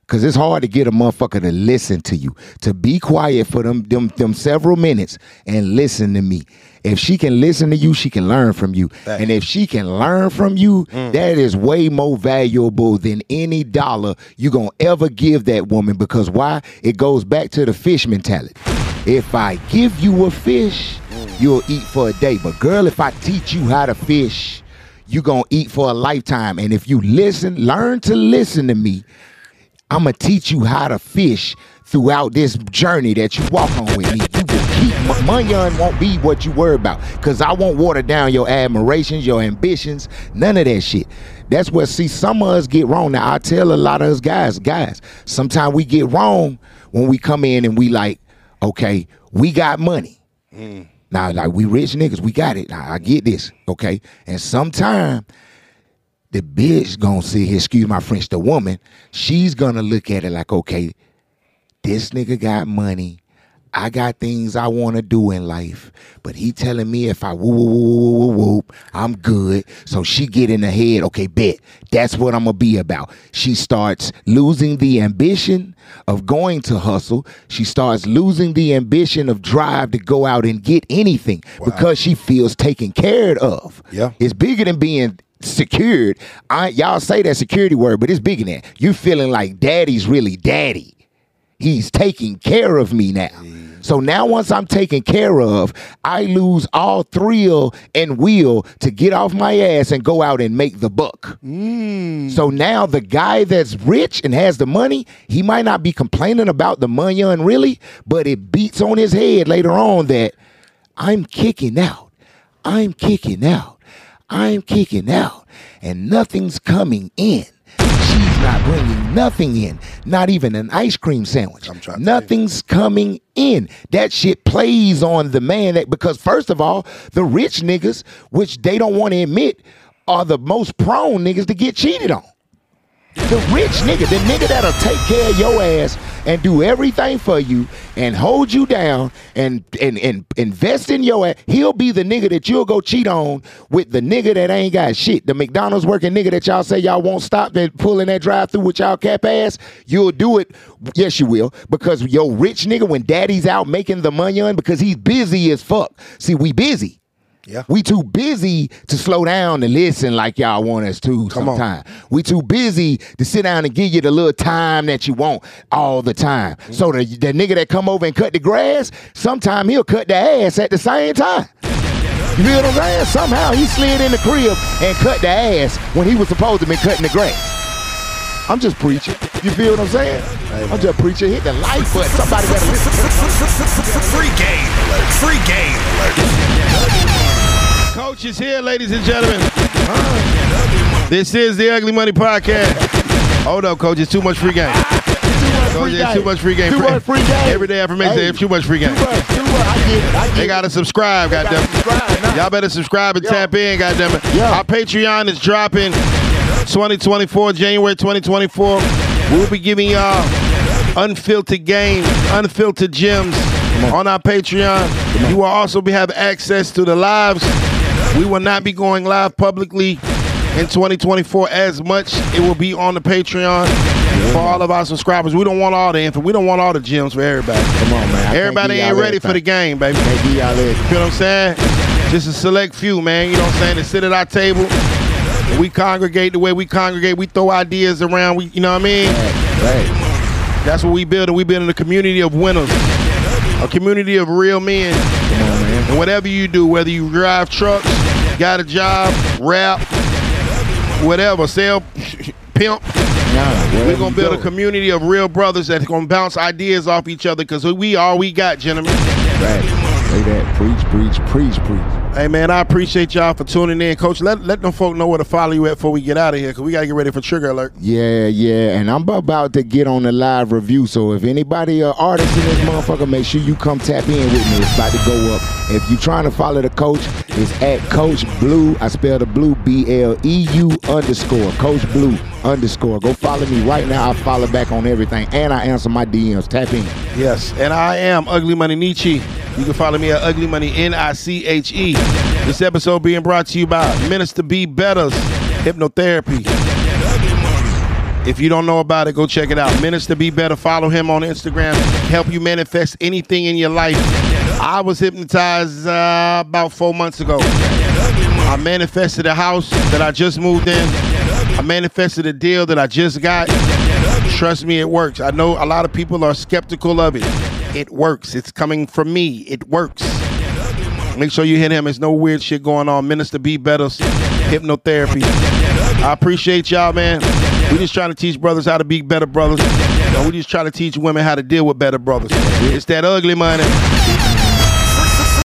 Cause it's hard to get a motherfucker to listen to you, to be quiet for them them them several minutes and listen to me. If she can listen to you, she can learn from you. And if she can learn from you, mm. that is way more valuable than any dollar you gonna ever give that woman. Because why? It goes back to the fish mentality. If I give you a fish, you'll eat for a day. But girl, if I teach you how to fish, you gonna eat for a lifetime. And if you listen, learn to listen to me, I'm gonna teach you how to fish throughout this journey that you walk on with me. You will keep my money won't be what you worry about, cause I won't water down your admirations, your ambitions, none of that shit. That's what see some of us get wrong. Now I tell a lot of us guys, guys, sometimes we get wrong when we come in and we like, okay, we got money. Mm. Now, like we rich niggas, we got it. Now, I get this, okay? And sometime the bitch gonna see, here, excuse my French, the woman, she's gonna look at it like, okay, this nigga got money. I got things I want to do in life, but he telling me if I woo woo woo woo woo woo, I'm good. So she get in the head, okay, bet that's what I'm gonna be about. She starts losing the ambition of going to hustle. She starts losing the ambition of drive to go out and get anything because she feels taken care of. Yeah. it's bigger than being secured. I, y'all say that security word, but it's bigger than that. You feeling like daddy's really daddy. He's taking care of me now. So now once I'm taken care of, I lose all thrill and will to get off my ass and go out and make the buck. Mm. So now the guy that's rich and has the money, he might not be complaining about the money and really, but it beats on his head later on that I'm kicking out. I'm kicking out. I'm kicking out. And nothing's coming in. She's not bringing nothing in, not even an ice cream sandwich. I'm trying to Nothing's coming in. That shit plays on the man that, because first of all, the rich niggas, which they don't want to admit, are the most prone niggas to get cheated on. The rich nigga, the nigga that'll take care of your ass and do everything for you and hold you down and and, and invest in your ass, he'll be the nigga that you'll go cheat on with the nigga that ain't got shit. The McDonald's working nigga that y'all say y'all won't stop that pulling that drive through with y'all cap ass, you'll do it. Yes, you will. Because your rich nigga, when daddy's out making the money on because he's busy as fuck. See, we busy. Yeah. We too busy to slow down and listen like y'all want us to Come on. sometimes. We too busy to sit down and give you the little time that you want all the time. Mm-hmm. So the, the nigga that come over and cut the grass, sometime he'll cut the ass at the same time. You feel what I'm saying? Somehow he slid in the crib and cut the ass when he was supposed to be cutting the grass. I'm just preaching. You feel what I'm saying? I'm just preaching. Hit the like button. Somebody better listen. Free game alert. Free game alert. Coach is here, ladies and gentlemen. This is the Ugly Money Podcast. Hold up, coach. It's too much free game. Coach, it's too much free game. Too much free game. Everyday affirmation. Hey. It's too much free game. Too much, too much. I get it. I get They gotta subscribe, gotta goddamn. subscribe now. Y'all better subscribe and Yo. tap in, goddamn it. Yo. Our Patreon is dropping 2024, January 2024. We'll be giving y'all unfiltered games, unfiltered gems on our Patreon. You will also be have access to the lives. We will not be going live publicly in 2024 as much. It will be on the Patreon for all of our subscribers. We don't want all the info. We don't want all the gems for everybody. Come on, man. I Everybody ain't ready for the game, baby. Can't y'all everything. Know what I'm saying? Just a select few, man. You know what I'm saying? That sit at our table. We congregate the way we congregate. We throw ideas around. We, you know what I mean? Right. That's what we build. And we build in a community of winners, a community of real men. Come on, man. And whatever you do, whether you drive trucks, got a job, rap, whatever, sell, pimp, Nah, we're gonna build a community of real brothers that's gonna bounce ideas off each other because we all we got, gentlemen. Right. Say that. Preach, preach, preach, preach. Hey man, I appreciate y'all for tuning in, Coach. Let let them folk know where to follow you at before we get out of here, cause we gotta get ready for trigger alert. Yeah, yeah, and I'm about to get on the live review. So if anybody uh, artist in this motherfucker, make sure you come tap in with me. It's about to go up. If you're trying to follow the coach, it's at Coach Blue. I spell the blue B L E U underscore Coach Blue underscore. Go follow me right now. I follow back on everything, and I answer my DMs. Tap in. Yes, and I am Ugly Money Niche. You can follow me at Ugly Money N I C H E. This episode being brought to you by Minister B Better's Hypnotherapy. If you don't know about it, go check it out. Minister Be Better. Follow him on Instagram. Help you manifest anything in your life. I was hypnotized uh, about four months ago. I manifested a house that I just moved in. I manifested a deal that I just got. Trust me, it works. I know a lot of people are skeptical of it. It works. It's coming from me. It works. Make sure you hit him. There's no weird shit going on. Minister B Better's hypnotherapy. I appreciate y'all, man. We just trying to teach brothers how to be better brothers. And we just trying to teach women how to deal with better brothers. It's that ugly money.